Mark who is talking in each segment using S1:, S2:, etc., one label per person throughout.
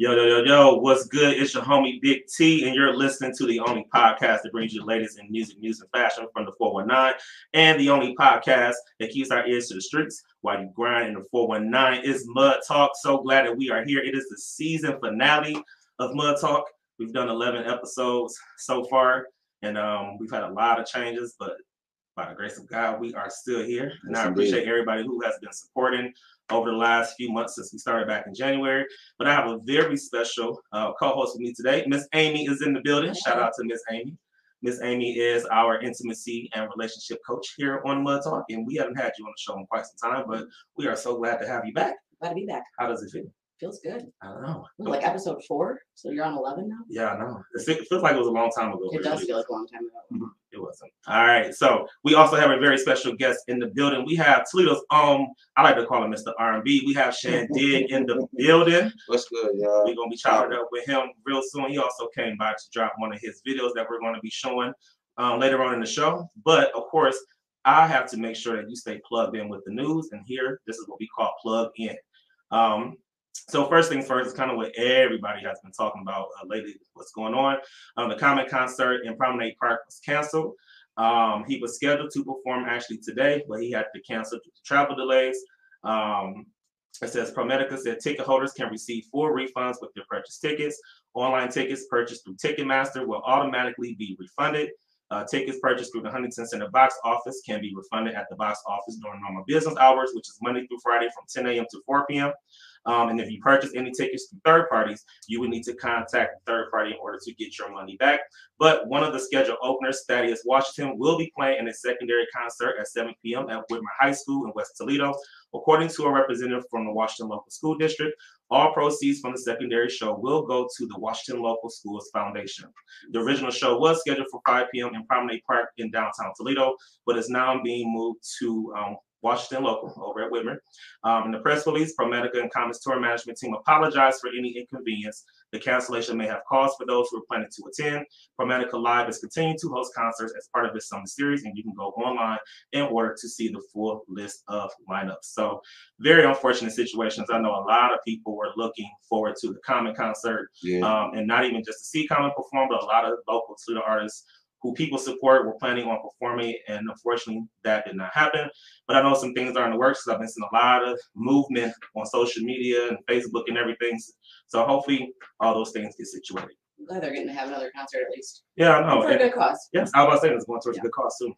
S1: Yo, yo, yo, yo, what's good? It's your homie Big T, and you're listening to the only podcast that brings you the latest in music, news, and fashion from the 419, and the only podcast that keeps our ears to the streets while you grind in the 419 is Mud Talk. So glad that we are here. It is the season finale of Mud Talk. We've done 11 episodes so far, and um, we've had a lot of changes, but by the grace of God, we are still here. And
S2: Yes,
S1: I appreciate
S2: indeed.
S1: everybody who has been supporting over the last few months since we started back in January. But I have a very special uh, co-host with me today. Miss Amy is in the building. Shout out to Miss Amy. Miss Amy is our intimacy and relationship coach here on Mud Talk, and we haven't had you on the show in quite some time, but we are so glad to have you back.
S3: Glad to be back.
S1: How does it feel?
S3: Feels good.
S1: I don't know.
S3: We're like episode four, so you're on eleven now.
S1: Yeah, I know. It feels like it was a long time ago.
S3: It
S1: but
S3: does
S1: really
S3: feel like a long time ago.
S1: It wasn't. All right. So we also have a very special guest in the building. We have Toledo's own, I like to call him Mr. R&B. We have Shan Digg in the building.
S2: What's good, y'all?
S1: We're gonna be chopping up with him real soon. He also came by to drop one of his videos that we're going to be showing um, later on in the show. But of course, I have to make sure that you stay plugged in with the news. And here, this is what we call plug in. Um, so first things first is kind of what everybody has been talking about uh, lately. What's going on? Um, the Common concert in Promenade Park was canceled. Um, he was scheduled to perform actually today, but he had to cancel due to travel delays. Um, it says ProMedica said ticket holders can receive full refunds with their purchased tickets. Online tickets purchased through Ticketmaster will automatically be refunded. Uh, tickets purchased through the Huntington Center box office can be refunded at the box office during normal business hours, which is Monday through Friday from 10 a.m. to 4 p.m. Um, and if you purchase any tickets through third parties, you would need to contact the third party in order to get your money back. But one of the scheduled openers, Thaddeus Washington, will be playing in a secondary concert at 7 p.m. at Whitmer High School in West Toledo. According to a representative from the Washington Local School District, all proceeds from the secondary show will go to the Washington Local Schools Foundation. The original show was scheduled for 5 p.m. in Promenade Park in downtown Toledo, but is now being moved to um, Washington Local over at Whitmer. Um, in the press release, ProMedica and Commons Tour Management Team apologize for any inconvenience the cancellation may have caused for those who are planning to attend. ProMedica Live is continuing to host concerts as part of this summer series, and you can go online in order to see the full list of lineups. So, very unfortunate situations. I know a lot of people were looking forward to the Common concert,
S2: Yeah.
S1: um, and not even just to see Common perform, but a lot of local Toledo artists who people support were planning on performing, and unfortunately, that did not happen. But I know some things are in the works. 'cause I've been seeing a lot of movement on social media and Facebook and everything. So hopefully, all those things get situated.
S3: I'm glad they're getting to have another concert at least.
S1: Yeah, I know.
S3: for a
S1: And-
S3: good cause.
S1: Yes, I was about to say it's going towards
S3: Yeah.
S1: a good cause too.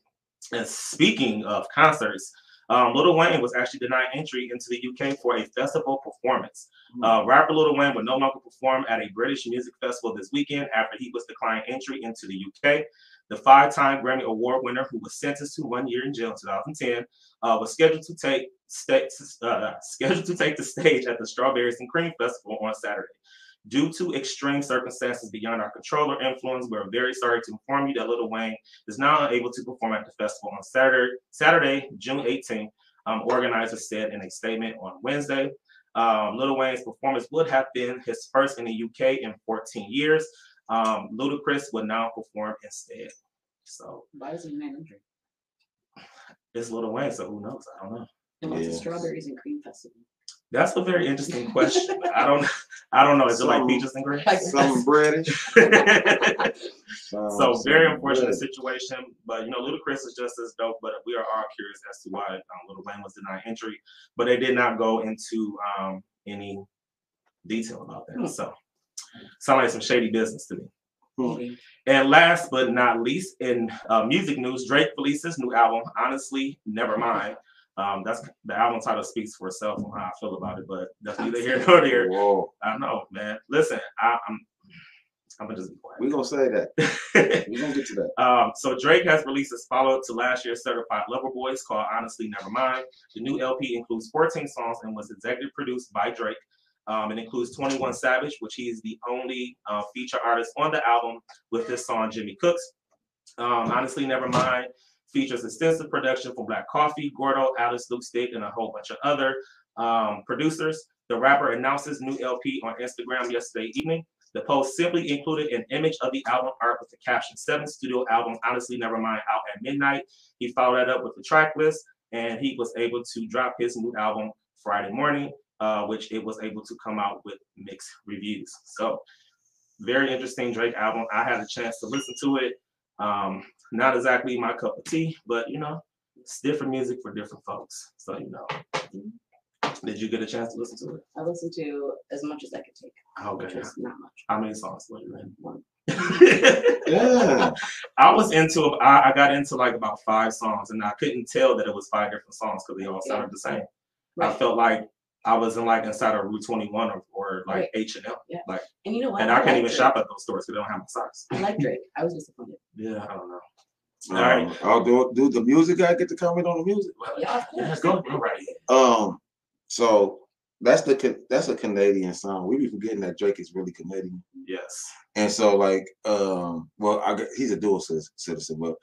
S1: And speaking of concerts, um, Lil Wayne was actually denied entry into the UK for a festival performance. Uh, rapper Lil Wayne would no longer perform at a British music festival this weekend after he was declined entry into the UK. The five-time Grammy Award winner, who was sentenced to one year in jail in 2010, uh, was scheduled to take sta- uh, scheduled to take the stage at the Strawberries and Cream Festival on Saturday. Due to extreme circumstances beyond our control or influence, we're very sorry to inform you that Lil Wayne is now unable to perform at the festival on Saturday, Saturday, June 18th. Um, organizers said in a statement on Wednesday. Um, Lil Wayne's performance would have been his first in the UK in 14 years. Um, Ludacris would now perform instead. So
S3: Why is he denied entry?
S1: it's Little Wayne, so who knows? I don't know.
S3: And what's the
S2: Yeah.
S3: strawberries and cream festival?
S1: That's a very interesting question. I don't, I don't know. Is it like
S2: Some-
S1: peaches and grapes?
S3: Like,
S2: Something British. Um,
S1: so very unfortunate
S2: British.
S1: situation, but you know, Ludacris is just as dope. But we are all curious as to why um, Little Wayne was denied entry, but they did not go into um, any detail about that.
S3: Hmm.
S1: So sound like some shady business to me.
S3: Maybe.
S1: And last but not least, in uh, music news, Drake releases new album. Honestly, never mind. Um, that's the album title speaks for itself on how I feel about it, but that's neither here nor there.
S2: Whoa.
S1: I know, man. Listen, I, I'm, I'm gonna just be
S2: We
S1: quiet.
S2: gonna say that. We're gonna get to that.
S1: Um, so Drake has released his follow-up to last year's Certified Lover Boys called Honestly Never Mind. The new LP includes 14 songs and was executive produced by Drake. Um, it includes 21 Savage, which he is the only uh, feature artist on the album with this song, Jimmy Cooks. Um, Honestly Nevermind features extensive production from Black Coffee, Gordo, Alex Lustig, and a whole bunch of other um, producers. The rapper announced his new LP on Instagram yesterday evening. The post simply included an image of the album art with the caption seventh studio album, Honestly Nevermind, out at midnight. He followed that up with the track list, and he was able to drop his new album Friday morning. Uh, which it was able to come out with mixed reviews. So very interesting Drake album. I had a chance to listen to it. Um, not exactly my cup of tea, but you know, it's different music for different folks. So you know. Did you get a chance to listen to it?
S3: I listened to as much as I could take, which
S1: Okay.
S3: was not much.
S1: How many songs were you in?
S3: One.
S2: Yeah.
S1: I was into I, I got into like about five songs and I couldn't tell that it was five different songs because they all sounded the same. I felt like I was in like inside of Rue 21 or, or like
S3: Right.
S1: H and M.
S3: Yeah.
S1: Like
S3: And you know what?
S1: and I can't
S3: like
S1: even
S3: Drake.
S1: shop at those stores because they don't have my size.
S3: I like Drake. I was disappointed.
S1: Yeah, I don't know.
S2: Um,
S1: All right.
S2: I'll do, do the music guy get to comment on the music?
S3: Yeah, of
S1: yeah,
S3: course.
S1: go, go right ahead.
S2: Um, so that's the that's a Canadian song. We be forgetting that Drake is really Canadian,
S1: Yes.
S2: and so like, um, well, I gu- he's a dual citizen, but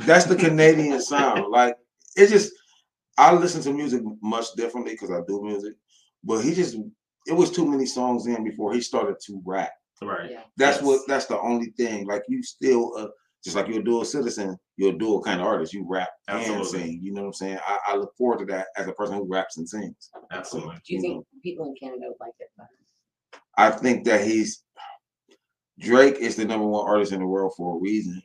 S2: that's the Canadian sound. Like, it just I listen to music much differently because I do music, but he just it was too many songs in before he started to rap.
S1: Right.
S3: Yeah.
S2: That's
S1: Yes.
S2: what that's the only thing. Like you still uh just like you're a dual citizen, you're a dual kind of artist. You rap and sing. You know what I'm saying? I, I look forward to that as a person who raps and sings.
S1: Absolutely.
S3: Do you
S2: You
S3: think people in Canada would like it better?
S2: I think that he's Drake is the number one artist in the world for a reason.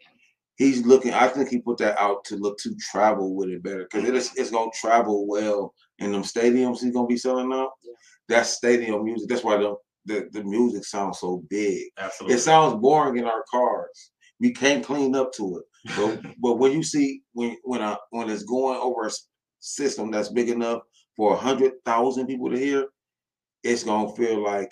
S2: He's looking. I think he put that out to look to travel with it better because it is it's gonna travel well in them stadiums. He's gonna be selling out.
S3: Yeah.
S2: That's stadium music. That's why the the, the music sounds so big.
S1: Absolutely.
S2: It sounds boring in our cars. We can't clean up to it. But but when you see when when a, when it's going over a system that's big enough for a hundred thousand people to hear, it's gonna feel like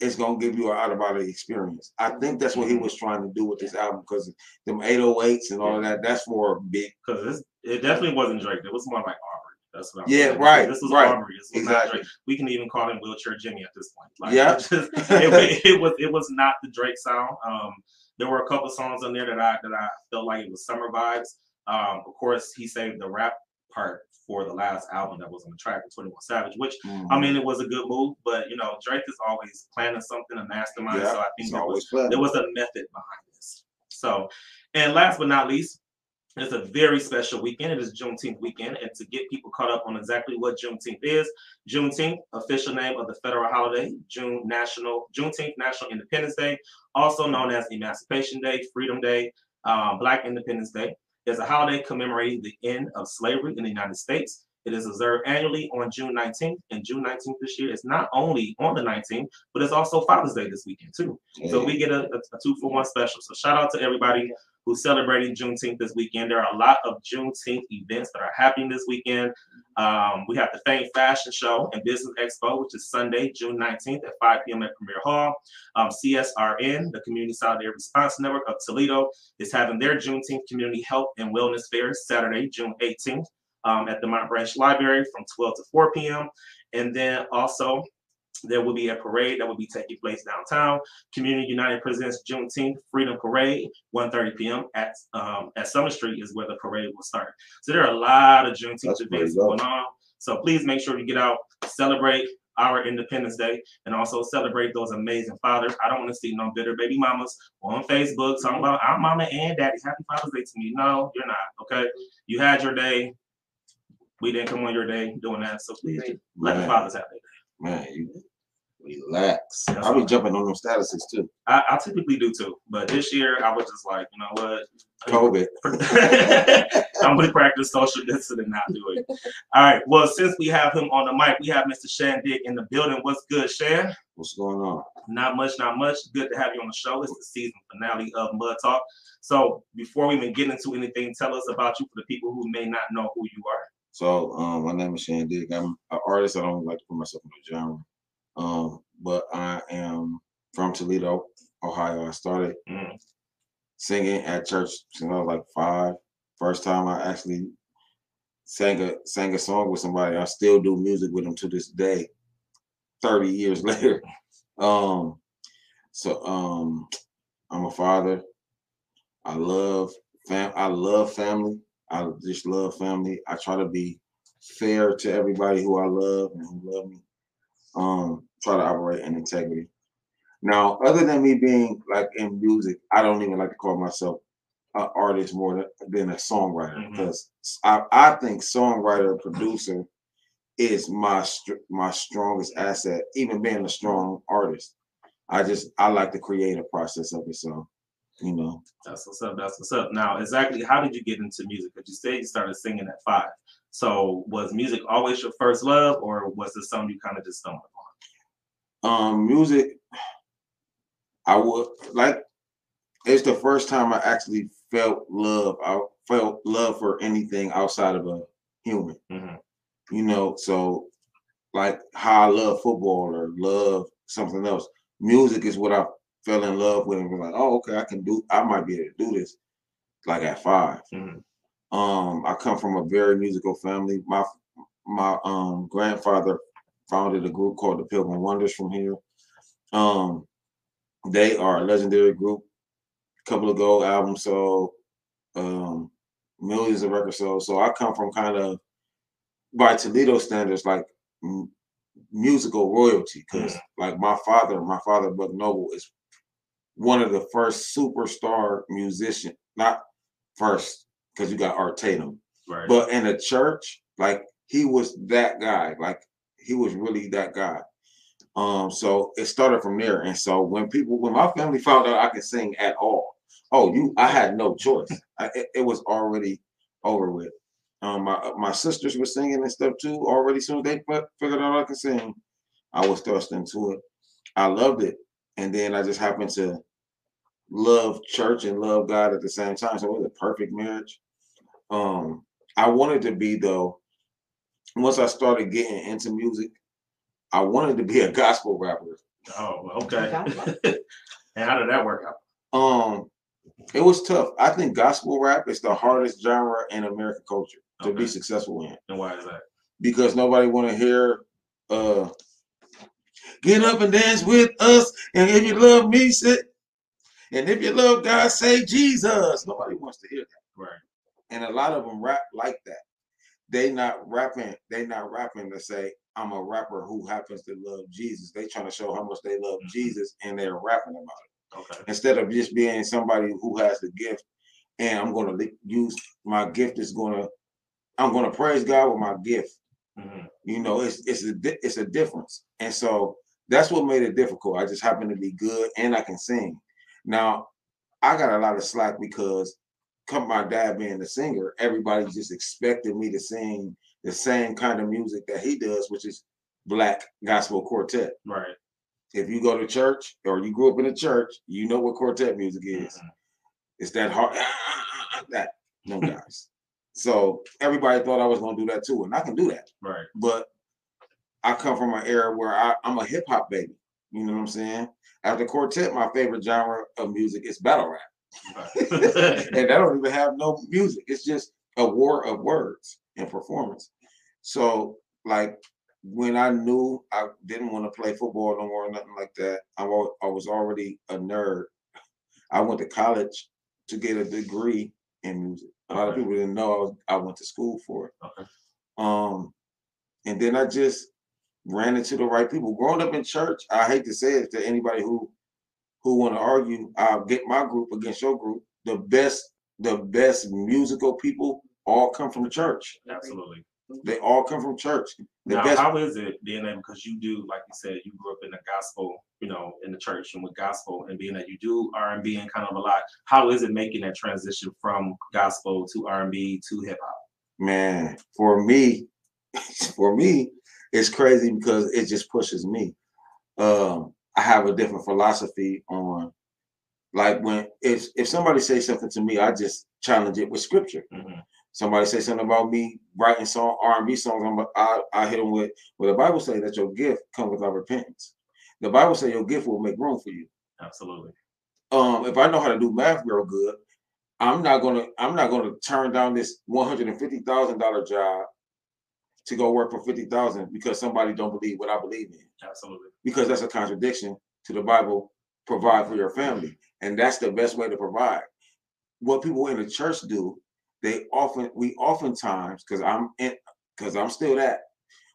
S2: it's gonna give you an out of body experience. I think that's what he was trying to do with this album because them 808s and all of that. That's for big.
S1: Because it definitely wasn't Drake. It was more like Aubrey. That's what I'm
S2: Yeah,
S1: saying.
S2: right,
S1: This was
S2: right.
S1: Aubrey. This was not
S2: Exactly.
S1: Drake. We can even call him Wheelchair Jimmy at this point. Like,
S2: Yeah.
S1: it, just, it, it was it was not the Drake sound. Um, there were a couple songs on there that I that I felt like it was summer vibes. Um, of course, he saved the rap part for the last album that was on the track with 21 Savage, which I
S2: Mhm.
S1: mean it was a good move, but you know, Drake is always planning something, a mastermind.
S2: Yeah,
S1: so I think there was there was a method behind this. So, and last but not least, it's a very special weekend. It is Juneteenth weekend, and to get people caught up on exactly what Juneteenth is, Juneteenth, official name of the federal holiday, June National Juneteenth National Independence Day, also known as Emancipation Day, Freedom Day, um, Black Independence Day, is a holiday commemorating the end of slavery in the United States. It is observed annually on June 19th, and June 19th this year is not only on the 19th, but it's also Father's Day this weekend too. So we get a, a, a two for one special. So shout out to everybody who's celebrating Juneteenth this weekend. There are a lot of Juneteenth events that are happening this weekend. Um, we have the Fame Fashion Show and Business Expo, which is Sunday, June 19th at 5 p.m. at Premier Hall. Um, CSRN, the Community Solidarity Response Network of Toledo, is having their Juneteenth Community Health and Wellness Fair Saturday, June 18th um, at the Mott Branch Library from 12 to 4 p.m. And then also there will be a parade that will be taking place downtown. Community United presents Juneteenth Freedom Parade, 1:30 p.m. at um, at Summer Street is where the parade will start. So there are a lot of Juneteenth
S2: That's
S1: events going on. So please make sure you get out, celebrate our Independence Day, and also celebrate those amazing fathers. I don't want to see no bitter baby mamas on Facebook talking about our mama and daddy. Happy Father's Day to me. No, you're not. Okay, you had your day. We didn't come on your day doing that. So please let the fathers have their day.
S2: Man, you relax.
S1: That's
S2: I'll be
S1: all.
S2: jumping on them statuses too.
S1: I, I typically do too, but this year I was just like, you know what?
S2: COVID.
S1: I'm gonna practice social distancing and not do it. All right. Well, since we have him on the mic, we have Mr. Shan Digg in the building. What's good, Shan?
S2: What's going on?
S1: Not much, not much. Good to have you on the show. It's the season finale of Mud Talk. So before we even get into anything, tell us about you for the people who may not know who you are.
S2: So, um, my name is Shan Digg. I'm an artist. I don't like to put myself in a genre. Um, but I am from Toledo, Ohio. I started
S1: Mm.
S2: singing at church since I was like five. First time I actually sang a sang a song with somebody. I still do music with them to this day, 30 years later. Um, so um I'm a father. I love fam I love family. I just love family. I try to be fair to everybody who I love and who love me. Um, try to operate in integrity. Now, other than me being like in music, I don't even like to call myself an artist more than, a songwriter
S1: Mhm.
S2: because I, I think songwriter, producer is my my strongest asset, even being a strong artist. I just I like the creative process of it. So, you know.
S1: That's what's up. That's what's up. Now, exactly how did you get into music? Because you said you started singing at five. So was music always your first love or was it something you kind of just stumbled
S2: upon? Um, music, I would like it's the first time I actually felt love. I felt love for anything outside of a human. Mm-hmm. You know, so like how I love football or love something else. Music is what I fell in love with and was like, oh, okay, I can do I might be able to do this like at 5 mm-hmm. Um, I come from a very musical family. My my um grandfather founded a group called the Pilgrim Wonders from here. Um, they are a legendary group. A couple of gold albums sold, um, millions of records sold. So I come from kind of by Toledo standards, like m- musical royalty. Because like my father, my father Buck Noble is one of the first superstar musician, not first because you got Art Tatum, right. but in a church, like he was that guy. Like he was really that guy. Um, so it started from there. And so when people, when my family found out I could sing at all, oh, you, I had no choice. I, it, it, was already over with. Um, my my sisters were singing and stuff too already. Soon as they figured out I could sing, I was thrust into it. I loved it, and then I just happened to love church and love God at the same time. So it was a perfect marriage. Um, I wanted to be though. Once I started getting into music, I wanted to be a gospel rapper.
S1: Oh, okay. and how did that work out?
S2: Um, it was tough. I think gospel rap is the hardest genre in American culture to okay. be successful in.
S1: And why is that?
S2: Because nobody want to hear uh get up and dance with us. And if you love me, say and if you love God, say Jesus. Nobody wants to hear that.
S1: Right.
S2: And a lot of them rap like that. They not rapping, they not rapping to say, I'm a rapper who happens to love Jesus. They trying to show how much they love mm-hmm. Jesus and they're rapping about it. Okay. Instead of just being somebody who has the gift, and I'm going to use my gift is to, I'm going to praise God with my gift. Mm-hmm. You know, it's it's a it's a difference, and so that's what made it difficult. I just happen to be good and I can sing. Now, I got a lot of slack because, come my dad being the singer, everybody just expected me to sing the same kind of music that he does, which is black gospel quartet.
S1: Right
S2: if you go to church or you grew up in a church, you know what quartet music is. Mm-hmm. It's that hard that no guys. so everybody thought I was gonna do that too, and I can do that.
S1: Right.
S2: But I come from an era where I, I'm a hip hop baby. You know what I'm saying? After quartet, my favorite genre of music is battle rap. And I don't even have no music. It's just a war of words and performance. So like when I knew I didn't want to play football no more, or nothing like that, I, I was already a nerd. I went to college to get a degree in music. A lot of people didn't know I was I went to school for it. Okay. Um, and then I just ran into the right people. Growing up in church, I hate to say it to anybody who who want to argue. I get my group against your group. The best, the best musical people all come from the church.
S1: Absolutely.
S2: They all come from church.
S1: The now, best- how is it being able because you do, like you said, you grew up in the gospel, you know, in the church and with gospel, and being that you do R and B and kind of a lot. How is it making that transition from gospel to R and B to hip hop?
S2: Man, for me, for me, it's crazy because it just pushes me. Um, I have a different philosophy on like when if if somebody says something to me, I just challenge it with scripture. Mm-hmm. Somebody say something about me writing song R&B songs. I'm, I, I hit them with, well, the Bible say that your gift comes without repentance. The Bible say your gift will make room for you.
S1: Absolutely.
S2: Um, if I know how to do math real good, I'm not gonna I'm not gonna turn down this one hundred and fifty thousand dollar job to go work for fifty thousand because somebody don't believe what I believe in.
S1: Absolutely.
S2: Because that's a contradiction to the Bible. Provide for your family, and that's the best way to provide. What people in the church do they often we oftentimes because I'm in because I'm still that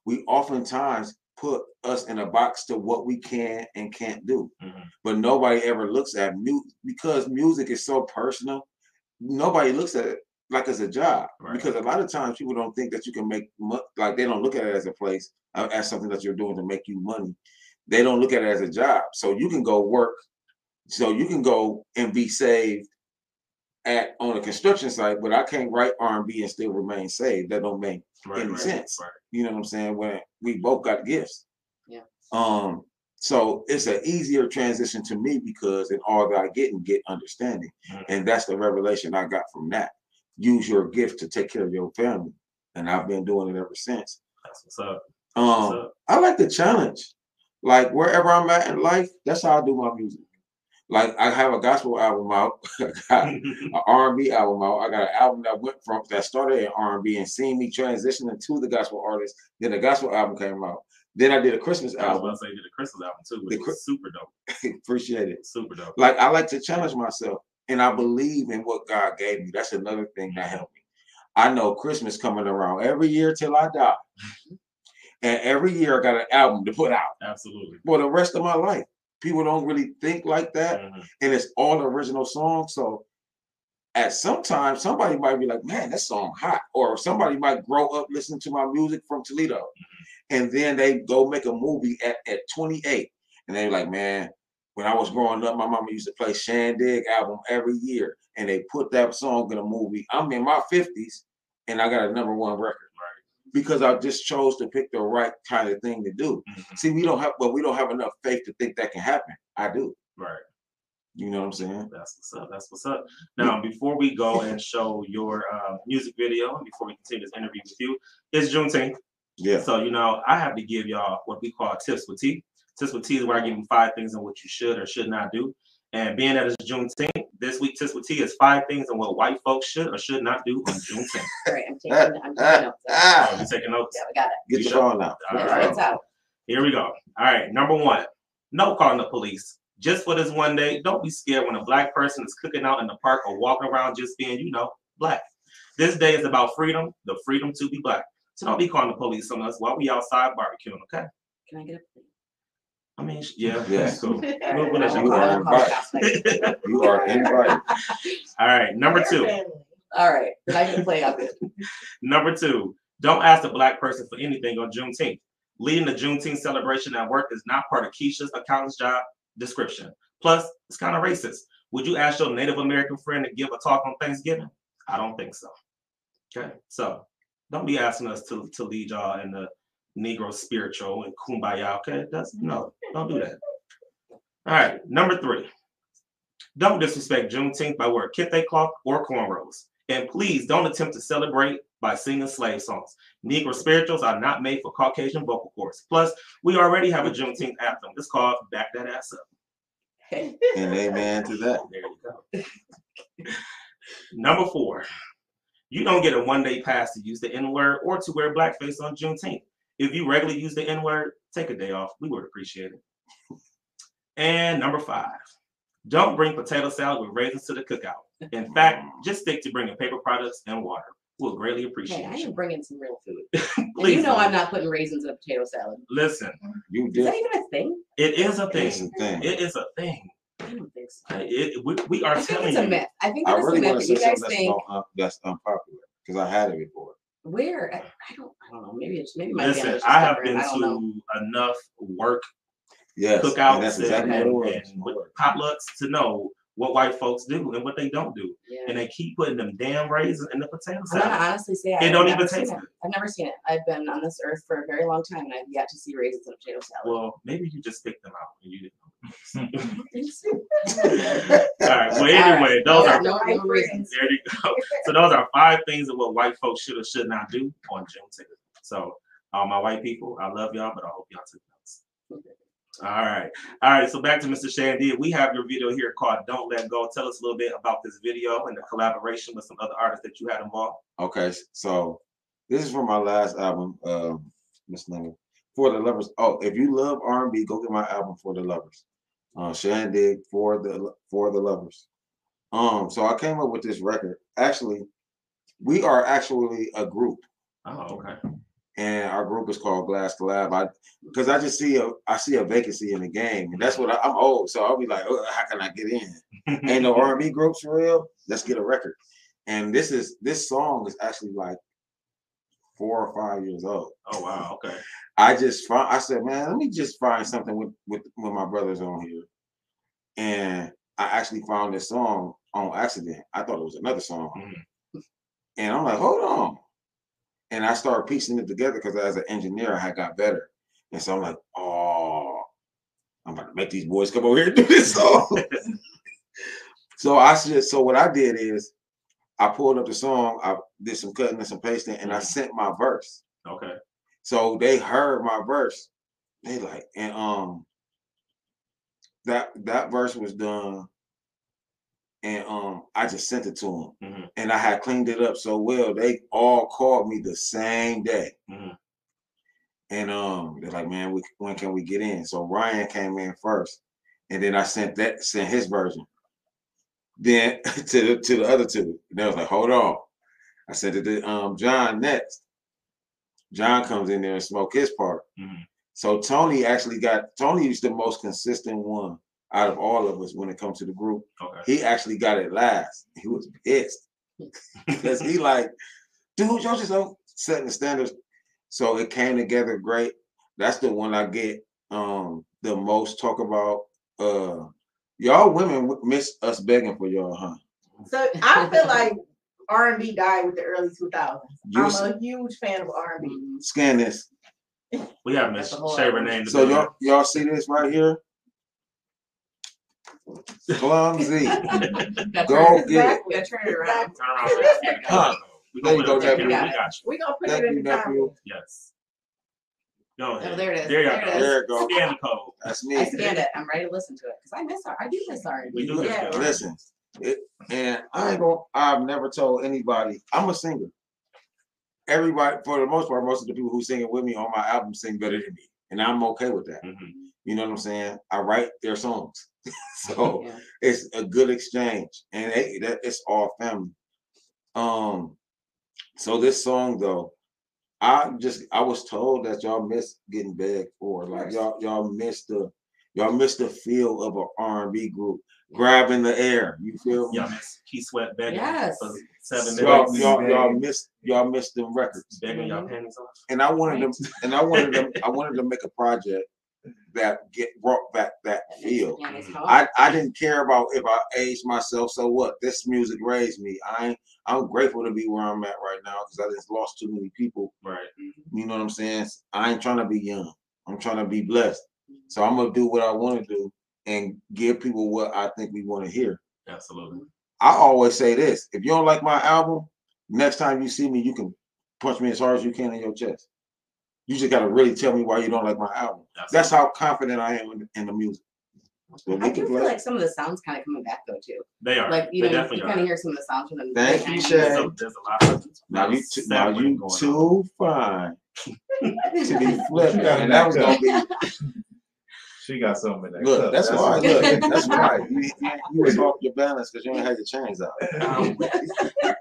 S2: we oftentimes put us in a box to what we can and can't do. Mm-hmm. But nobody ever looks at music because music is so personal. Nobody looks at it like as a job
S1: Right.
S2: because a lot of times people don't think that you can make mo- like they don't look at it as a place uh, as something that you're doing to make you money. They don't look at it as a job. So you can go work. So you can go and be saved at on a construction site, but I can't write R and B and still remain saved. That don't make
S1: Right,
S2: any
S1: right,
S2: sense.
S1: Right.
S2: you know what I'm saying? When we both got gifts.
S3: Yeah.
S2: Um, so it's an easier transition to me because in all that I get and get understanding.
S1: Mhm.
S2: And that's the revelation I got from that. Use your gift to take care of your family. And I've been doing it ever since.
S1: That's what's up. That's what's
S2: Um,
S1: up.
S2: I like the challenge. Like wherever I'm at in life, that's how I do my music. Like I have a gospel album out, I got an R&B album out. I got an album that went from that started in R&B and seeing me transition into the gospel artist. Then the gospel album came out. Then I did a Christmas
S1: I was about
S2: album.
S1: to say you did a Christmas album too,
S2: The
S1: which was super dope.
S2: Appreciate it.
S1: Super dope.
S2: Like I like to challenge myself, and I believe in what God gave me. That's another thing that helped me. I know Christmas coming around every year till I die, and every year I got an album to put out
S1: Absolutely.
S2: for the rest of my life. People don't really think like that,
S1: Mhm.
S2: and it's all original songs. So at some time, somebody might be like, "Man, that song hot," or somebody might grow up listening to my music from Toledo, and then they go make a movie at at 28, and they're like, "Man, when I was growing up, my mama used to play Shan Digg album every year, and they put that song in a movie. I'm in my 50s, and I got a number one record." Because I just chose to pick the right kind of thing to do.
S1: Mhm.
S2: See, we don't have, but we don't have enough faith to think that can happen. I do.
S1: Right.
S2: You know what I'm saying?
S1: That's what's up. That's what's up. Now, before we go and show your uh, music video, and before we continue this interview with you, it's Juneteenth.
S2: Yeah.
S1: So, you know, I have to give y'all what we call tips with T. Tips with T is where I give you five things on what you should or should not do. And being that it's Juneteenth, this week tips with T is five things on what white folks should or should not do on Juneteenth.
S3: All right, I'm taking, I'm taking notes. Yeah,
S2: Ah,
S1: Oh, you taking notes?
S3: we got it.
S2: get
S1: You
S2: your
S1: sure?
S2: phone out.
S1: All
S3: It's-
S1: right.
S3: It's out.
S1: Here we go. All right, number one, no calling the police. Just for this one day, don't be scared when a black person is cooking out in the park or walking around just being, you know, black. This day is about freedom, the freedom to be black. So don't be calling the police on us while we outside barbecuing, okay?
S3: Can I get a plate?
S1: I mean, yeah,
S2: Yeah.
S1: that's cool.
S3: All
S1: we'll let
S3: I'll
S1: you
S3: call-
S2: go.
S3: I'll call the cops later.
S2: You are invited.
S1: All right, number two.
S3: All right, then I can play up it.
S1: Number two, don't ask a black person for anything on Juneteenth. Leading the Juneteenth celebration at work is not part of Keisha's accountant's job description. Plus, it's kind of racist. Would you ask your Native American friend to give a talk on Thanksgiving? I don't think so. Okay, so don't be asking us to, to lead y'all in the Negro spiritual and kumbaya. Okay, that's mm-hmm. no, don't do that. All right, number three. Don't disrespect Juneteenth by wearing kente cloth or cornrows. And please don't attempt to celebrate by singing slave songs. Negro spirituals are not made for Caucasian vocal cords. Plus, we already have a Juneteenth anthem. It's called Back That Ass Up.
S2: And amen to that.
S1: There you go. Number four, you don't get a one day pass to use the N word or to wear blackface on Juneteenth. If you regularly use the N word, take a day off. We would appreciate it. And number five, don't bring potato salad with raisins to the cookout. In fact, just stick to bringing paper products and water. We'll greatly appreciate
S3: Hey, I
S1: you.
S3: am bringing some real food. And
S1: Please
S3: you know
S1: don't.
S3: I'm not putting raisins in a potato salad.
S1: Listen,
S2: You
S3: Is that even a thing?
S1: it is a thing.
S2: It's a
S1: thing.
S2: thing.
S1: It is a thing.
S3: I don't think so.
S1: It, we, we are
S3: I think
S1: telling
S3: it's a
S1: you.
S3: myth. I think
S2: I
S3: it's
S2: really
S3: a myth that you guys
S2: something that's,
S3: think.
S2: un- uh, that's unpopular because I had it before.
S3: Where? I, I don't. I don't know. Maybe it's maybe my
S1: Listen, I have been
S3: I don't know.
S1: to enough work
S2: Yes,
S1: cookouts
S2: and that's exactly
S1: and,
S2: what it
S1: and,
S2: was.
S1: with potlucks to know what white folks do and what they don't do.
S3: Yeah.
S1: And they keep putting them damn raisins in the potato salad.
S3: I'm gonna honestly say
S1: It
S3: I've
S1: don't even taste
S3: it.
S1: good.
S3: I've never seen it. I've been on this earth for a very long time, and I've yet to see raisins in a potato salad.
S1: Well, maybe you just picked them out and you didn't.
S3: Thanks.
S1: All right. Well, anyway, those are
S3: no, no
S1: there you go. So those are five things of what white folks should or should not do on Juneteenth. So, all my white people, I love y'all, but I hope y'all took notes. All right. All right. So back to Mr. Shan Digg. We have your video here called Don't Let Go. Tell us a little bit about this video and the collaboration with some other artists that you had involved.
S2: Okay, so this is from my last album, um, Miss Name for the lovers. Oh, if you love R and B, go get my album for the lovers. Uh, Shan Digg for the for the lovers. Um, so I came up with this record. Actually, we are actually a group,
S1: Oh, okay.
S2: and our group is called Glass Collab. I because I just see a I see a vacancy in the game, and that's what I, I'm old, so I'll be like, oh, how can I get in? Ain't no R and B groups for real. Let's get a record. and this is this song is actually like four or five years old.
S1: Oh wow. Okay.
S2: I just found I said, man, let me just find something with with with my brothers on here. And I actually found this song on accident. I thought it was another song.
S1: Mhm.
S2: And I'm like, hold on. And I started piecing it together because as an engineer, I had got better. And so I'm like, oh, I'm about to make these boys come over here and do this song. so I said, so what I did is I pulled up the song, I did some cutting and some pasting, and I
S1: Mhm.
S2: sent my verse.
S1: Okay.
S2: So they heard my verse. They like, and um that that verse was done. And um I just sent it to them.
S1: Mhm.
S2: And I had cleaned it up so well. They all called me the same day.
S1: Mhm.
S2: And um they're like, man, we, when can we get in? So Ryan came in first. And then I sent that sent his version. Then to the to the other two. And they was like, hold on. I it to um John next. John comes in there and smoke his part.
S1: Mhm.
S2: So Tony actually got Tony is the most consistent one out of all of us when it comes to the group.
S1: Okay.
S2: He actually got it last. He was pissed because he like, dude, y'all just don't setting the standards. So it came together great. That's the one I get um the most talk about. Uh, y'all women miss us begging for y'all, huh?
S4: So I feel like R and B died with the early 2000s.
S2: You
S4: I'm
S2: s-
S4: a huge fan of R and B.
S2: Scan this.
S1: We have Miss
S3: That's a whole
S1: Shay
S3: other-
S1: Renee in the
S2: So y'all y'all see this right here? Clumsy. Go
S3: turn
S2: get it.
S3: Gotta turn it around.
S1: Turn around. There you go.
S2: Huh.
S1: We
S2: There you
S1: gonna
S2: go,
S1: put it up.
S2: nephew.
S1: We got you.
S4: We're gonna put
S2: Thank
S4: it in
S2: you,
S4: the
S1: Yes. Go ahead.
S3: Oh, there it is.
S1: There you
S3: There
S1: go.
S3: it is.
S2: There it go.
S1: Scan the code.
S2: That's me.
S3: I scanned it. I'm ready to listen to it because I miss R. I do miss R.
S1: We do miss
S4: Yeah.
S2: Listen, it, and I ain't gonna. I've never told anybody. I'm a singer. Everybody, for the most part, most of the people who sing it with me on my album sing better than me, and I'm okay with that.
S1: Mhm.
S2: You know what I'm saying? I write their songs, so
S3: Yeah.
S2: it's a good exchange, and it, that it's all family. Um, so this song though, I just I was told that y'all miss getting begged for, like
S3: course.
S2: y'all y'all miss the y'all miss the feel of an R&B group grabbing the air. You feel me?
S1: Y'all miss Keith Sweat begging
S3: Yes.
S1: for seven
S2: Y'all,
S1: minutes.
S2: y'all, y'all miss y'all miss them records,
S1: begging y'all mm-hmm. panties off.
S2: and I wanted them, and I wanted them, I wanted to make a project that get brought back that feel.
S3: Yeah.
S2: I, I didn't care about if I aged myself. So what? This music raised me. I ain't- I'm grateful to be where I'm at right now because I just lost too many people.
S1: Right.
S2: You know what I'm saying? I ain't trying to be young. I'm trying to be blessed. So I'm gonna do what I want to do and give people what I think we want to hear.
S1: Absolutely.
S2: I always say this: if you don't like my album, next time you see me, you can punch me as hard as you can in your chest. You just gotta really tell me why you don't like my album. That's
S1: Absolutely.
S2: how confident I am in, in the music. But
S3: I do feel
S2: play.
S3: like some of the sounds kind of coming back though too.
S1: they are.
S3: Like you
S1: they
S3: know,
S1: definitely
S3: you
S1: are.
S3: kind of hear some of the sounds from the
S2: Thank you,
S3: 90s.
S2: Shay.
S1: There's a, there's a lot of
S2: Now you, t- now you
S1: going on.
S2: too fine to be flipping, and that was gonna be
S5: She got something in there.
S2: look. That's why.
S5: why.
S2: Look, that's why you, you, you was off your balance because you ain't had your chains out.
S1: Um,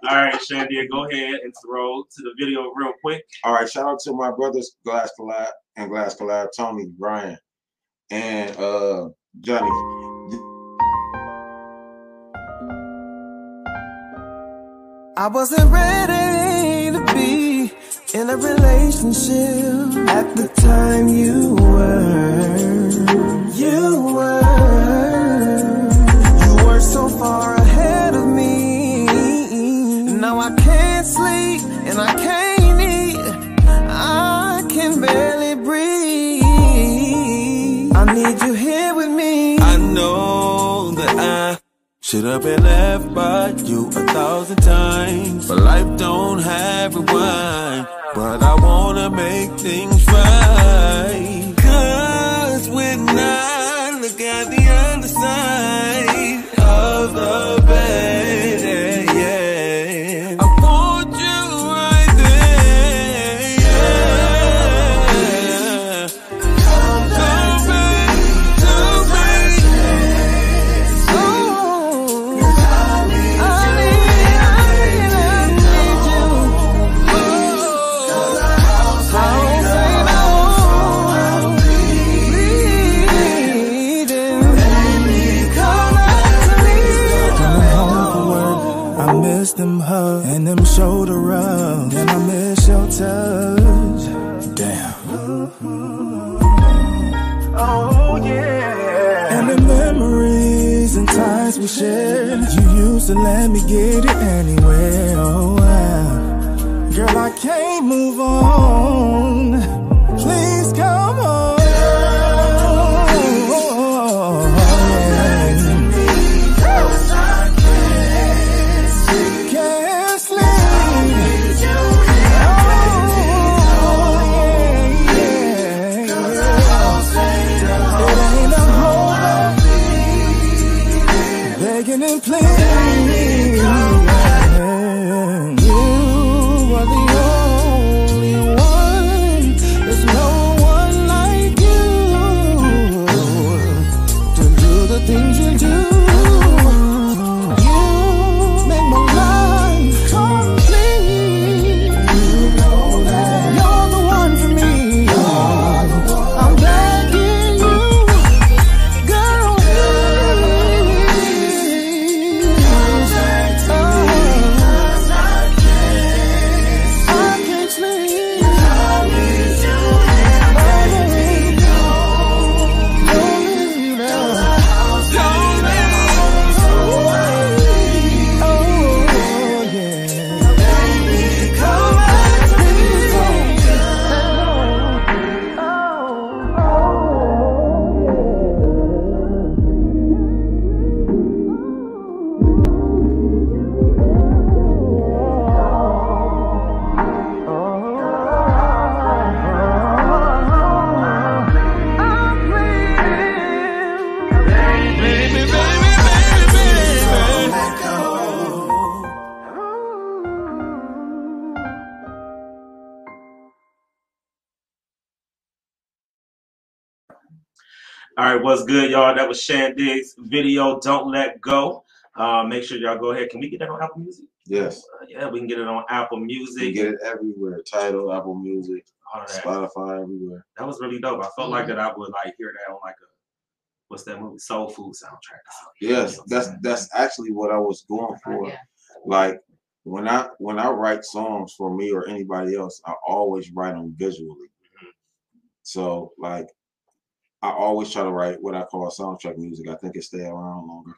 S1: all right, Shandia, go ahead and throw to the video real quick.
S2: All right, shout out to my brothers Glass Collab and Glass Collab, Tony, Brian, and uh Johnny.
S6: I wasn't ready to be in a relationship at the time you were. You were. You were so far ahead of me. Now I can't sleep and I can't eat. I can barely breathe. I need you here with me. I know that I should have been left by you a thousand times. But life don't have rewind. But I wanna make things right. Cause when I look at the other side shoulder rub, and I miss your touch. Damn. Oh yeah. And the memories and times we shared. You used to let me get it anywhere. Oh wow. Girl, I can't move on. Please come
S1: right, what's good, y'all? That was Shan Diggs' video, Don't Let Go. Uh, make sure y'all go ahead. Can we get that on Apple Music?
S2: Yes,
S1: Uh, yeah, we can get it on Apple
S2: you
S1: Music.
S2: get it everywhere. Title, Apple Music,
S1: all.
S2: Spotify, everywhere.
S1: That was really dope. I felt like that I would like hear that on like a what's that movie? Soul Food soundtrack.
S2: Yes, that's that's actually what I was going for. Like when I when I write songs for me or anybody else, I always write them visually. So like I always try to write what I call soundtrack music. I think it stay around longer.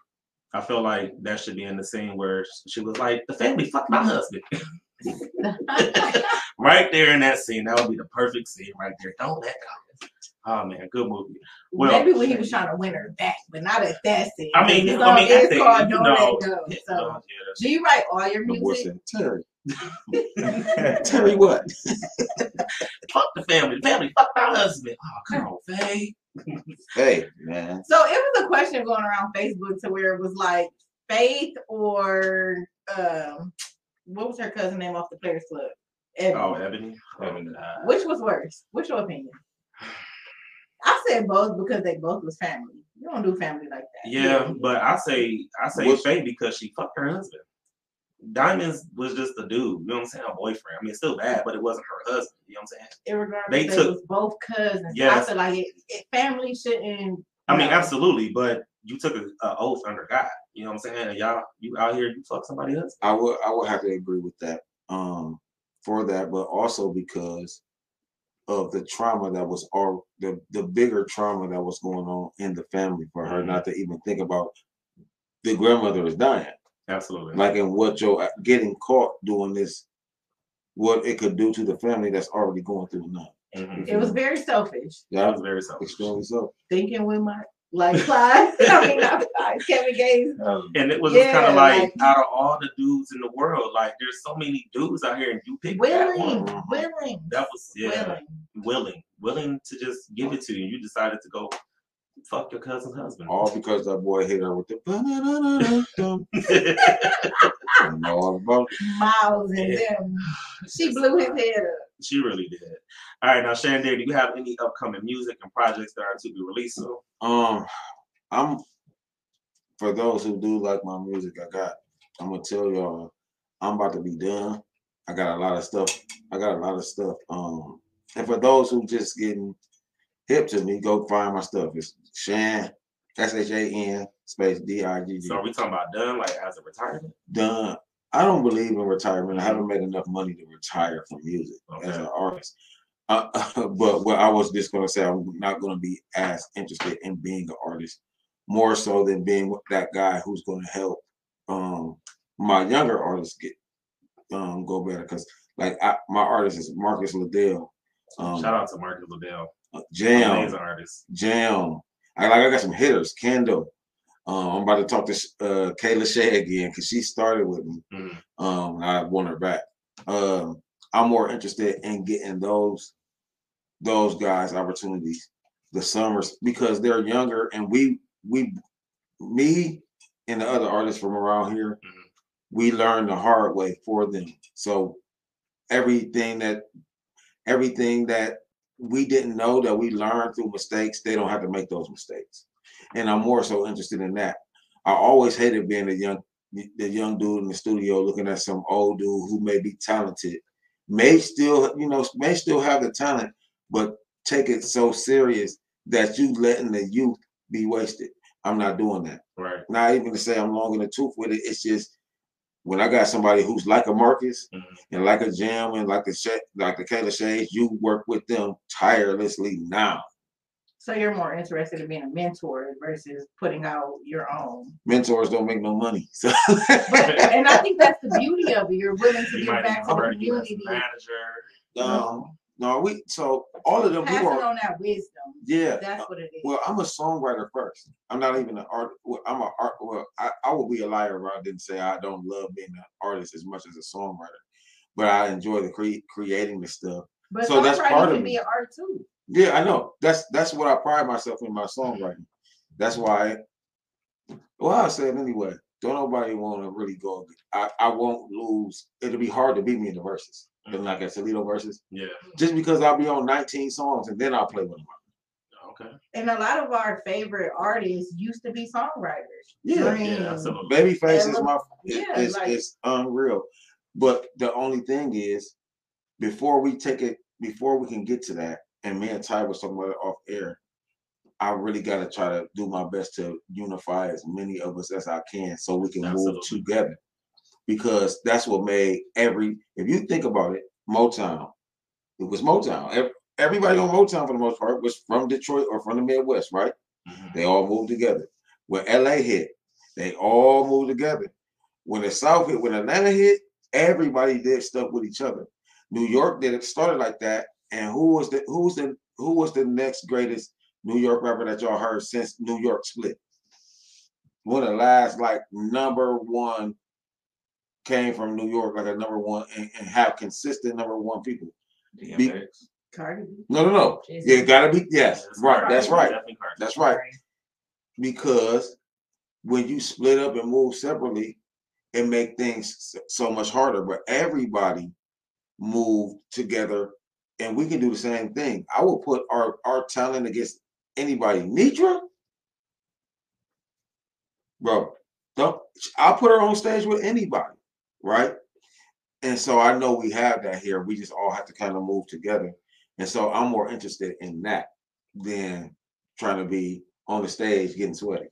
S1: I feel like that should be in the scene where she was like, "The family fucked my husband." right there in that scene, that would be the perfect scene right there. Don't let go. Oh man, good movie. Well,
S4: Maybe when he was trying to win her back, but not at that scene.
S1: I mean,
S4: it's,
S1: I mean,
S4: it's
S1: acting,
S4: called Don't
S1: know,
S4: Let Go.
S1: Oh, yeah,
S4: So,
S1: yeah,
S4: do you write all your music?
S2: said, Terry. Terry what?
S1: fuck the family. The family fucked my husband. Oh come on, Faye.
S2: Hey, man.
S4: So it was a question going around Facebook to where it was like Faith or um, what was her cousin name off the Players Club? Ebony.
S1: Oh, Ebony.
S5: Ebony.
S4: Which was worse? What's your opinion? I said both because they both was family. You don't do family like that.
S1: Yeah, but I say I say
S2: What's-
S1: Faye because she fucked her husband. Diamonds was just a dude, you know what I'm saying? A boyfriend. I mean, it's still bad, but it wasn't her husband. You know what I'm saying?
S4: Irregardless,
S1: They
S4: they,
S1: took-
S4: was both cousins. I
S1: Yes.
S4: feel like it, it, family shouldn't.
S1: I mean,
S4: no.
S1: absolutely, but you took a, a oath under God. You know what I'm saying? And y'all, you out here, you fuck somebody else.
S2: I would I would have to agree with that. Um for that, but also because of the trauma that was all the the bigger trauma that was going on in the family for her
S1: Mhm.
S2: not to even think about the grandmother is dying.
S1: Absolutely.
S2: Like and what you're getting caught doing this, what it could do to the family that's already going through enough.
S1: Mhm.
S4: It was very selfish.
S1: That
S2: Yeah,
S1: was very selfish.
S2: extremely so.
S4: Thinking with my like Clyde. I mean, not Clyde. Kevin Gates.
S5: Um,
S1: And it was just kind of like,
S4: like-
S1: out of all the dudes in the world, like there's so many dudes out here, and you pick that
S4: Willing,
S1: one.
S4: willing,
S1: That was yeah,
S4: willing.
S1: willing, willing to just give it to you. You decided to go fuck your cousin's husband.
S2: All because that boy hit her with the know all about.
S4: Miles and
S1: Yeah.
S4: them. She blew his head up.
S1: she really did. All right, now Shandae, do you have any upcoming music and projects that are to be released soon?
S2: Um, I'm for those who do like my music, I got. I'm gonna tell y'all, I'm about to be done. I got a lot of stuff. I got a lot of stuff. Um, and for those who just getting hip to me, go find my stuff. It's Shan, S H A N space D I G G.
S1: So are we talking about done, like as a retirement?
S2: Done. I don't believe in retirement. I haven't made enough money to retire from music as an artist. Uh, but what I was just gonna say, I'm not gonna be as interested in being an artist, more so than being that guy who's gonna help um my younger artists get um go better. Cause like I, my artist is Marcus Liddell, um,
S1: Shout out to Marcus Liddell,
S2: Jam,
S1: amazing artist.
S2: Jam. I like I got some hitters. Kendall. Um, I'm about to talk to uh, Kayla Shea again because she started with me.
S1: Mhm.
S2: Um, I want her back. Um, I'm more interested in getting those those guys opportunities, the summers, because they're younger and we we me and the other artists from around here,
S1: Mhm.
S2: we learned the hard way for them. So everything that everything that we didn't know that we learned through mistakes, they don't have to make those mistakes. And I'm more so interested in that. I always hated being a young the young dude in the studio looking at some old dude who may be talented, may still, you know, may still have the talent, but take it so serious that you letting the youth be wasted. I'm not doing that.
S1: Right.
S2: Not even to say I'm long in the tooth with it. It's just when I got somebody who's like a Marcus
S1: Mhm.
S2: and like a Jam and like the Sha- like the Kayla Shades, you work with them tirelessly now.
S4: So you're more interested in being a mentor versus putting out your own.
S2: Mentors don't make no money. So
S4: But, and I think that's the beauty of it. You're willing to
S1: You
S4: give back to the
S1: already give us
S4: community,
S1: a manager.
S2: um, no, we so all of them
S4: passing
S2: people are
S4: on that wisdom.
S2: yeah.
S4: That's what it is.
S2: Well, I'm a songwriter first. I'm not even an art. Well, I'm a art. Well, I, I would be a liar if I didn't say I don't love being an artist as much as a songwriter. But I enjoy the cre- creating the stuff.
S4: But
S2: so that's part of
S4: can
S2: me.
S4: be an art too.
S2: Yeah, I know. That's that's what I pride myself in my mm-hmm. songwriting. That's why. Well, I said anyway. Don't nobody want to really go. I, I won't lose. It'll be hard to beat me in the verses.
S1: Mm-hmm.
S2: Like at Toledo verses,
S1: Yeah.
S2: just because I'll be on 19 songs and then I'll play with them.
S1: Okay.
S4: And a lot of our favorite artists used to be songwriters.
S2: Yeah,
S4: Dream.
S1: Yeah, absolutely.
S2: Babyface is my
S4: yeah,
S2: it's,
S4: like-
S2: it's unreal. But the only thing is, before we take it, before we can get to that, and me and Ty was talking about it off air, I really got to try to do my best to unify as many of us as I can, so we can move together. Because that's what made every. If you think about it, Motown, it was Motown. Everybody on Motown for the most part was from Detroit or from the Midwest, right?
S1: Mhm.
S2: They all moved together. When LA hit, they all moved together. When the South hit, when Atlanta hit, everybody did stuff with each other. New York did it started like that. And who was the who's the who was the next greatest New York rapper that y'all heard since New York split? One of the last like number one came from New York, like a number one, and, and have consistent number one people. Be-
S1: DMX.
S4: Cardi B.
S2: No, no, no.
S3: Jay-Z.
S2: Yeah, gotta be yes,
S1: That's
S2: right.
S1: Cardi.
S2: That's right. That's right. because when you split up and move separately, it make things so much harder. But everybody moved together, and we can do the same thing. I will put our our talent against anybody. Nitra, bro, don't. I'll put her on stage with anybody, right? And so I know we have that here. We just all have to kind of move together. And so I'm more interested in that than trying to be on the stage getting sweaty.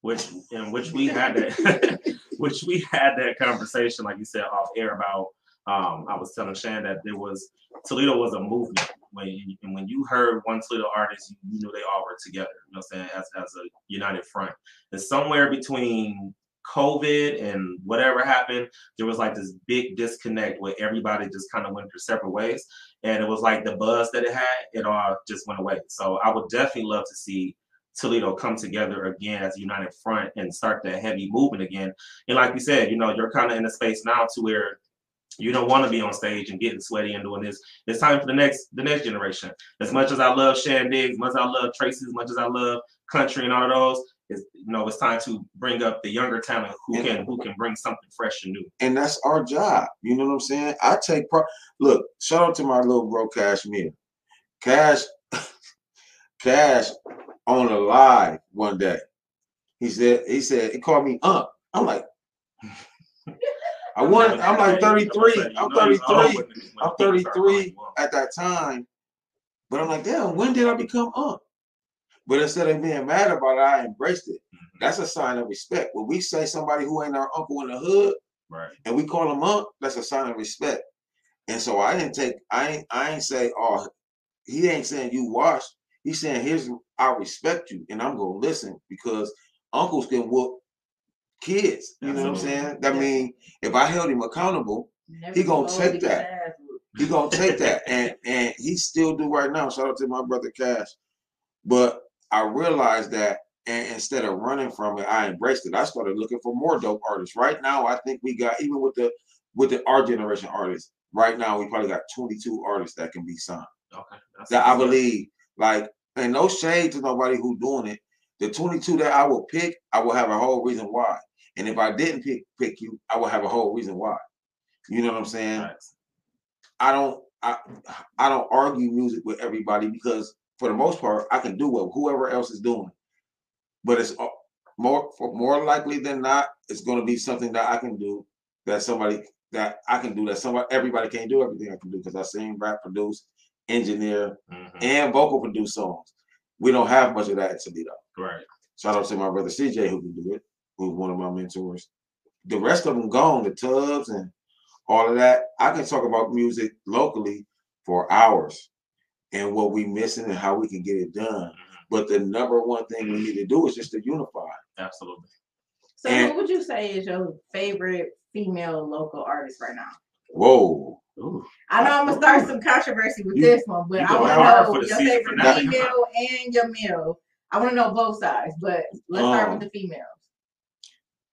S1: which in which we had that which we had that conversation like you said off air about um I was telling Shan that there was Toledo was a movement when you, and when you heard one Toledo artist you, you knew they all were together you know what I'm saying as, as a united front and somewhere between COVID and whatever happened there was like this big disconnect where everybody just kind of went their separate ways and it was like the buzz that it had it all just went away so I would definitely love to see Toledo come together again as a united front and start that heavy movement again. And like you said, you know, you're kind of in a space now to where you don't want to be on stage and getting sweaty and doing this. It's time for the next the next generation. As much as I love Shan Diggs, as much as I love Tracy, as much as I love country and all those, it's you know, it's time to bring up the younger talent who
S2: Yeah.
S1: can who can bring something fresh and new.
S2: And that's our job. You know what I'm saying? I take part. Look, shout out to my little bro Cashmere. Cash, Cash on a live one day. He said, he said, he called me up. I'm like, I want, I'm like 33. I'm 33 I'm 33 at that time. But I'm like, damn, when did I become up? But instead of being mad about it, I embraced it. Mm-hmm. That's a sign of respect. When we say somebody who ain't our uncle in the hood,
S1: Right.
S2: and we call him up, that's a sign of respect. And so I didn't take, I ain't, I ain't say, oh, he ain't saying you wash. He's saying, here's, I respect you, and I'm gonna listen because uncles can whoop kids. You know what I'm saying? That
S4: Yeah.
S2: mean, if I held him accountable,
S4: Never
S2: He gonna
S4: too old
S2: take
S4: to get
S2: that.
S4: your ass whooped.
S2: he gonna take that, and and he still do right now. Shout out to my brother Cash. But I realized that, and instead of running from it, I embraced it. I started looking for more dope artists. Right now, I think we got even with the with the our generation artists. Right now, we probably got 22 artists that can be signed.
S1: Okay. That's
S2: That I believe, like, and no shade to nobody who doing it. The 22 that I will pick, I will have a whole reason why. And if I didn't pick pick you, I will have a whole reason why. You know what I'm saying? I don't I I don't argue music with everybody because for the most part I can do what whoever else is doing. But it's more for more likely than not, it's going to be something that I can do that somebody that I can do that somebody everybody can't do everything I can do because I sing, rap, produce, engineer,
S1: Mhm.
S2: and vocal produce songs. We don't have much of that in Toledo.
S1: Right.
S2: Shout out to my brother CJ who can do it, who's one of my mentors. The rest of them gone, the tubs and all of that. I can talk about music locally for hours and what we missing and how we can get it done.
S1: Mhm.
S2: But the number one thing we need to do is just to unify.
S1: Absolutely.
S4: So
S2: And-
S4: who would you say is your favorite female local artist right now?
S2: Whoa.
S1: Ooh.
S4: I know I'm gonna start some controversy with
S2: You-
S4: this one, but I want to know
S1: the
S4: your favorite female and your male. I want to know both sides, but let's start
S2: Um,
S4: with the females.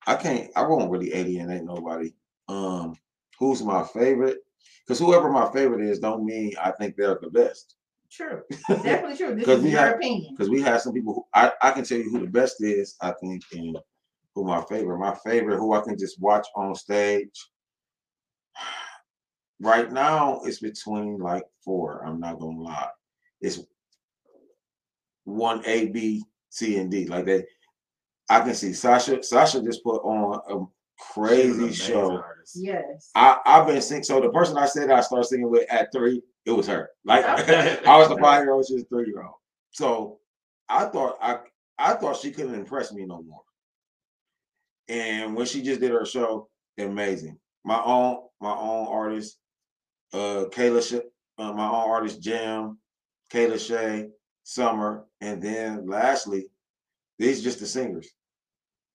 S2: I can't I won't really alienate nobody. Um who's my favorite? Because whoever my favorite is don't mean I think they're the best.
S4: True, definitely true. This
S2: 'Cause
S4: is
S2: we
S4: your
S2: have-
S4: opinion.
S2: because we have some people who I, I can tell you who the best is, I think, and who my favorite. My favorite, who I can just watch on stage. Right now, it's between like four. I'm not gonna lie. It's one A, B, C, and D. Like they, I can see Sasha. Sasha just put on a
S1: She was an
S2: crazy show.
S1: artist.
S4: Yes.
S2: I I've been singing. So the person I said I started singing with at three, it was her. Like I was a five year old, she was a three year old. So I thought I I thought she couldn't impress me no more. And when she just did her show, amazing. My own my own artist, uh Kayla Sh- uh, my own artist Jam, Kayla Shay, Summer, and then lastly, these just the singers.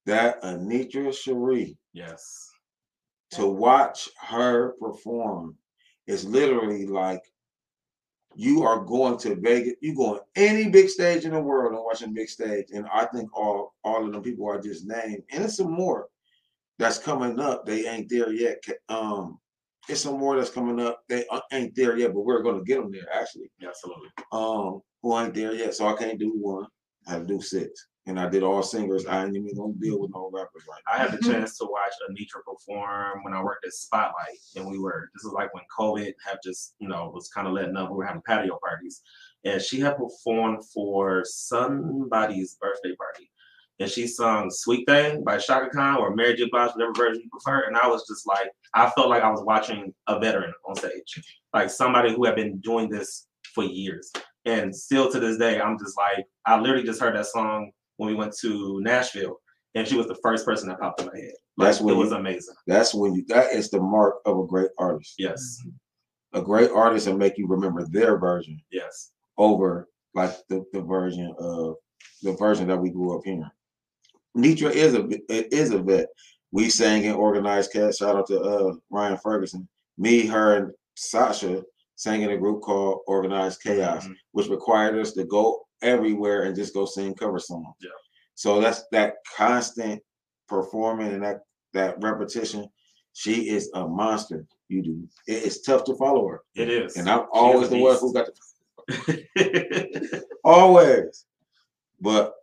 S2: That Anitra Cherie
S1: Yes.
S2: to watch her perform is literally like you are going to Vegas, you going any big stage in the world and watching big stage. And I think all all of them people I just named, and it's some more that's coming up. They ain't there yet. Um, it's some more that's coming up. They uh, ain't there yet, but we're gonna get them there actually.
S1: Absolutely.
S2: Um, who ain't there yet? So I can't do one. I have to do six, and I did all singers. I ain't even gonna deal with no rappers right now.
S1: I had the chance to watch Anitra perform when I worked at Spotlight, and we were. This is like when COVID had just, you know, was kind of letting up. We were having patio parties, and she had performed for somebody's birthday party, and she sung "Sweet Thing" by Chaka Khan or Mary J. Blige, whatever version you prefer. And I was just like, I felt like I was watching a veteran on stage, like somebody who had been doing this for years. And still to this day, I'm just like, I literally just heard that song when we went to Nashville, and she was the first person that popped in my head. Like,
S2: That's
S1: it
S2: when
S1: was
S2: you-
S1: amazing.
S2: That's when you. That is the mark of a great artist.
S1: Yes,
S2: a great artist and make you remember their version
S1: yes,
S2: over like the, the version of the version that we grew up hearing. Nitra is a it is a vet. We sang in organized chaos. Shout out to uh Ryan Ferguson. Me, her, and Sasha sang in a group called Organized Chaos,
S1: Mhm.
S2: which required us to go everywhere and just go sing cover songs.
S1: Yeah.
S2: So that's that constant performing and that that repetition. She is a monster. You do. It- it's tough to follow her.
S1: it is.
S2: And I'm always the one who got the always. But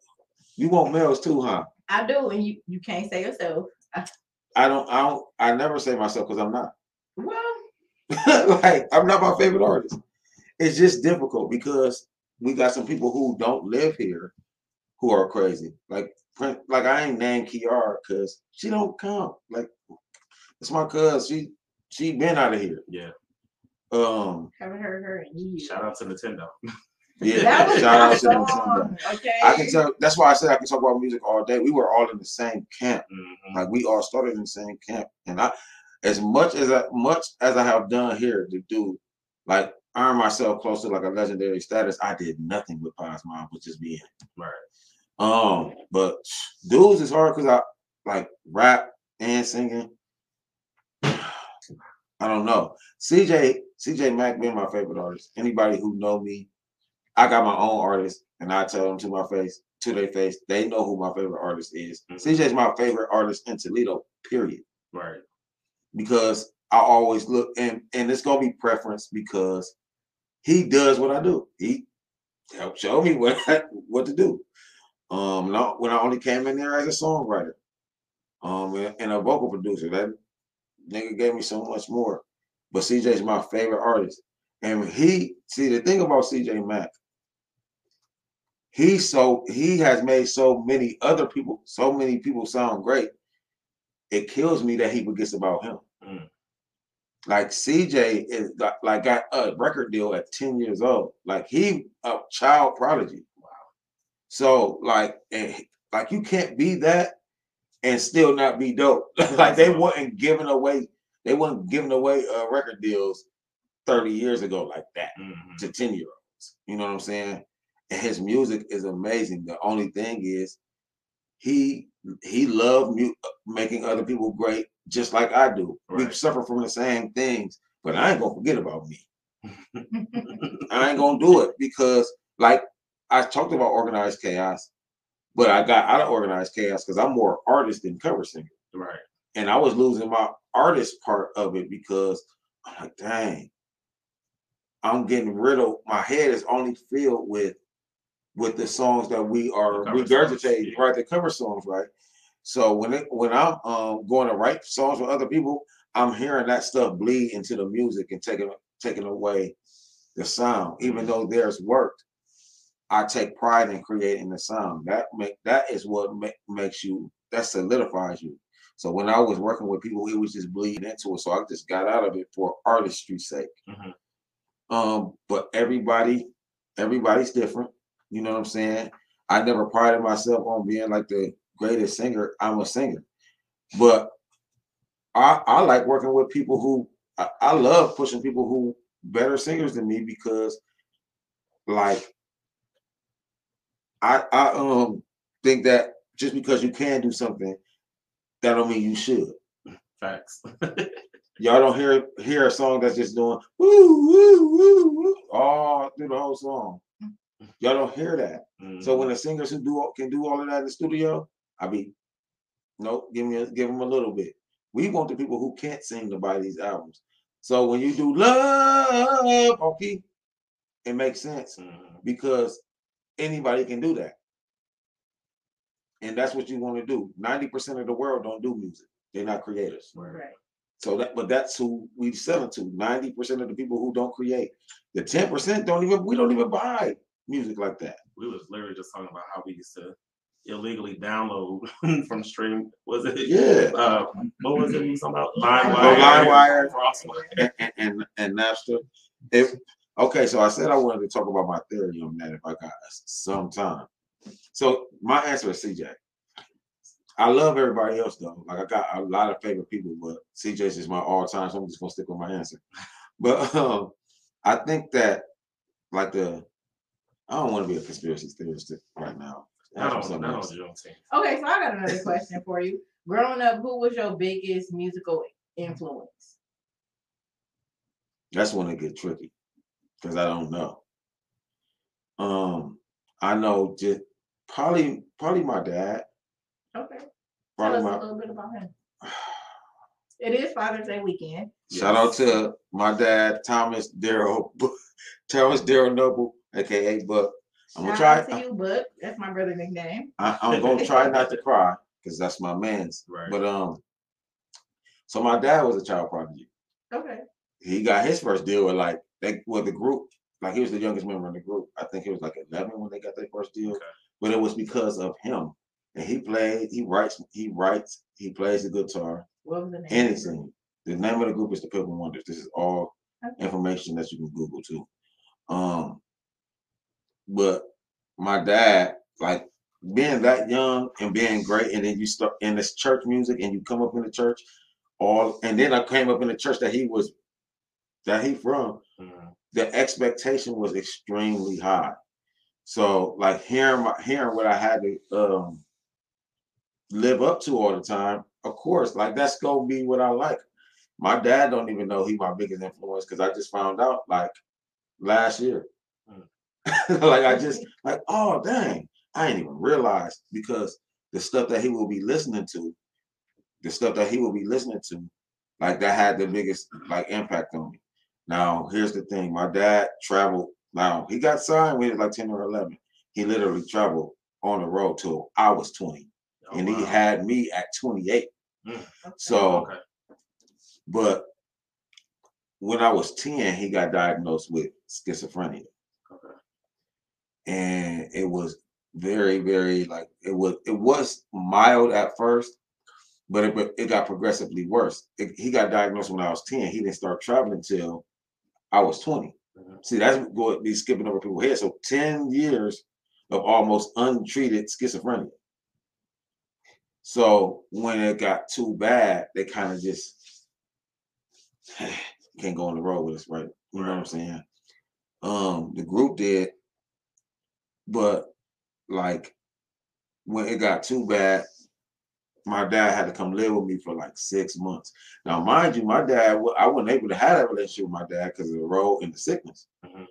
S2: you want males too, huh?
S4: I do, and you you can't say yourself.
S2: I don't. I don't. I never say myself because I'm not.
S4: Well,
S2: like I'm not my favorite artist. It's just difficult because we got some people who don't live here who are crazy. Like like I ain't named Kiara because she don't come. Like it's my cuz. She she been out of here.
S1: yeah.
S2: Um
S4: haven't heard her in years.
S1: Shout out to Nintendo.
S2: Yeah, shout out to them.
S4: song, okay.
S2: I can tell. That's why I said I can talk about music all day. We were all in the same camp.
S1: Mhm.
S2: Like we all started in the same camp, and I, as much as I, much as I have done here to do, like earn myself close to like a legendary status, I did nothing with Pies Mom, was just being.
S1: Right.
S2: Um, but dudes is hard because I like rap and singing. I don't know. CJ CJ Mack being my favorite artist. Anybody who know me, I got my own artist, and I tell them to my face, to their face, they know who my favorite artist is.
S1: Mhm.
S2: CJ's my favorite artist in Toledo. Period
S1: Right.
S2: because I always look and and it's gonna be preference because he does what I do. He helped show me what what to do. Um, not when I only came in there as a songwriter, um, and, a vocal producer. That nigga gave me so much more. But CJ's my favorite artist, and he see the thing about CJ Mack. He so he has made so many other people, so many people sound great. It kills me that he forgets about him. Like CJ is got, like got a record deal at 10 years old. Like he a child prodigy. Wow. So like and like you can't be that and still not be dope. like they weren't giving away, they weren't giving away uh, record deals 30 years ago like that
S1: Mhm.
S2: to 10 year olds. You know what I'm saying? And his music is amazing. The only thing is he he loved mu- making other people great just like I do. We suffer from the same things, but I ain't gonna forget about me. I ain't gonna do it because like I talked about organized chaos, but I got out of organized chaos because I'm more artist than cover singer
S1: Right.
S2: and I was losing my artist part of it because I'm like, dang, I'm getting rid of my head is only filled with with the songs that we are
S1: The
S2: regurgitating,
S1: yeah.
S2: right? The cover songs, right? So when it when I'm um going to write songs for other people, I'm hearing that stuff bleed into the music and taking taking away the sound, even though theirs worked. I take pride in creating the sound. That make that is what make, makes you that solidifies you. So when I was working with people, it was just bleeding into it. So I just got out of it for artistry's sake.
S1: Mhm.
S2: Um, but everybody, everybody's different. You know what I'm saying? I never prided myself on being like the greatest singer. I'm a singer, but I I like working with people who I, I love pushing people who better singers than me because like I I um think that just because you can do something, that don't mean you should.
S1: Facts.
S2: Y'all don't hear hear a song that's just doing woo woo woo woo all through the whole song. Y'all don't hear that. So
S1: Mhm.
S2: when the singers who do can do all of that in the studio, I be nope, give me a, give them a little bit. We want the people who can't sing to buy these albums. So when you do love, okay, it makes sense
S1: Mhm.
S2: because anybody can do that. And that's what you want to do. 90% of the world don't do music. They're not creators.
S4: Right.
S2: So that but that's who we sell it to. 90% of the people who don't create. The 10% don't even we don't even buy music like that.
S1: we was literally just talking about how we used to illegally download from stream. Was it?
S2: Yeah.
S1: Uh, what was it we was talking about?
S4: LimeWire.
S2: LimeWire.
S1: Crosswire.
S2: And and, and, and Napster. If okay, so I said I wanted to talk about my theory on that if I got some time. So my answer is CJ. I love everybody else though. Like I got a lot of favorite people, but CJ's is my all time, so I'm just gonna stick with my answer. But um, I think that like the I don't want to be a conspiracy theorist right now.
S1: Not
S2: Ask me
S1: on,
S2: something
S1: not on
S2: else.
S1: Juneteenth.
S4: Okay, so I got another question for you. Growing up, who was your biggest musical influence?
S2: That's when it get tricky because I don't know. Um, I know just probably probably my dad.
S4: Okay. Tell
S2: Probably
S4: us a little bit about him. It is Father's Day weekend.
S2: shout out to my dad Thomas Daryl Thomas Daryl Noble, aka Buck. I'm gonna try.
S4: out to you, Book. That's my brother nickname.
S2: I, I'm gonna try not to cry because that's my man's.
S1: Right.
S2: But um, so my dad was a child prodigy.
S4: Okay.
S2: He got his first deal with like they with the group. Like he was the youngest member in the group. I think he was like 11 when they got their first deal.
S1: Okay.
S2: But it was because of him. And he played. He writes. He writes. He plays the guitar.
S4: What was the name?
S2: And he sings. The name of the group is the Pilgrim Wonders. This is all
S4: Okay.
S2: information that you can Google too. Um, but my dad, like being that young and being great, and then you start in this church music, and you come up in the church, all, and then I came up in the church that he was, that he from.
S1: Mhm.
S2: The expectation was extremely high. So like hearing my hearing what I had to um live up to all the time, of course, like that's gonna be what I like. My dad don't even know he my biggest influence because I just found out like last year. like I just like, oh dang, I didn't even realize because the stuff that he will be listening to, the stuff that he will be listening to, like that had the biggest like impact on me. Now here's the thing: my dad traveled. Now he got signed when he was like ten or eleven. He literally traveled on the road till I was twenty,
S1: Oh,
S2: and he had me at twenty eight.
S1: Mm.
S2: So,
S1: okay.
S2: but when I was ten, he got diagnosed with schizophrenia. And it was very very like it was it was mild at first but it, it got progressively worse. It- he got diagnosed when i was 10 he didn't start traveling until i was 20
S1: Mhm.
S2: see that's going be skipping over people's heads. So 10 years of almost untreated schizophrenia. So when it got too bad they kind of just can't go on the road with us right? You know what i'm saying? Um the group did but like when it got too bad, my dad had to come live with me for like six months. Now, mind you, my dad, I wasn't able to have that relationship with my dad because of the role and the sickness.
S1: Mhm.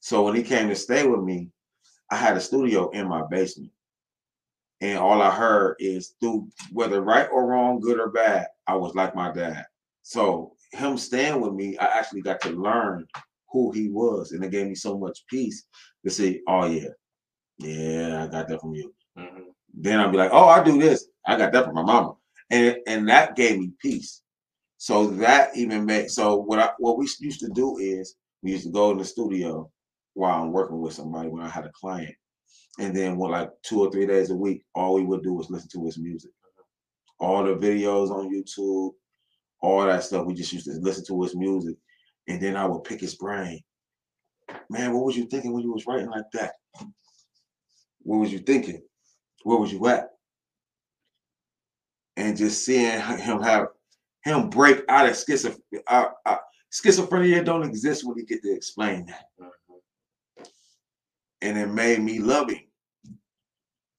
S2: So when he came to stay with me, I had a studio in my basement. And all I heard is through whether right or wrong, good or bad, I was like my dad. So him staying with me, I actually got to learn who he was. And it gave me so much peace to say, oh yeah, yeah, I got that from you.
S1: Mhm.
S2: Then I'll be like, oh, I do this. I got that from my mama. And and that gave me peace. So that even made so what I what we used to do is we used to go in the studio while I'm working with somebody when I had a client. And then what like two or three days a week, all we would do was listen to his music. All the videos on YouTube, all that stuff. We just used to listen to his music. And then I would pick his brain. Man, what was you thinking when you was writing like that? What was you thinking? Where was you at? And just seeing him have him break out of schizophrenia. Uh, uh, schizophrenia don't exist when you get to explain that.
S1: Mhm.
S2: And it made me love him.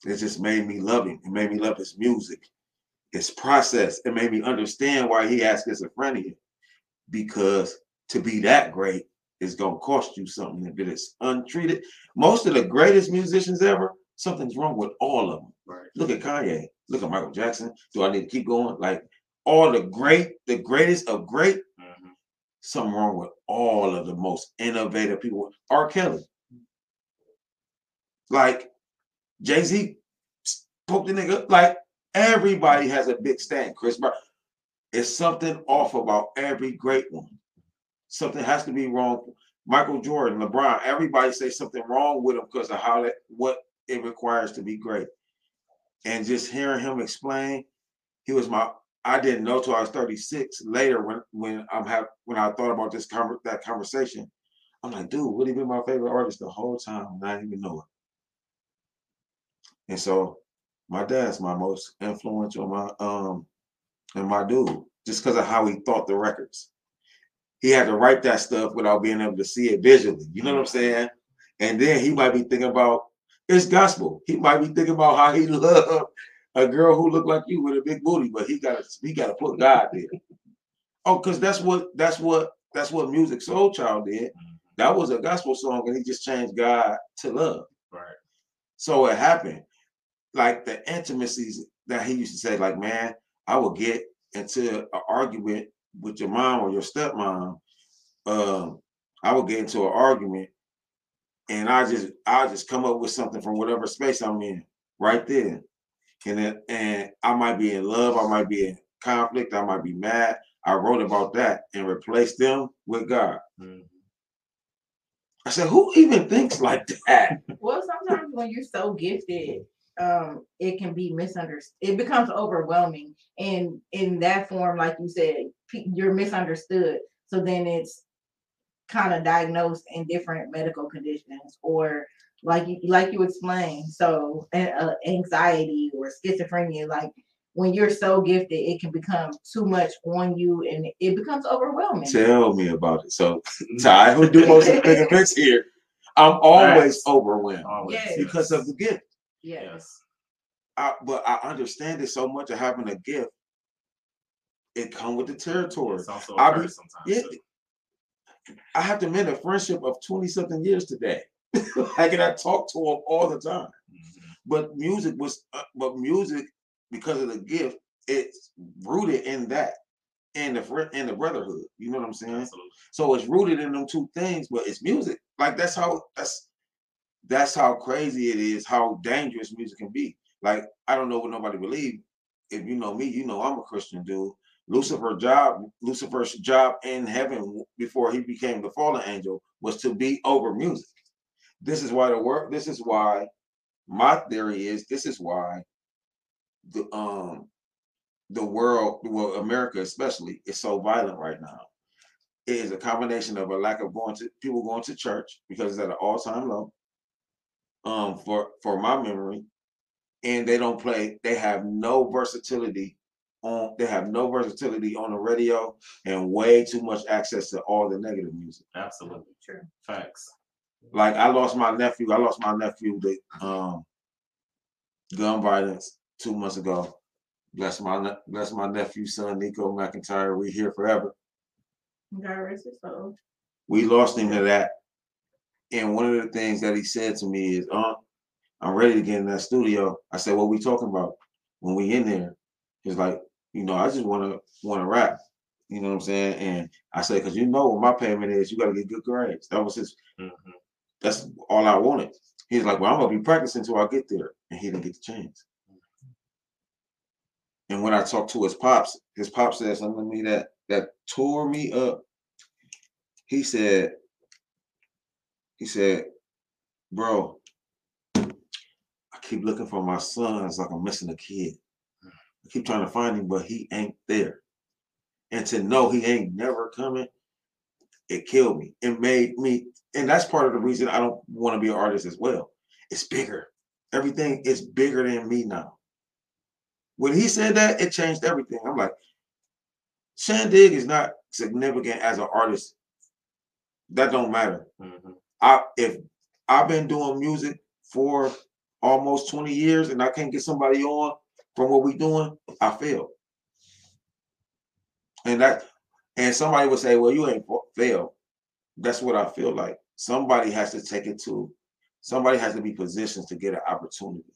S2: It just made me love him. It made me love his music, his process. It made me understand why he has schizophrenia. Because to be that great is gonna cost you something if it is untreated. Most of the greatest musicians ever, something's wrong with all of them.
S1: Right.
S2: Look at Kanye. Look at Michael Jackson. Do I need to keep going? Like all the great, the greatest of great,
S1: Mhm.
S2: something wrong with all of the most innovative people. R. Kelly. Like Jay Z spoke the nigga. Like everybody has a big stand. Chris Brown. It's something off about every great one. Something has to be wrong. Michael Jordan, LeBron, everybody say something wrong with them because of how that what it requires to be great. And just hearing him explain, he was my I didn't know till I was 36 later when when I'm have when I thought about this conver- that conversation. I'm like, dude, would he been my favorite artist the whole time I didn't even know it. And so my dad's my most influential, my um and my dude, just because of how he thought the records. He had to write that stuff without being able to see it visually. You know what I'm mm-hmm. saying? And then he might be thinking about it's gospel. He might be thinking about how he loved a girl who looked like you with a big booty, but he got to he got to put God there. Oh, because that's what that's what that's what Musiq Soulchild did. Mm-hmm. That was a gospel song, and he just changed God to love.
S1: Right.
S2: So it happened. Like the intimacies that he used to say, like, man, I would get into an argument with your mom or your stepmom. Um, I would get into an argument and I just I just come up with something from whatever space I'm in right there. And then, and I might be in love, I might be in conflict, I might be mad. I wrote about that and replaced them with God.
S1: Mhm.
S2: I said, who even thinks like that?
S4: Well, sometimes when you're so gifted, um, it can be misunderstood. It becomes overwhelming, and in that form, like you said, you're misunderstood. So then it's kind of diagnosed in different medical conditions, or like you like you explained. So uh, anxiety or schizophrenia, like when you're so gifted, it can become too much on you, and it becomes overwhelming.
S2: Tell me about it. So Ty, who do most of the big events here, I'm always
S1: Facts.
S2: overwhelmed
S1: Always,
S4: Yes.
S2: because of the gift.
S4: Yes.
S1: yes.
S2: I, but I understand it so much of having a gift. It come with the territory.
S1: It's also
S2: I
S1: a curse sometimes.
S2: Yeah,
S1: too.
S2: I have to mend a friendship of 20 something years today. I can I talk to him all the time.
S1: Mhm.
S2: But music was, uh, but music because of the gift, it's rooted in that, and the friend and the brotherhood. You know what I'm saying?
S1: Absolutely.
S2: So it's rooted in them two things, but it's music. Like that's how that's that's how crazy it is, how dangerous music can be. Like I don't know what nobody believe. If you know me, you know I'm a Christian dude. Lucifer job, Lucifer's job in heaven before he became the fallen angel was to be over music. This is why the work. This is why my theory is. This is why the um the world, well America especially, is so violent right now it is a combination of a lack of going to people going to church because it's at an all-time low um for for my memory and they don't play they have no versatility on they have no versatility on the radio and way too much access to all the negative music
S1: Absolutely.
S4: True.
S1: Facts.
S2: like i lost my nephew i lost my nephew to um gun violence two months ago bless my ne- bless my nephew's son nico mcintyre we here forever
S4: God rest his soul.
S2: we lost him to that. And one of the things that he said to me is, "Uh, I'm ready to get in that studio." I said, "What we talking about when we in there?" He's like, "You know, I just want to want to rap." You know what I'm saying? And I said, "Cause you know what my payment is. You got to get good grades." That was his.
S1: Mhm.
S2: That's all I wanted. He's like, "Well, I'm gonna be practicing until I get there," and he didn't get the chance. And when I talked to his pops, his pops said something to me that that tore me up. He said, he said, bro, I keep looking for my son. It's like I'm missing a kid. Keep trying to find him, but he ain't there. And to know he ain't never coming, it killed me. It made me, and that's part of the reason I don't want to be an artist as well. It's bigger. Everything is bigger than me now. When he said that, it changed everything. I'm like, Shan Digg is not significant as an artist. That don't matter.
S1: Mhm.
S2: I if I've been doing music for almost 20 years and I can't get somebody on from what we're doing, I fail. And that and somebody would say, Well, you ain't failed. That's what I feel like. Somebody has to take it to somebody has to be positioned to get an opportunity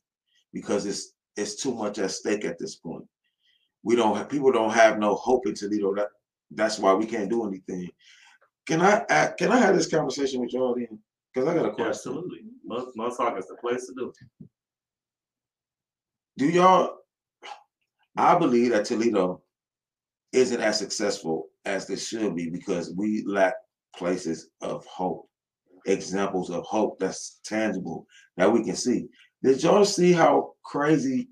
S2: because it's it's too much at stake at this point. We don't have people don't have no hope in Toledo. That that's why we can't do anything. Can I can I have this conversation with y'all then? Because I got a question.
S1: Absolutely. Most most is the place to do. it.
S2: Do y'all? I believe that Toledo isn't as successful as this should be because we lack places of hope, examples of hope that's tangible that we can see. Did y'all see how crazy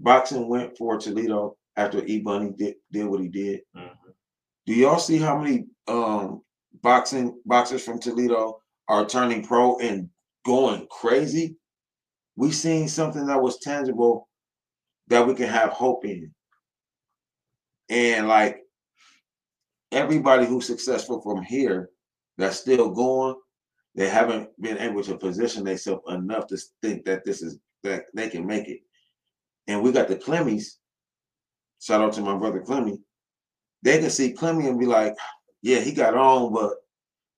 S2: boxing went for Toledo after E Bunny did, did what he did?
S1: Mhm.
S2: Do y'all see how many um boxing boxers from Toledo are turning pro and going crazy? We seen something that was tangible that we can have hope in. And like everybody who's successful from here that's still going, they haven't been able to position themselves enough to think that this is that they can make it. And we got the Clemmies. Shout out to my brother Clemmy. They can see Clemmy and be like, yeah, he got on, but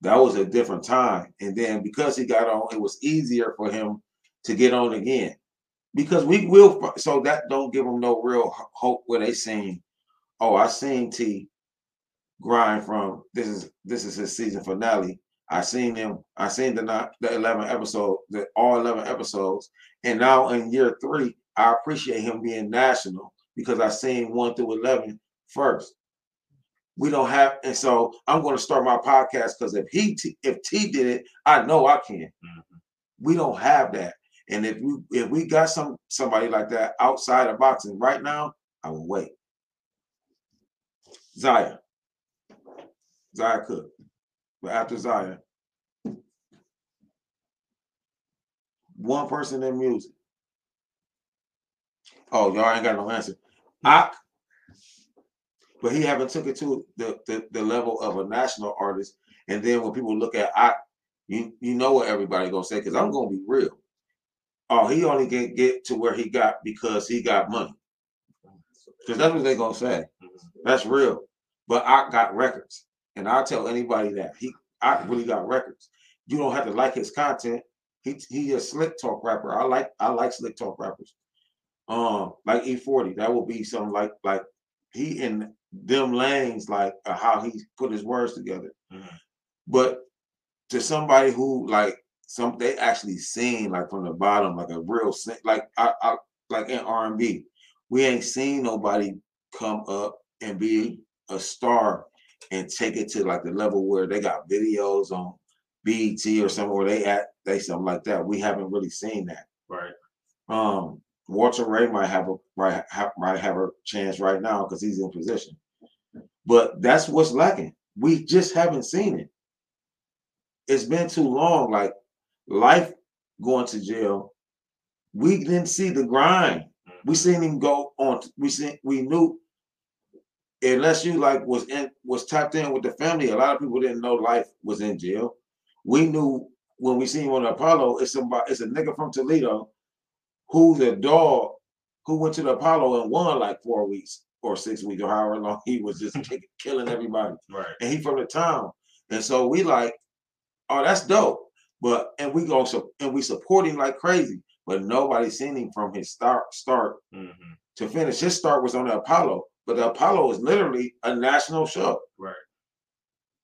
S2: that was a different time. And then because he got on, it was easier for him to get on again. Because we will, so that don't give them no real hope where they saying, oh, I seen T grind from this is this is his season finale. I seen him, I seen the the 11 episode, the all 11 episodes. And now in year three, I appreciate him being national because I seen one through 11 first. We don't have, and so I'm going to start my podcast because if he, T, if T did it, I know I can.
S1: Mhm.
S2: We don't have that, and if we if we got some somebody like that outside of boxing right now, I will wait. Zaya, Zaya Cook, but after Zaya, one person in music. Oh, y'all ain't got no answer. I, but he haven't took it to the, the the level of a national artist. And then when people look at I, you you know what everybody gonna say because I'm gonna be real. Oh, he only can get to where he got because he got money. Because that's what they gonna say. That's real. But I got records, and I'll tell anybody that he I really got records. You don't have to like his content. He he a slick talk rapper. I like I like slick talk rappers. Um, like E40, that will be something like like he in them lanes, like uh, how he put his words together.
S1: Mhm.
S2: But to somebody who like some they actually sing like from the bottom, like a real like I, I like in R and B, we ain't seen nobody come up and be a star and take it to like the level where they got videos on BET or somewhere where they at they something like that. We haven't really seen that.
S1: Right.
S2: Um, Walter Ray might have a might have, might have a chance right now because he's in position, but that's what's lacking. We just haven't seen it. It's been too long. Like Lyfe going to jail, we didn't see the grind. We mm-hmm. seen him go on. We seen we knew unless you like was in was tapped in with the family. A lot of people didn't know Lyfe was in jail. We knew when we seen him on Apollo. It's somebody. It's a nigga from Toledo who's a dog who went to the Apollo and won like four weeks or six weeks or however long he was just killing everybody.
S1: Right.
S2: And he from the town. And so we like, oh, that's dope. But and we go and we support him like crazy. But nobody seen him from his start start
S1: hmm
S2: to finish. His start was on the Apollo, but the Apollo is literally a national show.
S1: Right.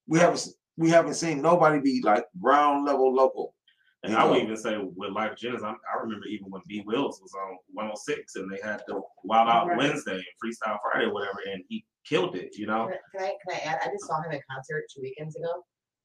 S2: We haven't we haven't seen nobody be like ground level local.
S1: And
S2: You
S1: I would
S2: know.
S1: even say with Lyfe Jennings, I, I remember even when B Wills was on 106 and they had the Wild Out
S4: Right.
S1: Wednesday and Freestyle Friday, or whatever, and he killed it. You know.
S7: Can I can I add? I just saw him at concert two weekends ago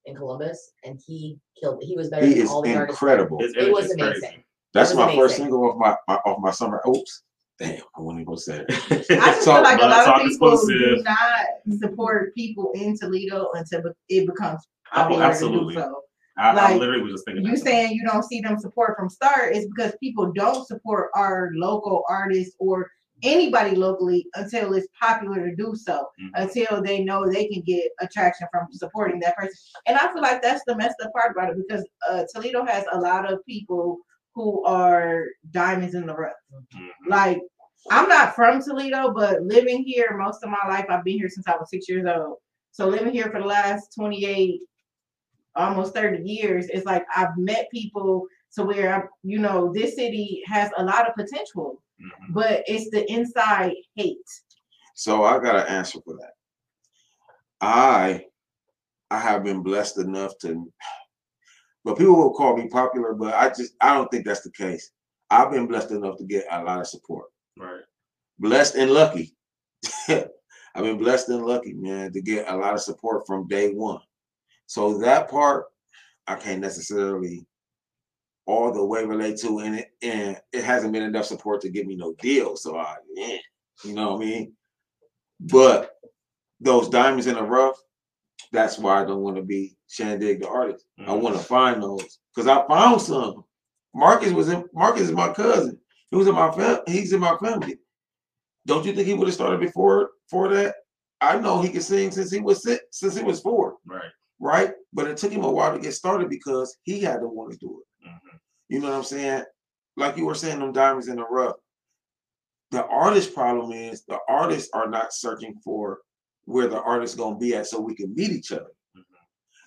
S7: in Columbus, and he killed. He was better
S2: He
S7: than
S2: is
S7: all the artists.
S2: incredible.
S1: His
S7: It was
S1: is
S7: amazing.
S1: crazy.
S2: That's
S7: was
S2: my first single off my, my off my summer. Oops. Damn, I wouldn't even go say it.
S4: I just
S2: So,
S4: feel like a lot of people
S1: exclusive.
S4: do not support people in Toledo until it becomes
S1: Oh,
S4: popular
S1: absolutely.
S4: to do so.
S1: I, I literally was just thinking.
S4: You saying you don't see them support from start is because people don't support our local artists or anybody locally until it's popular to do so.
S1: Mhm.
S4: Until they know they can get attraction from supporting that person. And I feel like that's the messed up part about it because uh, Toledo has a lot of people who are diamonds in the rough.
S1: Mhm.
S4: Like I'm not from Toledo, but living here most of my life, I've been here since I was six years old. So living here for the last 28, almost 30 years, it's like I've met people to where I'm, you know, this city has a lot of potential,
S1: Mhm.
S4: but it's the inside hate.
S2: So I got an answer for that. I I have been blessed enough to but people will call me popular, but I just I don't think that's the case. I've been blessed enough to get a lot of support.
S1: Right.
S2: Blessed and lucky. I've been blessed and lucky, man, to get a lot of support from day one. So that part I can't necessarily all the way relate to, and it and it hasn't been enough support to give me no deal. So I, yeah, you know what I mean. But those diamonds in the rough, that's why I don't want to be Shan Digg the artist. I mm. want to find those because I found some. Marcus was in. Marcus is my cousin. He was in my fam. He's in my family. Don't you think he would have started before for that? I know he could sing since he was six, since he was four,
S1: Right.
S2: right? But it took him a while to get started because he had to want to do it. You know what I'm saying? Like you were saying, them diamonds in the rough. The artist problem is the artists are not searching for where the artist's gonna be at so we can meet each other.
S1: Mhm.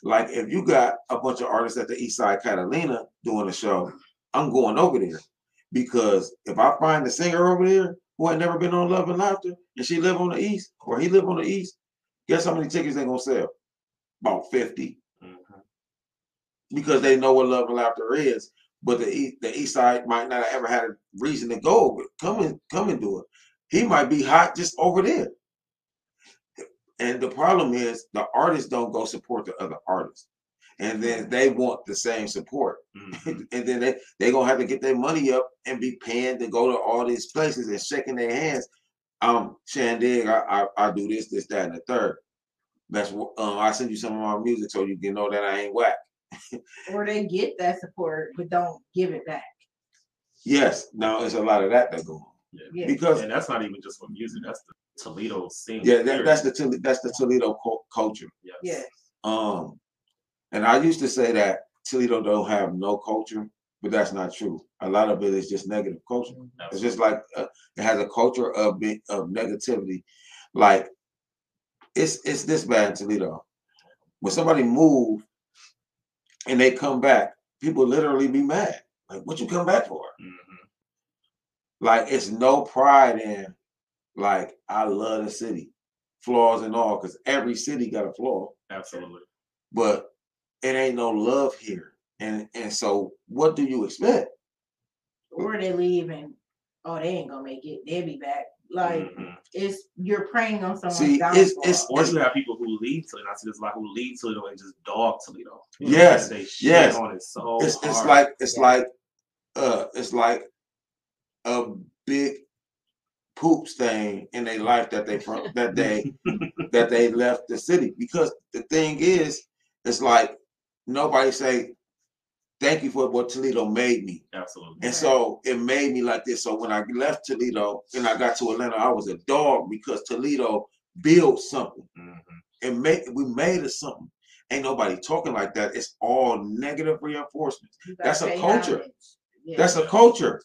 S2: Like if you got a bunch of artists at the East Side Catalina doing a show, I'm going over there because if I find a singer over there who had never been on Love and Laughter and she live on the East or he live on the East, guess how many tickets they gonna sell? About 50
S1: Mhm.
S2: because they know what love and laughter is. But the east, the east side might not have ever had a reason to go over. Come and come and do it. He might be hot just over there. And the problem is the artists don't go support the other artists. And then they want the same support.
S1: Mhm.
S2: and then they they gonna have to get their money up and be paying to go to all these places and shaking their hands. Um, Shan Digg, I, I I do this, this, that, and the third. That's what um, I send you some of my music so you can know that I ain't whack.
S4: Or they get that support but don't give it back.
S2: Yes, now it's a lot of that that go on
S4: Yeah.
S2: because
S1: And that's not even just for music. That's the Toledo scene.
S2: yeah, that, that's the Tol- that's the Toledo cul- culture.
S1: Yes.
S4: Yeah.
S2: Um, and I used to say that Toledo don't have no culture, but that's not true. A lot of it is just negative culture. It's just like uh, it has a culture of be- of negativity. Like it's it's this bad in Toledo. When somebody move and they come back, people literally be mad. Like, what you come back for?
S1: Mhm.
S2: Like it's no pride in like I love the city, flaws and all, because every city got a flaw,
S1: Absolutely.
S2: but it ain't no love here. And and so what do you expect?
S4: Or they leave and oh they ain't gonna make it. They'll be back. Like
S1: Mhm.
S4: it's you're preying on someone's
S2: See,
S4: downfall.
S2: it's- it's-
S1: Or you have people who leave Toledo. I see this a lot who leave Toledo and just dog Toledo. You know,
S2: Yes,
S1: They shit
S2: yes.
S1: on it so
S2: it's it's like it's
S7: Yeah.
S2: like uh it's like a big poop stain in their life that they that they that they left the city because the thing is it's like nobody say thank you for what Toledo made me
S1: Absolutely.
S2: and so it made me like this so when I left Toledo and I got to Atlanta I was a dog because Toledo built something
S1: Mhm.
S2: and make we made it something ain't nobody talking like that it's all negative reinforcement that's a culture.
S4: Yeah.
S2: that's a culture.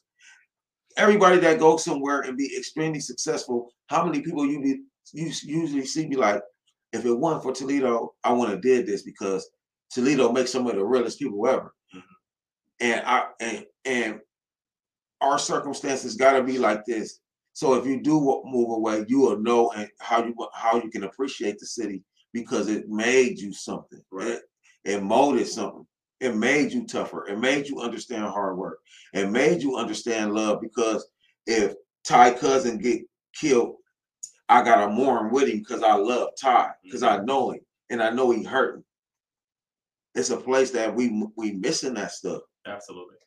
S2: Everybody that goes somewhere and be extremely successful, how many people you be you usually see me like, if it wasn't for Toledo, I wouldn't have did this because Toledo makes some of the realest people ever.
S1: Mhm.
S2: And I and and our circumstances gotta be like this. So if you do move away, you will know and how you how you can appreciate the city because it made you something.
S1: Right.
S2: It, it molded something. It made you tougher. It made you understand hard work. It made you understand love because if Ty cousin get killed, I gotta mourn with him because I love Ty because I know him and I know he hurting. It's a place that we we missing that stuff,
S1: Absolutely.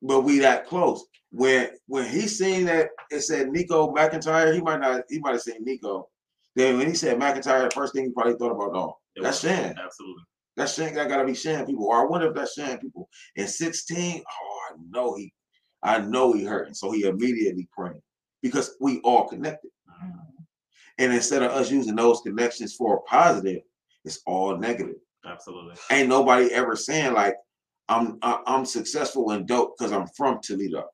S2: but we that close. When when he seen that it said Nico McIntyre, he might not he might have seen Nico. Then when he said McIntyre, the first thing he probably thought about, oh,
S1: It
S2: that's
S1: was.
S2: Shan.
S1: Absolutely.
S2: That's Shan. That gotta be Shan people. Or I wonder if that's Shan people. In 16, oh, I know he, I know he hurting. So he immediately praying because we all connected.
S1: Mhm.
S2: And instead of us using those connections for a positive, it's all negative.
S1: Absolutely.
S2: Ain't nobody ever saying like, I'm I- I'm successful and dope because I'm from Toledo.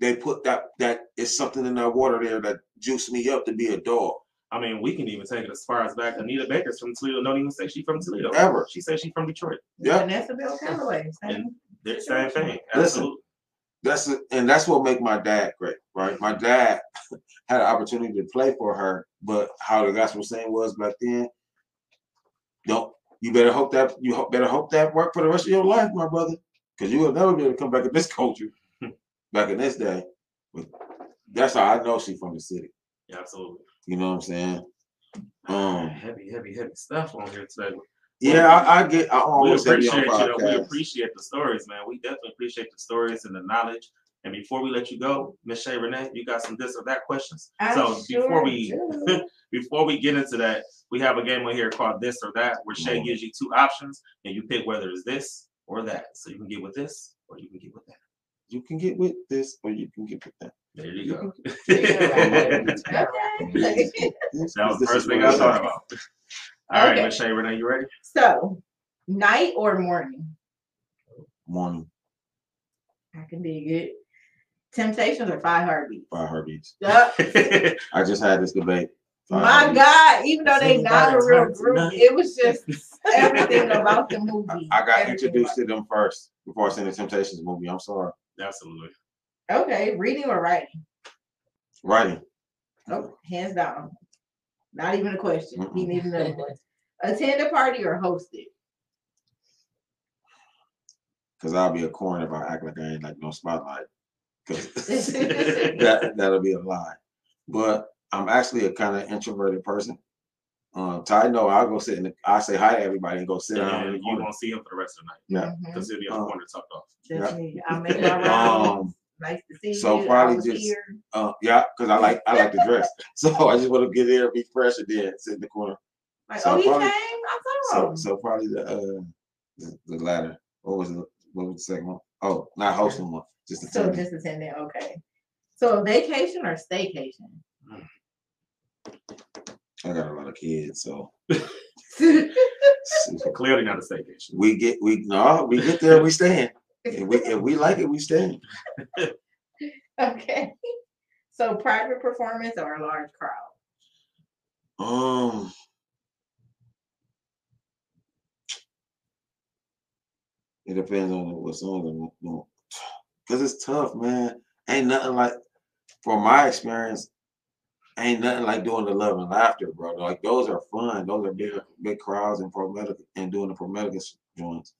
S2: They put that that is something in that water there that juiced me up to be a dog.
S1: I mean, we can even take it as far as back. Anita Baker's from Toledo. Don't even say she's from Toledo.
S2: Ever.
S1: She says she's from Detroit.
S2: Yeah.
S4: Vanessa Bell Calloway. Same.
S1: They're same thing.
S2: Listen. That's it, and that's what make my dad great, right? My dad had an opportunity to play for her, but how the gospel saying was back then, don't you better hope that you ho- better hope that work for the rest of your life, my brother, because you will never be able to come back in this culture back in this day. But that's how I know she from the city.
S1: Yeah, absolutely.
S2: You know what I'm saying? Um,
S1: heavy, heavy, heavy stuff on here today.
S2: yeah, I, I get. I
S1: We
S2: always heavy
S1: appreciate you. know, We appreciate the stories, man. We definitely appreciate the stories and the knowledge. And before we let you go, Miss Shay Renee, you got some this or that questions.
S4: I
S1: so before we
S4: do.
S1: before we get into that, we have a game on here called This or That, where Shay
S2: Mhm.
S1: gives you two options and you pick whether it's this or that. So you can get with this or you can get with that.
S2: You can get with this, or you can get with that.
S1: There you go.
S7: Okay.
S1: That was the first thing I
S2: it
S1: thought about. All right,
S4: Okay.
S1: Miss Shay Renee, you ready?
S4: So, night or morning?
S2: Morning
S4: I can dig it. Temptations or five heartbeats?
S2: Five Heartbeats.
S4: Yup.
S2: I just had this debate. Five
S4: My
S2: Heartbeats.
S4: God, even though they not a real group,
S1: tonight.
S4: it was just everything about the movie.
S2: I got
S4: everything
S2: introduced to them first before I seen the Temptations movie. I'm sorry.
S1: Absolutely.
S4: Okay, reading or writing?
S2: Writing.
S4: Oh, hands down. Not even a question. He
S2: Mm-mm.
S4: needs another one. Attend a party or host it?
S2: Cause I'll be a corn if I act like I ain't like no spotlight. Cause that that'll be a lie. But I'm actually a kind of introverted person. Um, Ty know I'll go sit in the I say hi to everybody and go sit down in
S1: And
S2: the
S1: you
S2: corner.
S1: won't see him for the rest of the night
S2: Yeah.
S1: Because he'll be on the
S2: Uh,
S1: corner tucked off.
S4: Just me. I'll make my rounds.
S2: Um
S4: Nice to see
S2: so
S4: you.
S2: probably just- uh yeah, because I like I like to dress. So I just want to get there, be fresh, and then sit in the corner.
S4: Like,
S2: so
S4: oh, he
S2: probably-
S4: came. I saw
S2: So
S4: him.
S2: so probably the uh the, the latter. What was the what was the second one? Oh, not hosting one, just
S4: So
S2: attending.
S4: just attending, okay. So vacation or staycation?
S2: I got a lot of kids, so
S1: Clearly not a staycation.
S2: we get we no, we get there, we stand. If we if we like it, we stand.
S4: Okay. So private performance or a large crowd?
S2: Um, it depends on what song I'm. Cause it's tough, man. Ain't nothing like, from my experience, ain't nothing like doing the love and laughter, bro. Like those are fun. Those are big, big crowds and prometic and doing the prometheus joints.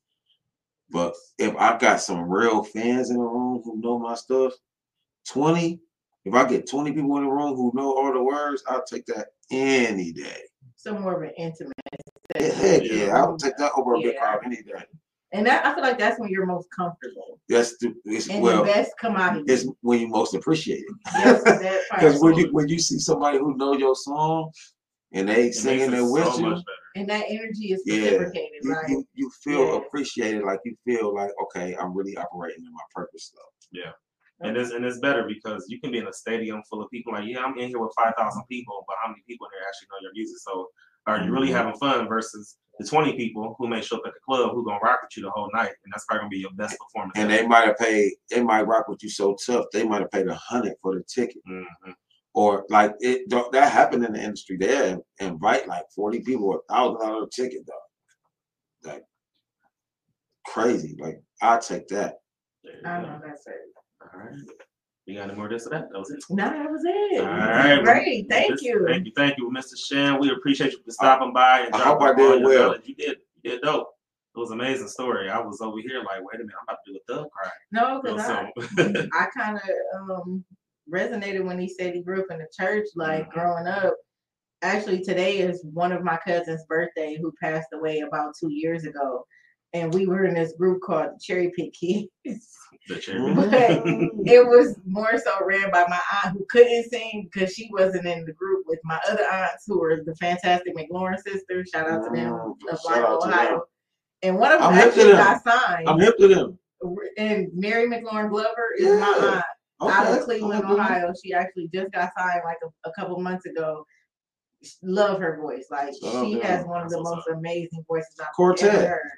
S2: But if I've got some real fans in the room who know my stuff, twenty. If I get twenty people in the room who know all the words, I'll take that any day.
S4: So more of an intimate.
S2: Yeah. Heck yeah, I would take that over a big crowd any day.
S4: And that I feel like that's when you're most comfortable.
S2: That's the it's
S4: And
S2: well,
S4: the best commodity.
S2: it's when you most appreciate it.
S4: Yes.
S2: Because when you when you see somebody who know your song and they
S1: It
S2: singing it
S1: it
S2: with
S1: so
S2: you,
S4: and that energy is
S2: Yeah.
S4: reciprocated,
S2: you,
S4: right?
S2: you you feel
S4: Yes.
S2: appreciated, like you feel like okay, I'm really operating in my purpose though. Yeah.
S1: And it's and it's better because you can be in a stadium full of people like, yeah, I'm in here with five thousand people, but how many people in there actually know your music? So are you really having fun versus the twenty people who may show up at the club who gonna rock with you the whole night, and that's probably gonna be your best performance.
S2: And
S1: ever.
S2: they might have paid, they might rock with you so tough, they might have paid a hundred for the ticket.
S1: Mhm.
S2: Or like it don't- that happened in the industry. They invite like 40 people a thousand dollar ticket though. Like crazy. Like I take that.
S1: There you
S4: I know that's it.
S1: All right. You got any more of this or that? That was it.
S4: No, that was it.
S1: All right. well,
S4: Great. Thank
S1: Miss-
S4: you.
S1: Thank you. Thank you, Mr. Shan. We appreciate you for stopping by. And
S2: I hope
S1: dropping
S2: I did well.
S1: knowledge. You did. You did dope. It was an amazing story. I was over here like, wait a minute, I'm about to do a thug cry.
S4: No,
S1: real
S4: because I,
S1: soon.
S4: I kind of um resonated when he said he grew up in the church, like
S1: Mhm.
S4: growing up. Actually, today is one of my cousin's birthday who passed away about two years ago. And we were in this group called the Cherry Pick Kids.
S1: the cherry.
S4: But it was more so ran by my aunt who couldn't sing because she wasn't in the group with my other aunts who were the fantastic McLaurin sisters. Shout out to them of
S2: shout
S4: Lima,
S2: to them.
S4: Ohio. And one of them
S2: I'm
S4: actually got signed.
S2: I'm hip to them.
S4: and Mary McLaurin Glover is my
S2: Yeah.
S4: aunt out
S2: Okay.
S4: of Cleveland,
S2: I'm hip to them.
S4: Ohio. She actually just got signed like a, a couple months ago. Love her voice. Like
S2: Shout out
S4: she
S2: to
S4: has one of the
S1: That's
S4: most
S1: what's
S4: amazing voices I've
S2: Quartet.
S4: ever heard.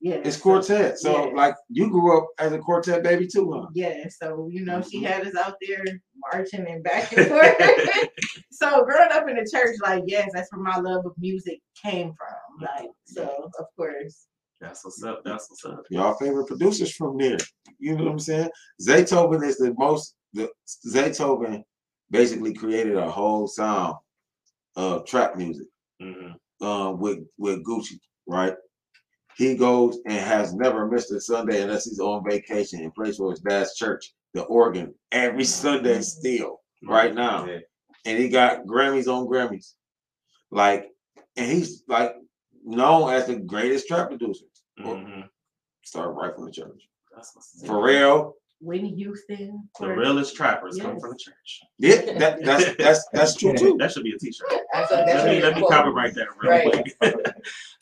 S4: Yeah.
S2: It's quartet. So
S4: yeah.
S2: like you grew up as a quartet baby too, huh?
S4: Yeah, so you know, she
S2: Mhm.
S4: had us out there marching and back and forth. so growing up in the church, like yes, that's where my love of music came from. Like so, of course.
S1: That's what's up. That's what's up.
S2: Y'all favorite producers from there. You know what I'm saying? Zaytoven is the most the Zaytoven basically created a whole sound of trap music.
S1: Mhm.
S2: um, with with Gucci, right? He goes and has never missed a Sunday unless he's on vacation and plays for his dad's church, the organ, every Sunday still, right now.
S1: Yeah.
S2: And he got Grammys on Grammys. Like, and he's like known as the greatest trap producer.
S1: Mhm.
S2: Started right from the church.
S1: That's what's up.
S2: Pharrell,
S4: Whitney Houston.
S1: The
S4: Courtney-
S1: realest trappers come from the church.
S2: yeah, that, that's that's that's true too.
S1: That should be a t-shirt.
S7: That's a,
S1: Let me let me
S7: quote.
S1: copyright that real
S7: Right.
S1: quick.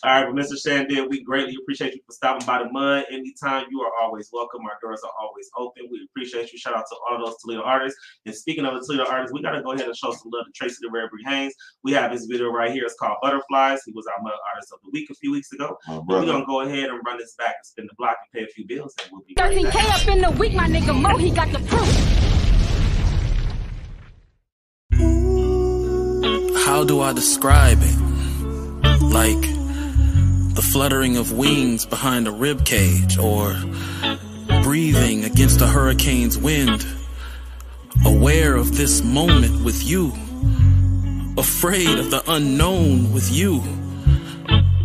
S1: All right, well, Mr. Shan Digg, we greatly appreciate you for stopping by the mud. Anytime you are always welcome. Our doors are always open. We appreciate you. Shout out to all those Toledo artists. And speaking of the Toledo artists, we gotta go ahead and show some love to Tracy the Rare Haynes. We have his video right here. It's called Butterflies. He was our mud artist of the week a few weeks ago. But we're gonna go ahead and run this back and spin the block and pay a few bills, and we'll be
S8: 13K
S1: back.
S8: up in the week, my nigga Mo, he got the proof.
S9: How do I describe it? Like the fluttering of wings behind a rib cage, or breathing against a hurricane's wind. Aware of this moment with you, afraid of the unknown with you,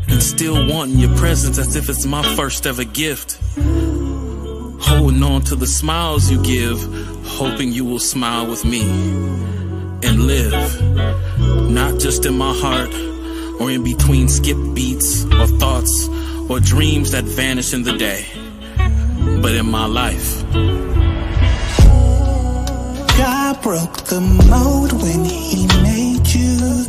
S9: and still wanting your presence as if it's my first ever gift. Holding on to the smiles you give, hoping you will smile with me and live not just in my heart or in between skip beats or thoughts or dreams that vanish in the day, but in my life.
S6: God broke the mold when he made you.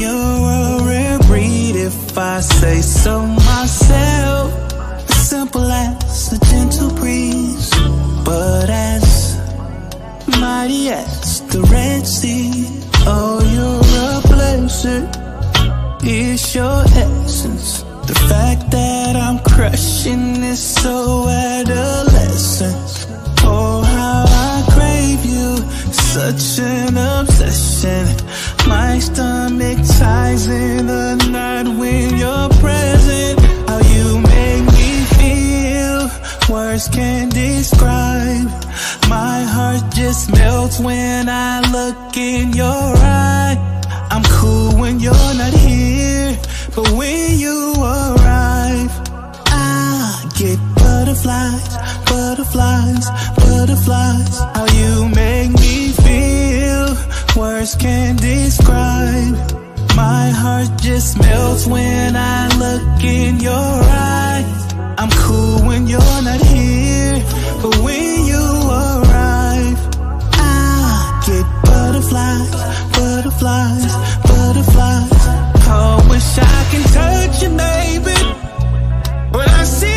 S6: You're a rare breed if I say so myself. Simple as a mighty as the Red Sea. Oh, you're a blessing. It's your essence. The fact that I'm crushing is so adolescent. Oh, how I crave you. Such an obsession. My stomach ties in the night when you're present. How you make me feel. Words can't describe. My heart just melts when I look in your eye. I'm cool when you're not here, but when you arrive, I get butterflies, butterflies, butterflies. How you make me feel, words can't describe. My heart just melts when I look in your eyes. I'm cool when you're not here, but when butterflies, butterflies. Oh, wish I can touch you, baby. When I see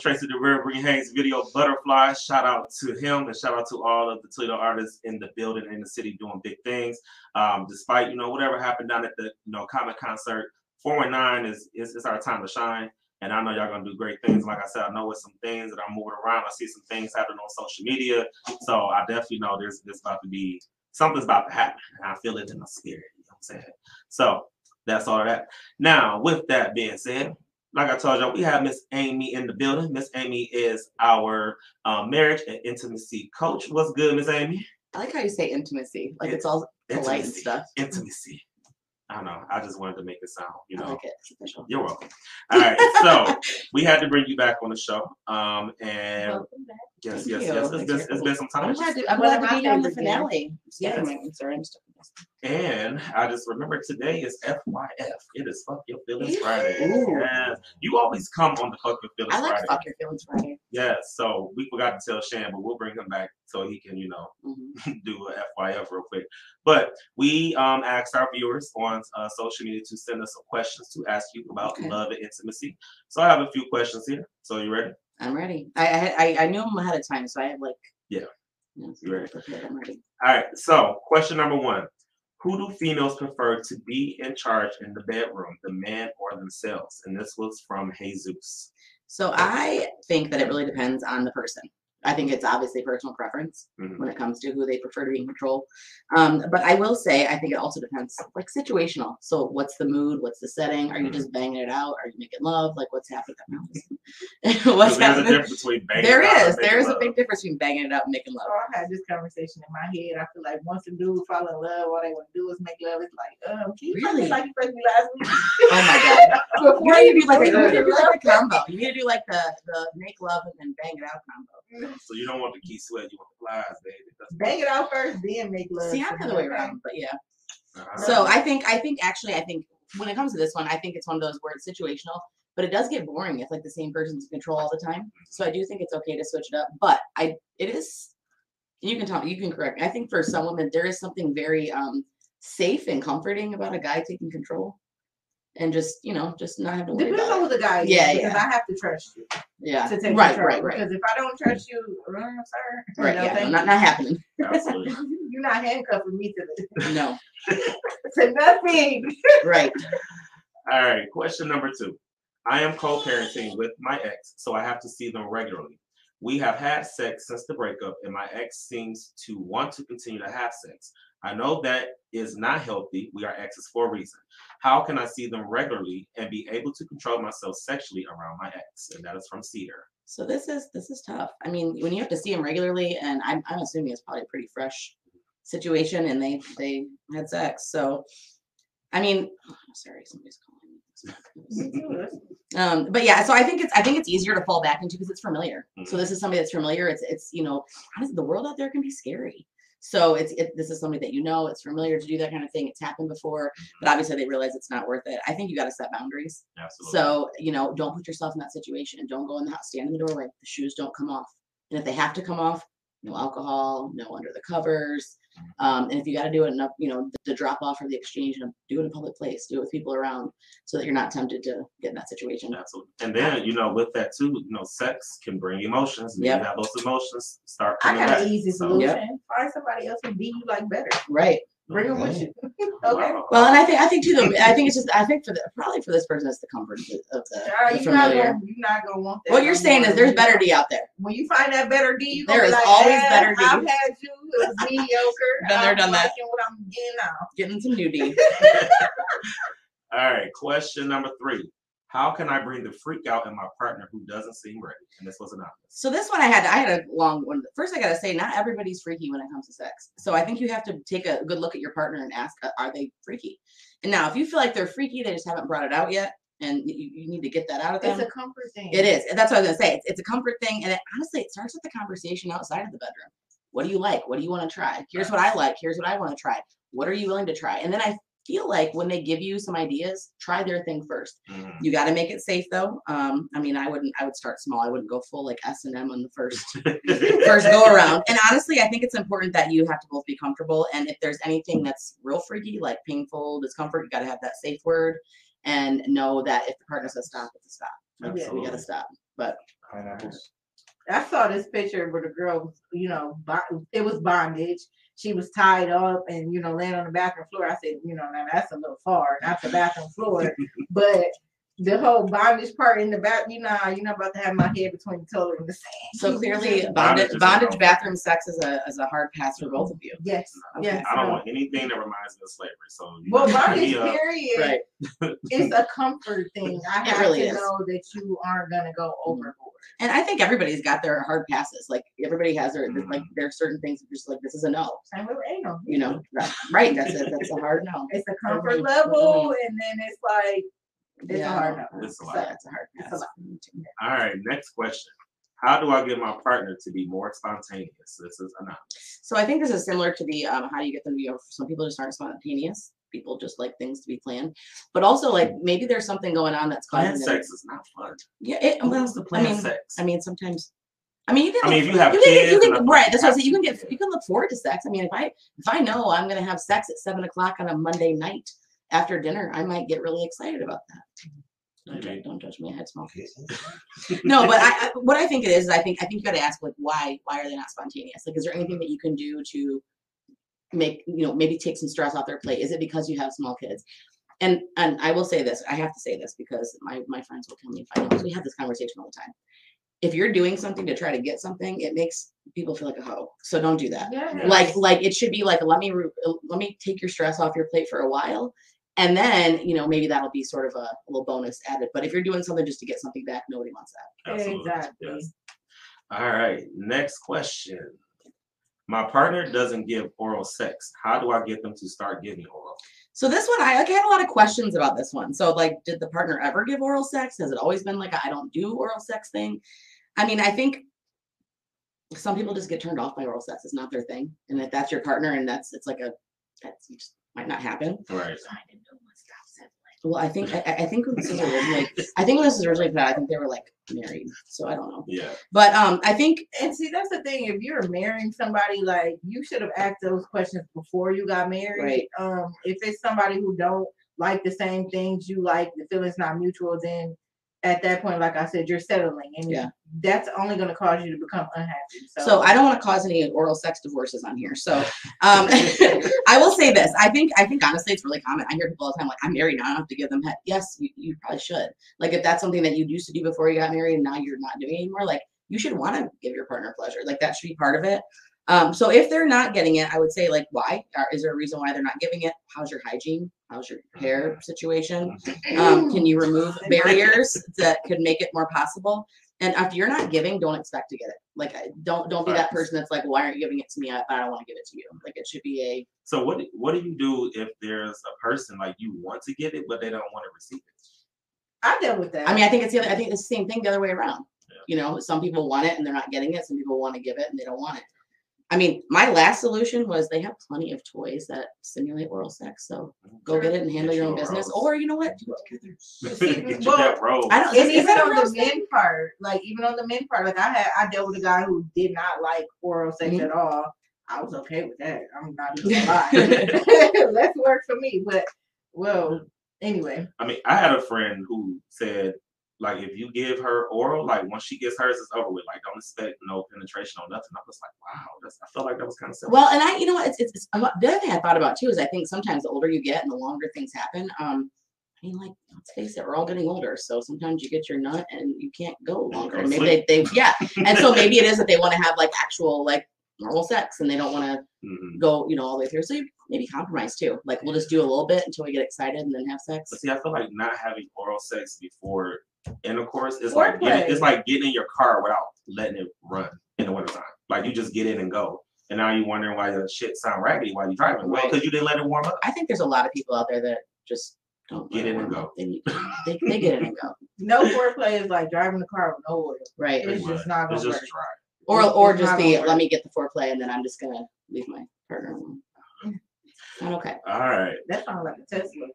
S1: Tracy Real Bring Hayes video Butterfly. Shout out to him and shout out to all of the Toledo artists in the building in the city doing big things. Um, despite you know whatever happened down at the you know Comic concert, 419 is, is is our time to shine. And I know y'all gonna do great things. Like I said, I know it's some things that I'm moving around. I see some things happening on social media. So I definitely know there's there's about to be something's about to happen. And I feel it in my spirit. You know what I'm saying? So that's all that. Now, with that being said, like I told y'all, we have Miss Amy in the building. Miss Amy is our um, marriage and intimacy coach. What's good, Miss Amy?
S3: I like how you say intimacy. Like it's all polite
S1: Intimacy.
S3: stuff.
S1: Intimacy. I don't know. I just wanted to make it sound, you
S3: I
S1: know.
S3: like it. Official.
S1: You're welcome. All right, so we had to bring you back on the show. Um, and
S3: Welcome back.
S1: Yes,
S3: Thank
S1: yes, yes. It's
S3: Thanks
S1: been, it's been some time.
S3: I'm glad to, I'm
S4: One
S3: glad to
S4: my
S3: be on the finale. Yeah,
S1: Yes.
S3: I'm sorry. I'm stuck.
S1: And I just remember today is FYF. It is Fuck Your Feelings Friday.
S3: Ooh.
S1: Yes. You always come on the Fuck Your Feelings
S3: I like
S1: Friday.
S3: fuck your feelings Friday.
S1: Yes. So we forgot to tell Shan, but we'll bring him back so he can, you know,
S3: Mhm.
S1: do a FYF real quick. But we um, asked our viewers on uh, social media to send us some questions to ask you about
S3: Okay.
S1: love and intimacy. So I have a few questions here. So you ready?
S3: I'm ready. I, I I I knew them ahead of time, so I have like.
S1: Yeah.
S3: You know,
S1: ready?
S3: I'm ready.
S1: All right. So question number one. Who do females prefer to be in charge in the bedroom, the man or themselves? And this was from Jesus.
S3: So I think that it really depends on the person. I think it's obviously personal preference
S1: Mhm.
S3: when it comes to who they prefer to be in control. Um, but I will say, I think it also depends, like situational. So, what's the mood? What's the setting? Are you just banging it out? Are you making love? Like, what's happening? what's
S1: Because There's a difference between banging
S3: there
S1: it out. There
S3: is. There is a big difference between banging it out and making love.
S4: Oh, I had this conversation in my head. I feel like once a dude fall in love, all they want to do is make love. It's like, um, can you fuck me
S3: Really?
S4: like you fucked me last week?
S3: Oh my god!
S4: Before
S3: You need to do like a, you need to do like a combo. You need to do like the the make love and then bang it out combo.
S1: So you don't want the Keith Sweat, you want the flies, baby. That's
S4: bang it out first, then make love.
S3: See, I'm the other way around, but yeah.
S1: uh-huh.
S3: So I think I think actually I think when it comes to this one, I think it's one of those where it's situational, but it does get boring if like the same person's in control all the time. So I do think it's okay to switch it up. But I it is you can tell me, you can correct me. I think for some women there is something very um safe and comforting about a guy taking control. And just you know just not have to worry
S4: Depends on who the guy is.
S3: Yeah,
S4: Because
S3: yeah.
S4: I have to trust you
S3: Yeah,
S4: to take
S3: right, right, right,
S4: Because if I don't trust you, uh, sir,
S3: right.
S4: no,
S3: Yeah,
S4: thank
S3: not not happening.
S1: Absolutely.
S4: You're not handcuffing me to this.
S3: No,
S4: to nothing.
S3: right.
S1: All right, question number two. I am co-parenting with my ex, so I have to see them regularly. We have had sex since the breakup, and my ex seems to want to continue to have sex. I know that is not healthy. We are exes for a reason. How can I see them regularly and be able to control myself sexually around my ex? And that is from Cedar.
S3: So this is this is tough. I mean, when you have to see them regularly, and I'm I'm assuming it's probably a pretty fresh situation, and they they had sex. So, I mean, sorry, somebody's calling. Um, but yeah, so I think it's I think it's easier to fall back into because it's familiar. So this is somebody that's familiar. It's it's you know, honestly, the world out there can be scary. So it's it, this is somebody that you know. It's familiar to do that kind of thing. It's happened before, but mm-hmm. obviously they realize it's not worth it. I think you got to set boundaries.
S1: Absolutely.
S3: So, you know, don't put yourself in that situation. And don't go in the house, stand in the doorway. The shoes don't come off. And if they have to come off, no alcohol, no under the covers. Um, and if you got to do it enough, you know, the, the drop off or the exchange, you know, do it in a public place, do it with people around so that you're not tempted to get in that situation.
S1: Absolutely. And then, you know, with that too, you know, sex can bring emotions. And
S3: Yep.
S1: you have those emotions start
S4: I got
S1: back.
S4: an easy
S1: So-
S4: solution. Find somebody else who be you like better.
S3: Right.
S4: Bring them with you. okay.
S3: Well, and I think I think too. The, I think it's just I think for the probably for this person it's the comfort of the, of the,
S4: Child,
S3: the
S4: you're not
S3: familiar.
S4: gonna, you're not gonna want that.
S3: What you're
S4: no
S3: saying
S4: more.
S3: is there's better D out there.
S4: When you find that better D, you
S3: There
S4: be like,
S3: always
S4: "Eh,
S3: better D."
S4: I've had you. It was mediocre.
S3: Been there,
S4: I'm
S3: done that.
S4: liking What I'm getting now.
S3: Getting some new D.
S1: All right, question number three. How can I bring the freak out in my partner who doesn't seem ready? And this was anonymous.
S3: So this one I had I had a long one. First, I gotta say, not everybody's freaky when it comes to sex. So I think you have to take a good look at your partner and ask, are they freaky? And now, if you feel like they're freaky, they just haven't brought it out yet, and you, you need to get that out of them.
S4: It's a comfort thing.
S3: It is. And that's what I was gonna say. It's, it's a comfort thing, and it, honestly, it starts with the conversation outside of the bedroom. What do you like? What do you want to try? Here's what I like. Here's what I want to try. What are you willing to try? And then I feel like when they give you some ideas, try their thing first.
S1: Mhm.
S3: You got to make it safe though. Um, I mean, I wouldn't. I would start small. I wouldn't go full like S and M on the first first go around. And honestly, I think it's important that you have to both be comfortable. And if there's anything that's real freaky, like painful, discomfort, you got to have that safe word and know that if the partner says stop, it's a stop. So we got to stop. But
S5: Pineapples.
S4: I saw this picture where the girl, was, you know, bo- it was bondage. She was tied up and you know laying on the bathroom floor. I said, you know, now that's a little far, not the bathroom floor, but the whole bondage part in the back. You know, you're not about to have my head between the toilet and the sand.
S3: so clearly,
S1: Bondage
S3: bondage,
S1: is a
S3: bondage
S1: no.
S3: bathroom sex is a is a hard pass for both of you.
S4: Yes,
S3: Okay.
S4: yes.
S1: I don't
S4: no.
S1: want anything that reminds me of slavery. So
S4: Well,
S1: know, hit
S4: bondage
S1: me
S4: period
S3: Right.
S4: is a comfort thing. I
S3: It
S4: have
S3: really
S4: to
S3: is.
S4: know that you aren't gonna go overboard.
S3: And I think everybody's got their hard passes. Like everybody has their
S1: Mhm.
S3: like there are certain things that just like this is a no.
S4: Same with anal.
S3: You know, right? right that's it. That's a hard no.
S4: It's a comfort level, and then it's like it's
S3: Yeah,
S4: a hard no.
S1: It's a
S3: So
S1: lot.
S3: That's a hard
S4: It's a lot.
S1: All right, next question. How do I get my partner to be more spontaneous? This is anonymous.
S3: So I think this is similar to the um, how do you get them to be. Some people just aren't spontaneous. People just like things to be planned, but also like maybe there's something going on that's causing
S1: Planned sex is not fun.
S3: Yeah, it,
S1: Who
S3: well,
S1: wants to
S3: I
S1: plan
S3: mean,
S1: sex?
S3: I mean, sometimes. I mean, you can.
S1: I mean,
S3: look-
S1: if you have
S3: you can, get- you
S1: kids
S3: can, right. That's what I said. You can get. You can look forward to sex. I mean, if I if I know I'm gonna have sex at seven o'clock on a Monday night after dinner, I might get really excited about that. Don't, judge- don't judge me. I had small kids. no, but I, I, what I think it is, is I think I think you got to ask like why why are they not spontaneous? Like, is there anything that you can do to make you know maybe take some stress off their plate? Is it because you have small kids? And and I will say this, I have to say this because my my friends will tell me if I don't. 'cause We have this conversation all the time. If you're doing something to try to get something, it makes people feel like a hoe. So don't do that
S4: Yeah.
S3: like like it should be like let me re- let me take your stress off your plate for a while and then you know maybe that'll be sort of a, little bonus added but if you're doing something just to get something back nobody wants that
S1: Absolutely.
S4: Exactly.
S1: Yes. All right, next question. My partner doesn't give oral sex. How do I get them to start giving oral?
S3: so this one i like, I had a lot of questions about this one so like did the partner ever give oral sex has it always been like a, i don't do oral sex thing i mean i think some people just get turned off by oral sex it's not their thing and if that's your partner and that's it's like a that's it just might not happen
S1: Right.
S3: well i think i, I I think when this was originally i think when this was originally put out i think they were like married so i don't know
S1: Yeah.
S3: But um, I think
S4: And see, that's the thing. If you're marrying somebody, like you should have asked those questions before you got married.
S3: Right.
S4: Um, if it's somebody who don't like the same things you like, the feelings not mutual, then at that point, like I said, you're settling, and
S3: Yeah.
S4: that's only going to cause you to become unhappy. So,
S3: So I don't want to cause any oral sex divorces on here. So um, I will say this. I think I think honestly it's really common. I hear people all the time like I'm married now, I don't have to give them head. Yes, you, you probably should. Like if that's something that you used to do before you got married and now you're not doing anymore, like you should want to give your partner pleasure. Like that should be part of it. Um, so if they're not getting it, I would say like why? Is there a reason why they're not giving it? How's your hygiene? How's your hair situation? Um, can you remove barriers that could make it more possible? And if you're not giving, don't expect to get it. Like, don't don't be that person that's like, why aren't you giving it to me? I, I don't want to give it to you. Like, it should be a.
S1: So what do- what do you do if there's a person like you want to get it but they don't want to receive it?
S4: I dealt with that.
S3: I mean, I think it's the other. I think it's the same thing the other way around. You know, some people want it and they're not getting it. Some people want to give it and they don't want it. I mean, my last solution was they have plenty of toys that simulate oral sex. So go get it and handle
S1: Get
S3: your own
S1: a
S3: business, or you know what, do it together.
S1: Get
S4: Well,
S1: that rose.
S3: I don't.
S4: and
S3: Is, is
S4: even on
S3: rose
S4: the
S3: thing?
S4: men part, like even on the men part, like I had, I dealt with a guy who did not like oral sex
S3: Mhm.
S4: at all. I was okay with that. I'm not even gonna lie. Let's work for me. But well, anyway,
S1: I mean, I had a friend who said, like, if you give her oral, like, once she gets hers, it's over with. Like, don't expect no penetration or nothing. I was like, wow, that's. I felt like that was kind of simple.
S3: Well, and I, you know what, it's, it's, it's the other thing I thought about too is I think sometimes the older you get and the longer things happen, um, I mean, like, let's face it, we're all getting older. So sometimes you get your nut and you can't go longer. And maybe they, they, yeah. And so maybe it is that they want to have like actual, like, normal sex and they don't want to
S1: Mhm.
S3: go, you know, all the way through. So you maybe compromise too. Like, we'll just do a little bit until we get excited and then have sex.
S1: But see, I feel like not having oral sex before intercourse is like getting,
S4: Foreplay.
S1: it's like getting in your car without letting it run in the wintertime. Like you just get in and go. And now you're wondering why your shit sound raggedy while you're driving. Well,
S3: Right.
S1: because you didn't let it warm up.
S3: I think there's a lot of people out there that just don't
S1: Get in and go.
S3: up. They, need- they, they get in and go.
S4: no foreplay is like driving the car with no oil.
S3: Right.
S4: It's just not gonna
S1: It's just
S4: work.
S1: dry.
S3: Or
S4: It's-
S3: or just
S4: not
S3: be let me get the foreplay and then I'm just gonna leave my partner alone. Not okay.
S1: All right.
S4: That sounds like a Tesla.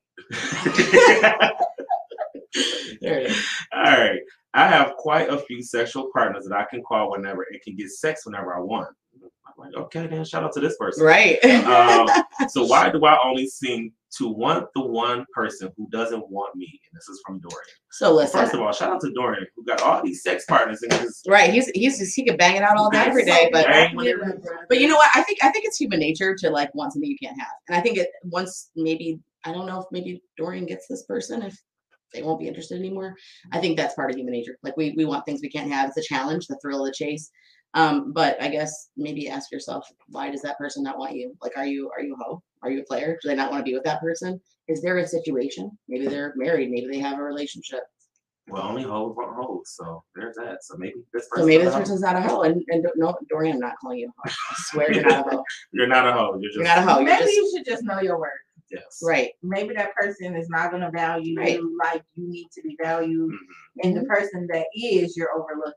S3: There it is.
S1: All right. I have quite a few sexual partners that I can call whenever and can get sex whenever I want. I'm like, okay, then shout out to this person.
S3: Right.
S1: Um, so why do I only seem to want the one person who doesn't want me? And this is from Dorian.
S3: so listen.
S1: First of all, shout out to Dorian who got all these sex partners and his
S3: right. He's he's just, he could bang it out all day every day, but
S1: Bang
S3: but you know what? I think I think it's human nature to like want something you can't have. And I think it once maybe I don't know if maybe Dorian gets this person if they won't be interested anymore. I think that's part of human nature. Like we we want things we can't have. It's a challenge, the thrill of the chase. Um, but I guess maybe ask yourself, why does that person not want you? Like, are you are you a hoe? Are you a player? Do they not want to be with that person? Is there a situation? Maybe they're married. Maybe they have a relationship.
S1: well, only hoes want hoes. So there's that. So maybe this person.
S3: So maybe this person's not a hoe. And, and no, Dorian, I'm not calling you a hoe. I swear you're not a hoe.
S1: You're not a hoe. You're just
S3: You're not a hoe. You're
S4: Maybe
S3: just
S4: you should just know your worth.
S1: Yes.
S3: right.
S4: Maybe that person is not gonna value
S3: Right.
S4: you like you need to be valued,
S1: Mhm.
S4: and the person that is, you're overlooking.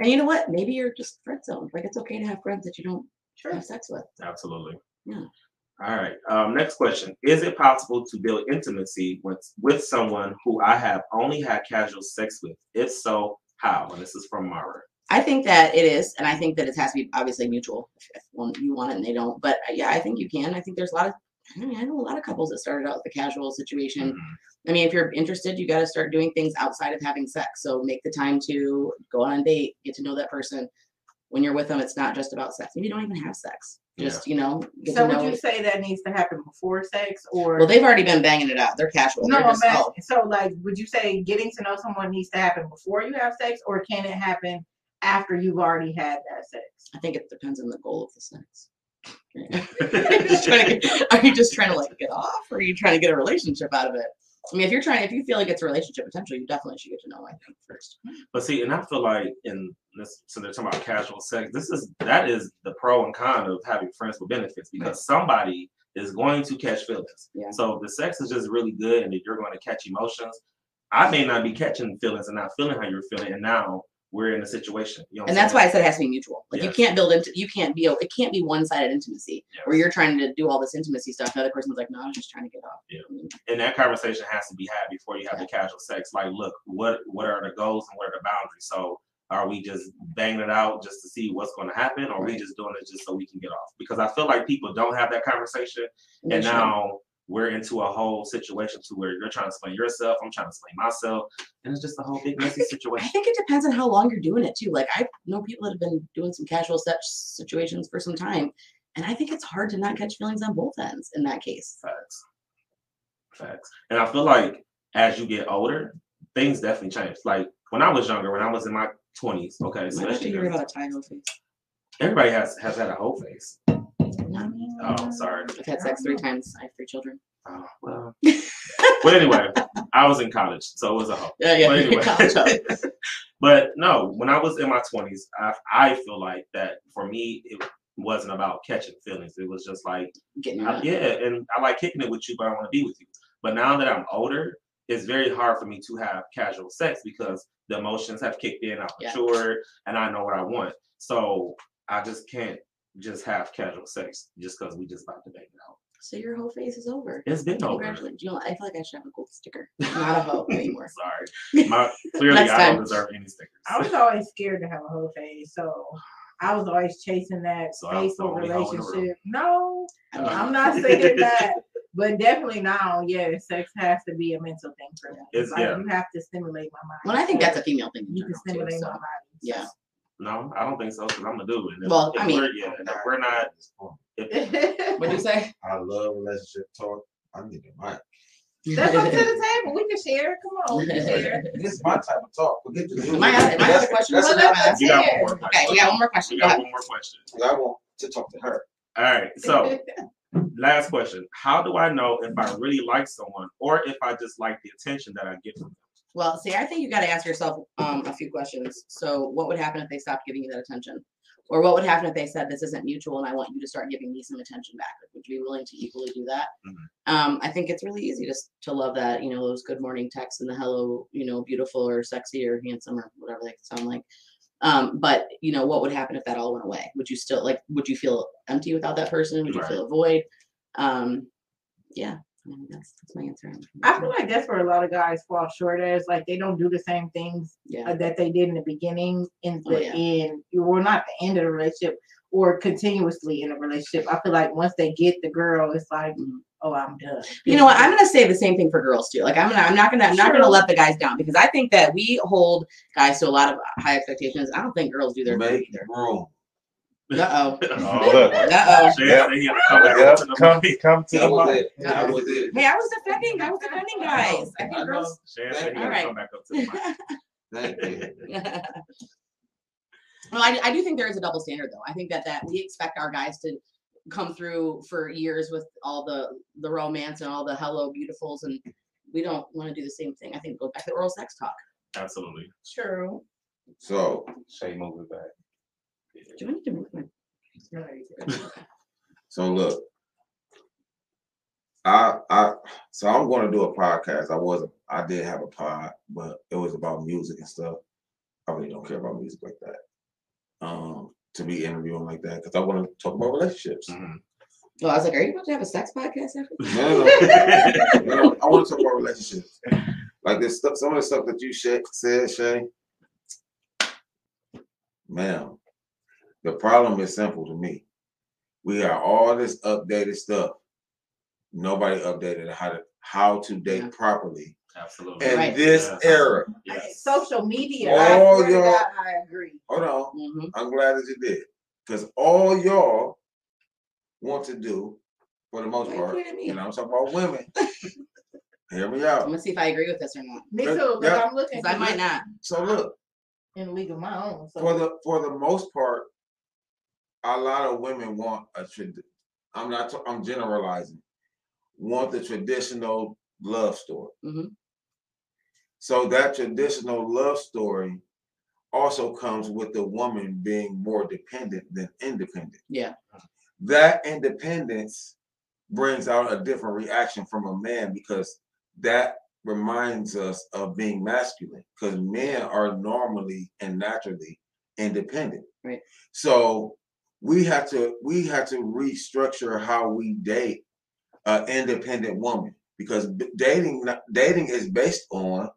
S3: And you know what? Maybe you're just friend zoned. Like it's okay to have friends that you don't have sex with.
S1: Absolutely.
S3: Yeah.
S1: All right. Um, next question: Is it possible to build intimacy with with someone who I have only had casual sex with? If so, how? And this is from Mara.
S3: I think that it is, and I think that it has to be obviously mutual. If, one, you want it and they don't, but uh, yeah, I think you can. I think there's a lot of. I mean, I know a lot of couples that started out with a casual situation.
S1: Mhm.
S3: I mean, if you're interested, you got to start doing things outside of having sex. So make the time to go on a date, get to know that person. When you're with them, it's not just about sex. Maybe you don't even have sex. Just you know, get
S4: So
S3: to
S4: would
S3: know.
S4: you say that needs to happen before sex, or
S3: well, they've already been banging it out. They're casual.
S4: no?
S3: They're
S4: I'm
S3: just, oh.
S4: So, like, would you say getting to know someone needs to happen before you have sex, or can it happen after you've already had that sex?
S3: I think it depends on the goal of the sex. Just trying to get- are you just trying to like get off, or are you trying to get a relationship out of it? I mean, if you're trying, if you feel like it's a relationship potential, you definitely should get to know. I think first.
S1: But see, and I feel like in this, so they're talking about casual sex. This is that is the pro and con of having friends with benefits because somebody is going to catch feelings.
S3: Yeah.
S1: So the sex is just really good, and if you're going to catch emotions, I may not be catching feelings and not feeling how you're feeling, and now we're in a situation. You know
S3: And that's why? I said it has to be mutual. Like you can't build into, you can't be, it can't be one-sided intimacy where you're trying to do all this intimacy stuff. The other person's like, no, I'm just trying to get off.
S1: Yeah. And that conversation has to be had before you have the casual sex. Like, look, what what are the goals and what are the boundaries? So, are we just banging it out just to see what's going to happen, or are we
S3: Right.
S1: just doing it just so we can get off? Because I feel like people don't have that conversation, and
S3: should.
S1: now we're into a whole situation to where you're trying to explain yourself, I'm trying to explain myself, and it's just a whole big messy situation.
S3: I think it depends on how long you're doing it too. Like I know people that have been doing some casual sex situations for some time, and I think it's hard to not catch feelings on both ends in that case.
S1: Facts. Facts. And I feel like as you get older, things definitely change. Like when I was younger, when I was in my twenties, okay,
S3: to
S1: especially
S3: about a face.
S1: everybody has has had a whole face. Oh, sorry.
S3: I've had sex three times. I have three children.
S1: Oh, well. but anyway, I was in college, so it was a whole.
S3: Yeah, yeah.
S1: But anyway.
S3: hoe.
S1: but no, when I was in my twenties, I I feel like that for me it wasn't about catching feelings. It was just like
S3: Getting
S1: I- yeah, and I like kicking it with you, but I want to be with you. But now that I'm older, it's very hard for me to have casual sex because the emotions have kicked in, I've
S3: Yeah.
S1: matured, and I know what I want. So I just can't just have casual sex just because we just about to bang it out.
S3: So your whole phase is over.
S1: It's been over.
S3: Congratulations. You know, I feel like I should have a gold sticker. Not a hoe anymore.
S1: Sorry. My, clearly,
S3: Next
S1: I
S3: time.
S1: don't deserve any stickers.
S4: I was always scared to have a whole phase, so I was always chasing that
S1: So I was
S4: faithful
S1: only hoe in the room.
S4: relationship. No,
S3: I mean,
S4: I'm not saying that, but definitely now, yeah, sex has to be a mental thing for me.
S1: It's-
S4: like
S1: yeah.
S4: you have to stimulate my mind.
S3: Well, I think that's a female thing.
S4: you can
S3: general, too,
S4: stimulate
S3: so,
S4: my body.
S3: Yeah.
S1: No, I don't think so because I'm a dude. And if-
S3: Well,
S1: if
S3: I mean-
S1: we're, yeah, and if we're not. If,
S3: What'd you say?
S2: I love relationship talk. I need a mic.
S4: Step up to the table. We can share. Come on, we can share.
S2: This is my type of talk. Forget the
S3: Am I out- am I out of questions?
S2: That's
S3: Well, that's-
S1: you got one more
S3: Okay,
S1: question.
S3: we got one more
S1: We
S3: question. Go
S1: got
S3: ahead.
S1: one more question.
S2: I want to talk to her.
S1: All right. So, last question. How do I know if I really like someone or if I just like the attention that I get from them?
S3: Well, see, I think you got to ask yourself um, a few questions. So, what would happen if they stopped giving you that attention? Or what would happen if they said, This isn't mutual and I want you to start giving me some attention back? Like, would you be willing to equally do that?
S1: Mhm.
S3: Um, I think it's really easy just to love that, you know, those good morning texts and the hello, you know, beautiful or sexy or handsome or whatever they sound like. Um, but, you know, what would happen if that all went away? Would you still like, would you feel empty without that person? Would you
S1: Right.
S3: feel a void? Um, yeah, I mean, that's, that's my answer.
S4: I feel like that's where a lot of guys fall short as like they don't do the same things
S3: yeah.
S4: uh, that they did in the beginning in
S3: Oh,
S4: the
S3: yeah.
S4: end, or not the end of the relationship, or continuously in a relationship. I feel like once they get the girl, it's like,
S3: Mhm.
S4: oh, I'm done.
S3: You know what? I'm gonna say the same thing for girls too. Like I'm gonna, I'm not gonna, I'm not gonna let the guys down because I think that we hold guys to a lot of high expectations. I don't think girls do their thing
S2: Make
S3: either.
S2: room.
S3: Uh oh.
S1: Oh,
S3: Uh oh.
S1: Shay
S5: Yeah.
S1: said he had to come
S5: Yeah,
S1: the
S5: come,
S1: mic.
S5: come to
S2: That
S5: the
S2: was
S5: mic.
S2: it. That was it.
S3: Hey, I was defending. I was defending guys. I
S2: I
S3: think
S2: know.
S3: girls.
S1: Shay said he had to
S3: Alright.
S1: come back up to the mic.
S2: Thank you.
S3: well, I, I do think there is a double standard though. I think that that we expect our guys to come through for years with all the the romance and all the hello beautifuls, and we don't want to do the same thing. I think go back to oral sex talk.
S1: Absolutely.
S4: True.
S2: So,
S5: Shay, move it back.
S3: Do I need to move my?
S2: so look. I I so I'm going to do a podcast. I wasn't. I did have a pod, but it was about music and stuff. I really don't care about music like that. Um, to be interviewing like that because I want to talk about relationships.
S1: Mhm.
S3: Well, I was like, are you about to have a sex podcast after?
S2: No, no, no. No, I want to talk about relationships. Like this stuff, some of the stuff that you Shay, said, Shay. Ma'am, the problem is simple to me. We got all this updated stuff. Nobody updated how to how to date
S3: Yeah.
S2: properly
S1: Absolutely.
S2: And
S3: Right.
S2: this
S1: Yes.
S2: era.
S1: Yes.
S4: Social media.
S2: Oh,
S4: I
S2: y'all-
S4: God, I agree.
S2: Hold on,
S3: hmm
S2: I'm glad that you did, because all y'all want to do, for the most
S3: Why you
S2: part,
S3: pointing at me?
S2: and I'm talking about women. Hear me out.
S3: I'm gonna see if I agree with this or not.
S4: Me
S2: Yeah,
S4: too, but
S2: yeah.
S4: I'm looking.
S3: I might not.
S2: So look.
S4: in the league of my own. So
S2: for the for the most part, a lot of women want a trad. I'm not. I'm generalizing. Want the traditional love story.
S3: Mhm.
S2: So that traditional love story also comes with the woman being more dependent than independent.
S3: Yeah.
S2: That independence brings out a different reaction from a man because that reminds us of being masculine because men are normally and naturally independent.
S3: Right.
S2: So we have to we have to restructure how we date an independent woman because dating dating is based on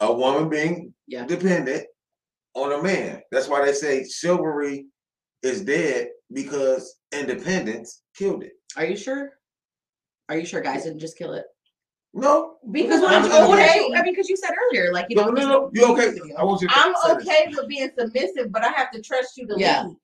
S2: a woman being
S3: Yeah.
S2: dependent on a man. That's why they say chivalry is dead because independence killed it.
S3: Are you sure? Are you sure guys didn't just kill it?
S2: No,
S4: Because I'm
S3: you-
S4: okay.
S3: I mean, because you said earlier, like you
S2: no,
S3: know,
S2: no, no. You okay? I want you to
S4: I'm okay with being submissive, but I have to trust you to
S3: Yeah.
S4: lead.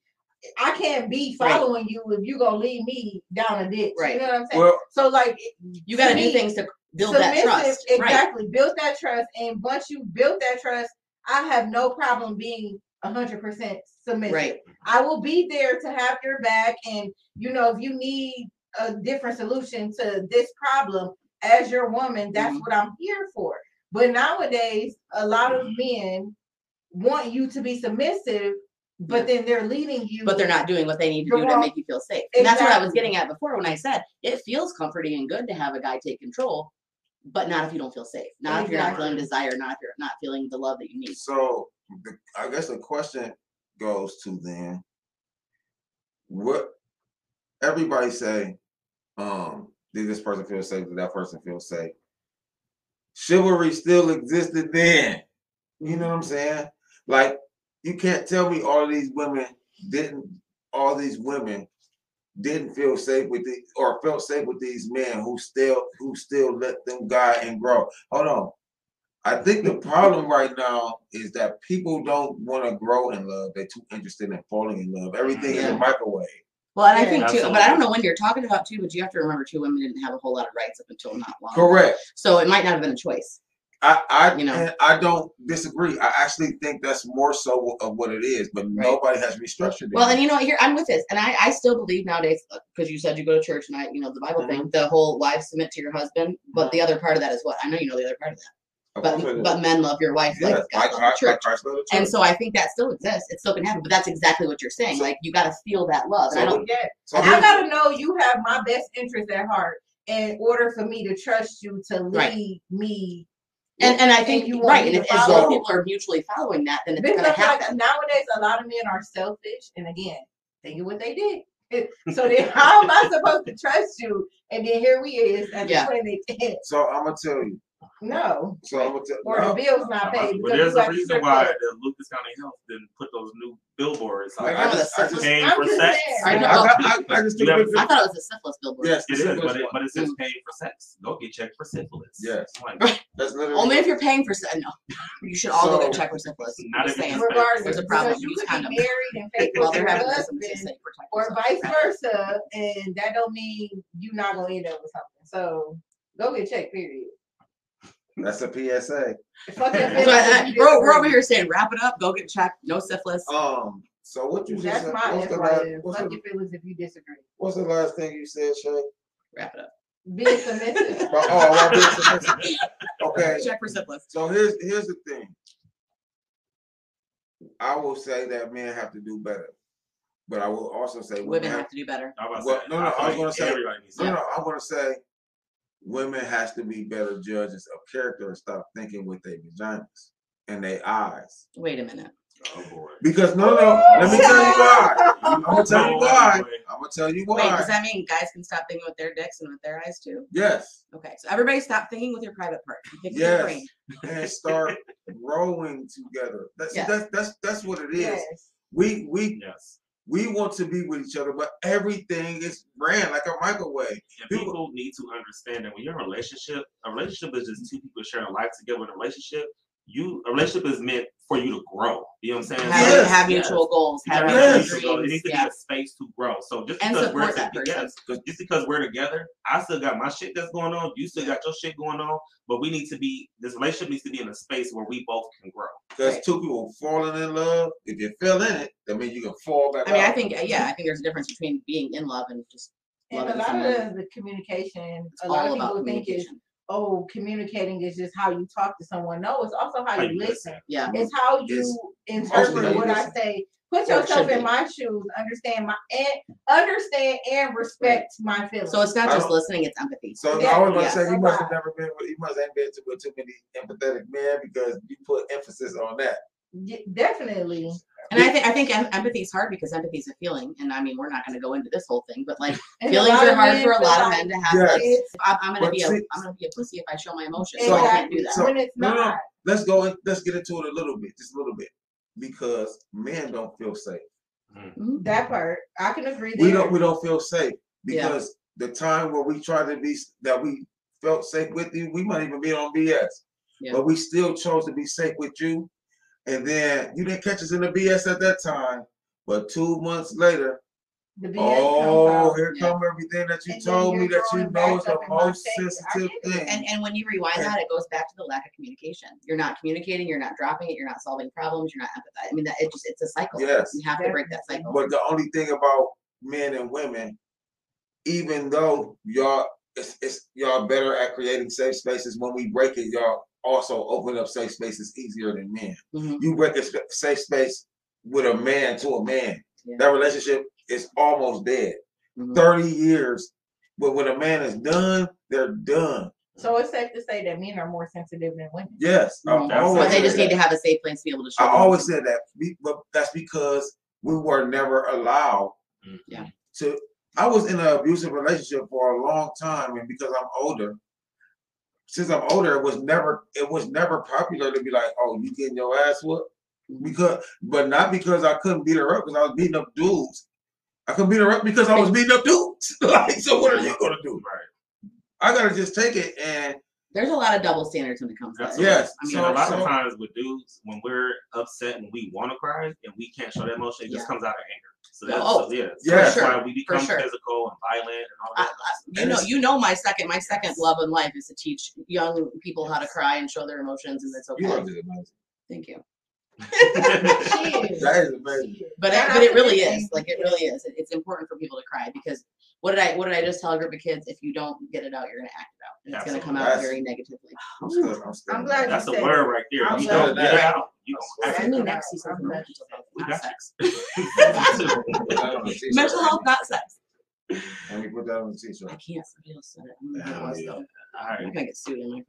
S4: I can't be
S3: Right.
S4: following you if you gonna lead me down a ditch.
S3: Right.
S4: You know what I'm saying?
S2: Well,
S4: so like
S3: You got to
S4: to
S3: do
S4: me,
S3: things to build that
S4: submissive,
S3: trust. Right.
S4: Exactly. Build that trust. And once you build that trust, I have no problem being hundred percent submissive.
S3: Right.
S4: I will be there to have your back. And you know, if you need a different solution to this problem as your woman, that's
S3: Mhm.
S4: what I'm here for. But nowadays, a lot of
S3: Mm-hmm.
S4: men want you to be submissive, but then they're leading you.
S3: But they're not doing what they need to do to make you feel safe. And that's what I was getting at before when I said it feels comforting and good to have a guy take control, but not if you don't feel safe. Not if you're not feeling desire, not if you're not feeling the love that you need.
S2: So I guess the question goes to then what everybody say, um, did this person feel safe? Did that person feel safe? Chivalry still existed then. You know what I'm saying? Like you can't tell me all these women didn't all these women didn't feel safe with the or felt safe with these men who still who still let them guide and grow. Hold on. I think the problem right now is that people don't want to grow in love. They're too interested in falling in love. Everything is a microwave.
S3: Well, and I
S4: Yeah.
S3: think too, but I don't know when you're talking about too, but you have to remember too, women didn't have a whole lot of rights up until not long.
S2: Correct.
S3: So it might not have been a choice.
S2: I I
S3: You know.
S2: and I don't disagree. I actually think that's more so of what it is, but nobody has restructured it.
S3: Well, and you know, here I'm with this, and I, I still believe nowadays because you said you go to church and I, you know, the Bible
S2: Mm-hmm.
S3: thing, the whole wives submit to your husband, but the other part of that is what I know you know the other part of that,
S2: Of
S3: but
S2: course it is.
S3: but men love your wife
S2: Yes,
S3: like God
S2: like
S3: loves
S2: Christ-
S3: the church.
S2: Christ loved the
S3: And so I think that still exists. It still can happen, but that's exactly what you're saying.
S2: So-
S3: like you got to feel that love. And I don't.
S4: get.
S2: So
S4: I gotta know you have my best interest at heart in order for me to trust you to lead
S3: Right.
S4: me.
S3: And and I think
S4: you want
S3: right. And if, if
S2: follow.
S3: both people are mutually following that, then it's
S4: Because
S3: going to
S4: like
S3: happen.
S4: nowadays, a lot of men are selfish, and again, think of what they did. So then, how am I supposed to trust you? And then here we is at
S3: Yeah.
S4: the 2010.
S2: So I'm gonna tell you.
S4: No,
S2: So I'm gonna tell
S4: or the
S2: no.
S4: bill's not paid.
S1: But there's a reason
S4: strip
S1: why
S4: club.
S1: the Lucas County Health didn't put those new billboards.
S2: Like,
S1: Like,
S2: I just, I just,
S1: paying
S4: I'm
S1: for
S4: just
S1: sex.
S3: I
S2: I,
S3: know.
S2: got, I, I just took
S1: You have-
S3: I thought it was a syphilis billboard.
S2: Yes,
S1: It
S2: the
S1: is, but
S2: syphilis
S1: it, but it says mm. paying for sex. Go get checked for syphilis.
S2: Yes.
S1: Like,
S2: That's literally
S3: Only if you're paying for se- no. You should all go get checked for syphilis.
S1: Not if
S3: saying.
S4: Regardless,
S3: There's a problem.
S4: because you
S3: Use
S4: could be married and faithful to
S3: they're
S4: your
S3: having syphilis,
S4: husband, or vice versa, and that don't mean you're not gonna end up with something. So go get checked. Period.
S2: That's a PSA.
S4: Fuck your
S3: So
S4: feelings
S3: I,
S4: if
S3: I,
S4: you
S3: bro, we're over here saying wrap it up, go get checked, no syphilis.
S2: Um. So what you just
S4: That's
S2: said?
S4: my
S2: What's the, last,
S4: FYI.
S2: what's,
S4: Fuck
S2: the,
S4: your feelings if you disagree.
S2: what's the last thing you said, Shay?
S3: Wrap it up.
S4: Being submissive.
S2: Oh, oh, I want to be submissive. Okay.
S3: Check for syphilis.
S2: So here's here's the thing. I will say that men have to do better, but I will also say women,
S3: Women
S2: have
S3: have to do better.
S1: I was
S2: Well,
S1: saying,
S2: no, no,
S1: feel
S2: I was gonna say-
S1: everybody needs
S2: No, no, I'm gonna say women has to be better judges of character and stop thinking with their vaginas and their eyes.
S3: Wait a minute.
S1: Oh boy.
S2: Because no, no, let me tell you why. I'm gonna tell you why. I'm gonna tell you
S3: Wait,
S2: why.
S3: does that mean guys can stop thinking with their dicks and with their eyes too?
S2: Yes,
S3: Okay, so everybody stop thinking with your private part. Think
S2: yes,
S3: brain.
S2: and start growing together. That's
S3: Yeah.
S2: that's that's that's what it is.
S4: Yes.
S2: We we
S1: Yes.
S2: We want to be with each other, but everything is ran like a microwave.
S1: And
S2: People-
S1: people need to understand that when you're in a relationship, a relationship is just two people sharing a life together in a relationship. You a relationship is meant for you to grow. You know what I'm saying?
S3: Have,
S2: Yes,
S3: have
S1: yes.
S3: mutual goals, have
S2: Yes.
S3: mutual
S1: mutual goals. It
S3: dreams.
S1: needs to
S3: Yeah.
S1: be a space to grow. So just
S3: And
S1: because we're together, yes, just because we're together, I still got my shit that's going on. You still got your shit going on. But we need to be. This relationship needs to be in a space where we both can grow.
S2: Because
S3: Right.
S2: two people falling in love, if you fell in it, that means you can fall back
S3: I mean, I think yeah, I think there's a difference between being in love and just
S4: And a lot of the communication,
S3: It's
S4: a lot
S3: all
S4: of
S3: about
S4: people think is,
S3: communication.
S4: Oh, communicating is just how you talk to someone. No, it's also how
S1: How
S4: you
S1: you
S4: listen.
S1: listen.
S3: Yeah.
S4: It's how you
S2: It's
S4: interpret
S2: mostly how you
S4: what I say. Put
S3: Or
S4: yourself in
S3: be.
S4: my shoes. Understand my and understand and respect my feelings.
S3: So it's not just listening; it's empathy.
S2: So
S4: Yeah,
S2: I was gonna
S3: yeah.
S2: say he
S4: So
S2: must have never been with, he must have been to with too many empathetic men because you put emphasis on that.
S4: Y- definitely.
S3: And I think I think empathy is hard because empathy is a feeling, and I mean we're not going to go into this whole thing, but like
S4: And
S3: feelings are hard
S4: men
S3: for a lot of men to have.
S2: Yes.
S3: Like, I'm, I'm gonna be a
S2: see-
S3: I'm gonna be a pussy if I show my emotions.
S2: So-
S3: I can't do
S4: exactly
S3: that.
S2: so-
S4: when it's not.
S2: no. Let's go and let's get into it a little bit, just a little bit, because men don't feel safe.
S3: Mhm.
S4: That part I can agree.
S2: We don't we don't feel safe
S3: Yeah.
S2: because the time where we tried to be that we felt safe with you, we might even be on BS.
S3: Yeah.
S2: But we still chose to be safe with you. And then you didn't catch us in the BS at that time. But two months later,
S4: The BS
S2: oh, here
S3: Yeah.
S2: come everything that you
S4: And
S2: told me that you know is the most sensitive thing.
S3: And and when you rewind that, it goes back to the lack of communication. You're not communicating. You're not dropping it. You're not solving problems. You're not empathizing. I mean, that it just it's a cycle.
S2: Yes.
S3: You have to break that cycle.
S2: But the only thing about men and women, even though y'all it's, it's y'all better at creating safe spaces, when we break it, y'all also open up safe spaces easier than men.
S3: Mhm.
S2: You break a sp- safe space with a man to a man.
S3: Yeah.
S2: That relationship is almost dead.
S3: Mhm.
S2: 30 years. But when a man is done, they're done.
S4: So it's safe to say that men are more sensitive than women.
S2: Yes. I've always
S3: But they just need
S2: that.
S3: to have a safe place to be able to show.
S2: I
S3: them.
S2: always said that, but that's because we were never allowed
S3: Yeah.
S2: to. I was in an abusive relationship for a long time, and because I'm older, since I'm older, it was never it was never popular to be like, "Oh, you getting your ass whooped," because, but not because I couldn't beat her up, because I was beating up dudes. I couldn't beat her up because I was beating up dudes. like, so what are you gonna do?
S1: Right.
S2: I gotta just take it and
S3: There's a lot of double standards when it comes to that.
S2: Yes,
S3: I mean,
S1: And a lot
S2: So-
S1: of times with dudes, when we're upset and we want to cry and we can't show that emotion, it just comes out of anger. So
S3: Oh,
S1: that's
S3: oh,
S1: so, yeah,
S2: for
S1: so that's
S3: sure,
S1: why we become
S3: sure.
S1: physical and violent and all that.
S3: I, you
S2: And
S3: know, you know, my second, my second love in life is to teach young people how to cry and show their emotions, and it's
S2: you
S3: okay.
S2: are just amazing.
S3: Thank you.
S2: That is amazing.
S3: But it, but it really is. Like it really is. It's important for people to cry because what did I what did I just tell a group of kids? If you don't get it out, you're gonna act it out, and it's gonna come out very negatively.
S2: I'm still, I'm still
S4: I'm glad
S1: That's the
S4: said
S1: word right there.
S4: I'm
S1: You don't get it out. You don't
S3: Send
S4: I'm
S3: next to
S4: glad-
S3: something
S4: I'm glad
S3: mental health,
S1: We
S3: not sex.
S2: Put that on the t-shirt.
S3: Mental health, not sex.
S2: Let me put that on the t-shirt.
S3: I can't. Somebody else said it. I'm gonna
S2: Oh, yeah.
S3: though.
S1: All
S3: I'm
S1: right.
S3: gonna get sued. Am I?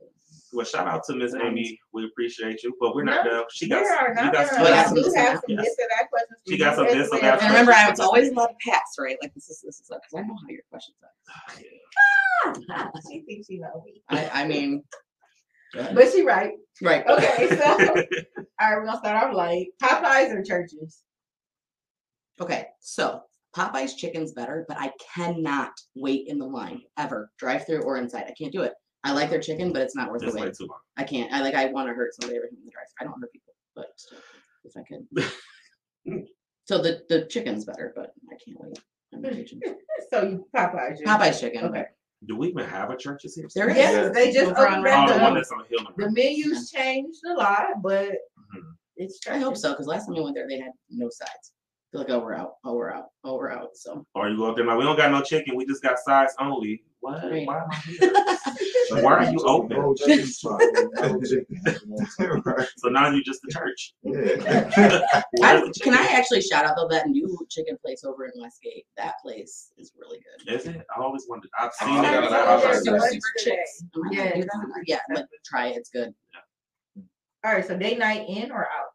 S1: Well, shout out to Miss Amy. We appreciate you, but we're not
S4: No,
S1: done. She
S4: We
S1: got.
S4: are
S1: you
S4: not
S1: got
S4: done.
S3: Yeah,
S4: I
S3: some
S4: do
S3: dis-
S4: have some
S1: yes.
S4: this and that questions.
S1: She got some this and that
S3: And remember, I was always allowed to pass, right? Like this is this is because I know how your questions are.
S4: Ah, she thinks she know me.
S3: I I mean,
S4: But she right.
S3: right.
S4: Okay, so all right, we're gonna start off light. Popeyes or Church's?
S3: Okay, so Popeye's chicken's better, but I cannot wait in the line ever, drive through or inside. I can't do it. I like their chicken, but it's not worth the
S1: It's way
S3: wait.
S1: too long.
S3: I can't. I like. I want to hurt somebody every time in the drive. I don't hurt people, but still, if I could. so the the chicken's better, but I can't wait. I'm impatient.
S4: So you Popeyes. you're-
S3: Popeyes chicken.
S4: Okay.
S1: Do we even have a Church's here?
S3: There is.
S4: Yes,
S2: Yes.
S4: they just
S3: Over on
S4: opened
S1: Oh, the one that's on Hill.
S4: The menus changed a lot, but
S1: Mhm.
S4: it's
S3: I hope so, because last time we went there, they had no sides. Feel like, oh, we're out. Oh, we're out. Oh, we're out. So.
S1: Or you go up there like, we don't got no chicken. We just got sides only. What?
S3: Right.
S1: Why am I here? So why are you open?
S5: No chicken spot, no chicken. Right.
S1: So now you just the church.
S5: Yeah.
S3: I,
S1: the
S3: can I actually shout out though that new chicken place over in Westgate? That place is really good.
S1: Is it? I always wondered. I've
S2: I
S1: seen it.
S2: gotta
S1: but
S2: go
S1: I was
S2: there
S1: like,
S2: today.
S3: Super, super Chix. Am I allowed to do
S4: Yes.
S3: that? Yeah, like try it. It's good.
S4: All right, so date night in or out?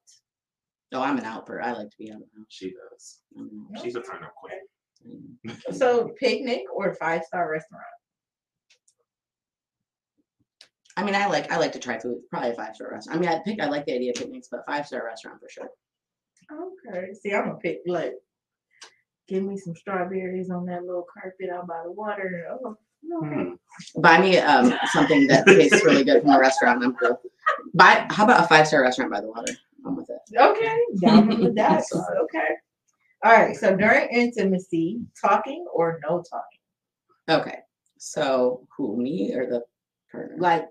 S3: No, I'm an outper. I like to be out.
S1: She does.
S3: I'm an.
S1: She's a turn up queen.
S3: Mm.
S4: So picnic or five star restaurant?
S3: I mean, I like I like to try food. Probably a five star restaurant. I mean, I pick I like the idea of picnics, but five star restaurant for sure.
S4: Okay. See, I'm gonna pick like give me some strawberries on that little carpet out by the water. Oh, okay.
S1: Hmm.
S3: Buy me um something that tastes really good from a restaurant. I'm cool. Buy how about a five star restaurant by the water? I'm with it.
S4: Okay, down on the. Okay. All right. So during intimacy, talking or no talking?
S3: Okay. So who me or the partner?
S4: Like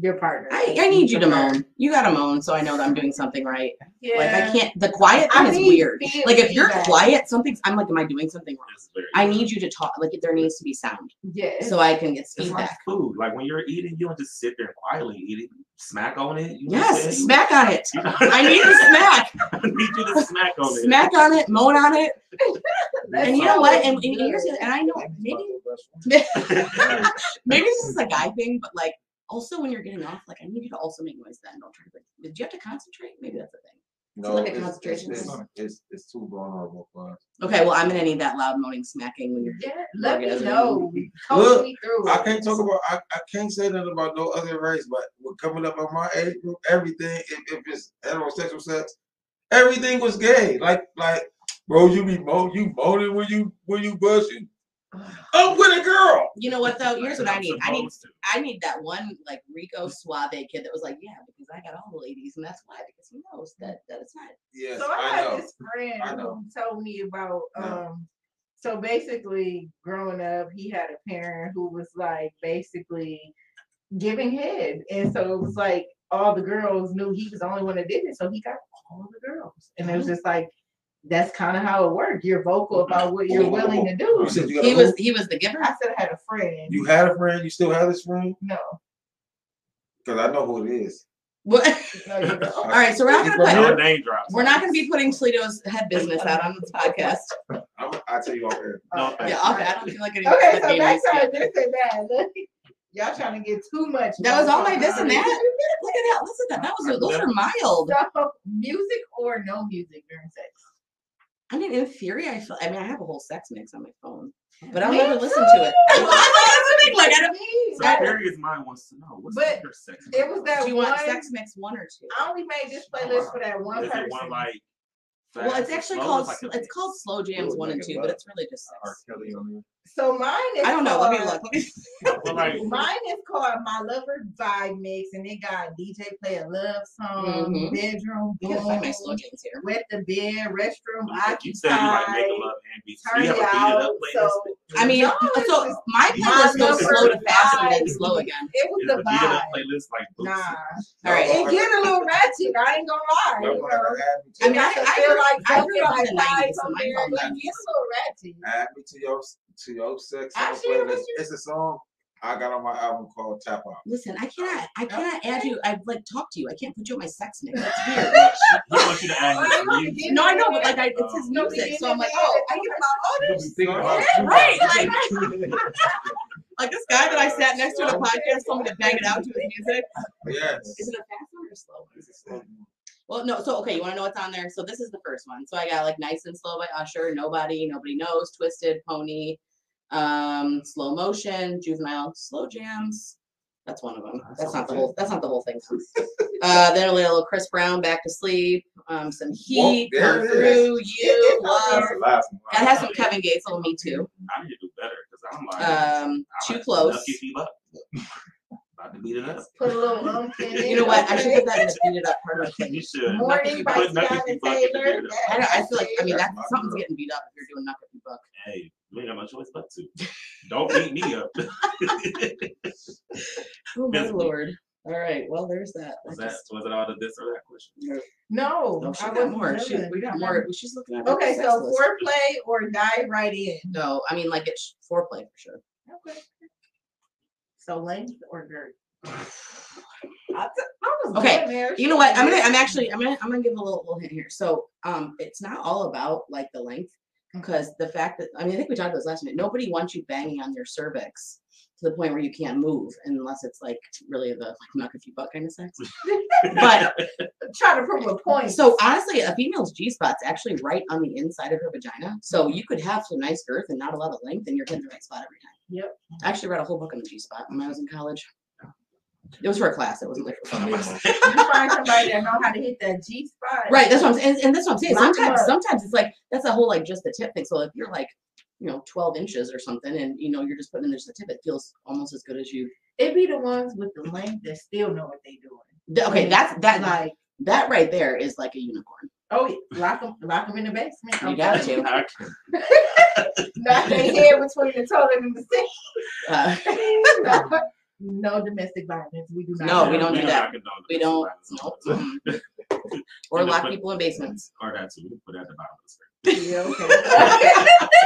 S4: your partner.
S3: I, I need you to moan. You gotta moan so I know that I'm doing something right.
S4: Yeah.
S3: Like I can't. The quiet thing
S4: I
S3: is
S4: need
S3: weird. Like if you're
S4: feedback.
S3: quiet, something's. I'm like, am I doing something wrong? I need you to talk. Like there needs to be sound
S4: Yeah.
S3: so I can get
S1: It's like food. Like when you're eating, you don't just sit there quietly eat it. Smack on it. You know what I'm
S3: Yes,
S1: saying?
S3: smack on it. I need to smack.
S1: I need you to smack on it.
S3: Smack on it. Moan on it.
S4: That's
S3: And you know what? And, and here's and I know maybe maybe this is a guy thing, but like also when you're getting off, like I need you to also make noise then. Don't try to like did you have to concentrate? Maybe that's the thing.
S2: No,
S3: like a
S2: it's, it's,
S3: concentration
S2: it's,
S3: thing.
S2: it's, it's too vulnerable for us.
S3: Okay, well I'm gonna need that loud moaning smacking when you're
S4: Yeah, let me know. Coach
S2: Look,
S4: me through.
S2: I can't talk about I, I can't say nothing about no other race, but with coming up on my age group, everything if, if it's heterosexual sex, everything was gay. Like like bro, you be mo you moaning when you when you bushing. Up with a girl.
S3: You know what though? Here's what I need. I need. I need that one like Rico Suave kid that was like, yeah, because I got all the ladies, and that's why because he knows that that it's not.
S2: Yes,
S4: So I,
S2: I
S4: had
S2: know.
S4: this friend who told me about um so basically growing up he had a parent who was like basically giving head and so it was like all the girls knew he was the only one that did it so he got all the girls and it was just like that's kind of how it worked you're vocal mm-hmm. about what you're willing to do
S2: You said you
S3: He was he was the giver.
S4: I said I had a friend
S2: You had a friend. You still have this friend?
S4: no
S2: Because I know who it is.
S3: What?
S4: no.
S3: All right, so we're not gonna put
S1: name drops.
S3: we're not gonna be putting Toledo's head business out on this podcast.
S2: I'm, I'll tell you off air.
S1: No,
S4: Okay.
S3: Yeah, okay, I don't feel like getting
S4: okay so
S3: being
S4: back
S3: nice
S4: to
S3: to
S4: our this and that y'all trying to get too much
S3: That was all my
S4: on
S3: this and that. Look at that. Listen, to that. That was those are mild.
S4: So, music or no music during sex?
S3: I mean, in theory, I feel. I mean, I have a whole sex mix on my phone, oh, but I'll never listen to it. Well, I like everything. Like, I don't.
S1: So
S4: That-
S1: Period's mind wants to know what's
S4: But
S1: your sex.
S4: it was that
S3: Do you want
S4: one.
S3: sex mix one or two?
S4: I only made this playlist for that one
S1: Is
S4: person.
S1: it one like?
S3: Well, it's actually
S1: slow?
S3: called
S1: like
S3: it's called slow jams one and two, but it's really just
S5: R.
S3: sex.
S5: Kelly on there.
S4: so mine is
S3: I don't know. Let me
S4: called-
S3: look. Let me.
S1: Well, like,
S4: Mine is called My Lover Vibe Mix, and it got DJ play a love song,
S3: Mhm.
S4: bedroom,
S3: I gotta find my
S4: boom,
S3: slow jams here.
S4: wet the bed, restroom
S1: you said you like
S4: occupied,
S1: making love and beats. Do
S4: turn
S1: you have
S4: it
S1: a beat it
S4: out.
S1: up
S4: So
S1: playlist?
S3: I mean,
S4: No,
S3: so
S4: just
S3: my
S4: my
S3: playlist goes slow to fast and then slow again.
S4: it was
S1: Is
S4: the
S1: the beat it up
S4: vibe.
S1: playlist like
S4: Nah,
S3: All right.
S4: it get a little ratchet. I ain't gonna lie.
S2: Y'all
S4: You know,
S2: to add me to,
S3: I mean, I- I
S4: feel like
S3: I
S4: something
S3: grew up in
S4: like
S3: the 90s,
S4: vibes
S3: so
S4: on
S3: mine
S4: there. It gets a little ratchet.
S2: add me to your to your sex
S4: I
S2: playlist. It's a song I got on my album called Tap Out.
S3: Listen, I cannot, I cannot add you. I've like talked to you. I can't put you on my sex mix. That's weird.
S1: He wants you to add
S4: you want to
S1: music.
S4: get
S3: no, I know, but like, I, it's his.
S4: You be
S3: music, so I'm like, oh, I
S4: thinking
S3: get
S4: about all
S5: You'll
S4: this
S5: be thinking
S4: stuff.
S5: about
S3: Right,
S5: like
S3: like this guy that I sat next to in a podcast told me to bang it out to his music.
S2: Yes.
S3: Is it a fast one or slow one?
S2: It's a slow one.
S3: Well, no. So okay, you want to know what's on there? So this is the first one. So I got like "Nice and Slow" by Usher, "Nobody," "Nobody Knows," "Twisted," "Pony," um, "Slow Motion," "Juvenile," "Slow Jams." That's one of them.
S1: That's
S3: That's
S1: all
S3: not the whole. That's not the whole thing. uh, then a little Chris Brown, "Back to Sleep," um, some Heat,
S2: there
S3: "Come
S2: it is.
S3: Through," "You,"
S5: That's
S3: "Love."
S5: last.
S3: That has some Kevin Gates on me too.
S1: I need to do better because I'm like,
S3: Um,
S1: I'm
S3: "Too Close."
S1: Lucky Feet Up. About to beat it up.
S4: Put a little umph in it.
S3: You know what? I should
S4: okay?
S3: put that in the beat it up part of my
S1: You
S3: playlist.
S1: should.
S4: Morning by
S1: Put Nucky
S4: Tiana
S1: Feet Buck in the
S4: Taylor.
S1: beat.
S3: I don't. I feel like. I mean, that something's getting beat up if you're doing Nucky Feet Buck.
S1: Hey, you ain't got no choice but to. Don't beat me up.
S3: Oh my lord. All right. Well, there's that.
S1: Was that
S3: just-
S1: was it all to this or that question?
S4: No,
S3: No, she
S4: I
S3: got
S4: wasn't
S3: more. She, we got more. She's looking at.
S4: Okay,
S3: sex
S4: so
S3: list.
S4: foreplay or dive right in.
S3: No, I mean like it's foreplay for sure.
S4: Okay. So length or girth? I t- I was
S3: Okay. You know what? I'm gonna. I'm actually. I'm gonna. I'm gonna give a little, little hint here. So, um, it's not all about like the length, because the fact that I mean, I think we talked about this last minute. Nobody wants you banging on your cervix to the point where you can't move, unless it's like really the like knock if you butt kind of sex. but
S4: trying to prove a point.
S3: so honestly, a female's G spot's actually right on the inside of her vagina. So you could have some nice girth and not a lot of length, and you're hitting the right spot every time.
S4: Yep.
S3: I actually read a whole book on the G spot when I was in college. It was for a class. It wasn't like for fun.
S4: you find somebody that know how to hit that G spot.
S3: Right, that's what I'm saying, and, and that's what I'm saying. Sometimes, sometimes it's like that's a whole like just the tip thing. So if you're like, you know, 12 inches or something, and you know you're just putting in just the tip, it feels almost as good as you.
S4: It be the ones with the length that still know what they doing.
S3: Th- Okay, that's that
S4: Like,
S3: that right there is like a unicorn.
S4: oh, yeah, lock them, lock them in the basement.
S3: You
S4: I'm
S3: got to.
S1: I can-
S4: Knock their head between the toilet and the
S3: Uh,
S4: sink. No domestic violence. We do not.
S3: No, we
S4: do
S3: don't do that. we don't. Nope. or lock
S1: but-
S3: people in basements.
S1: Or that too. We can put that at the bottom of the screen.
S4: Yeah, okay.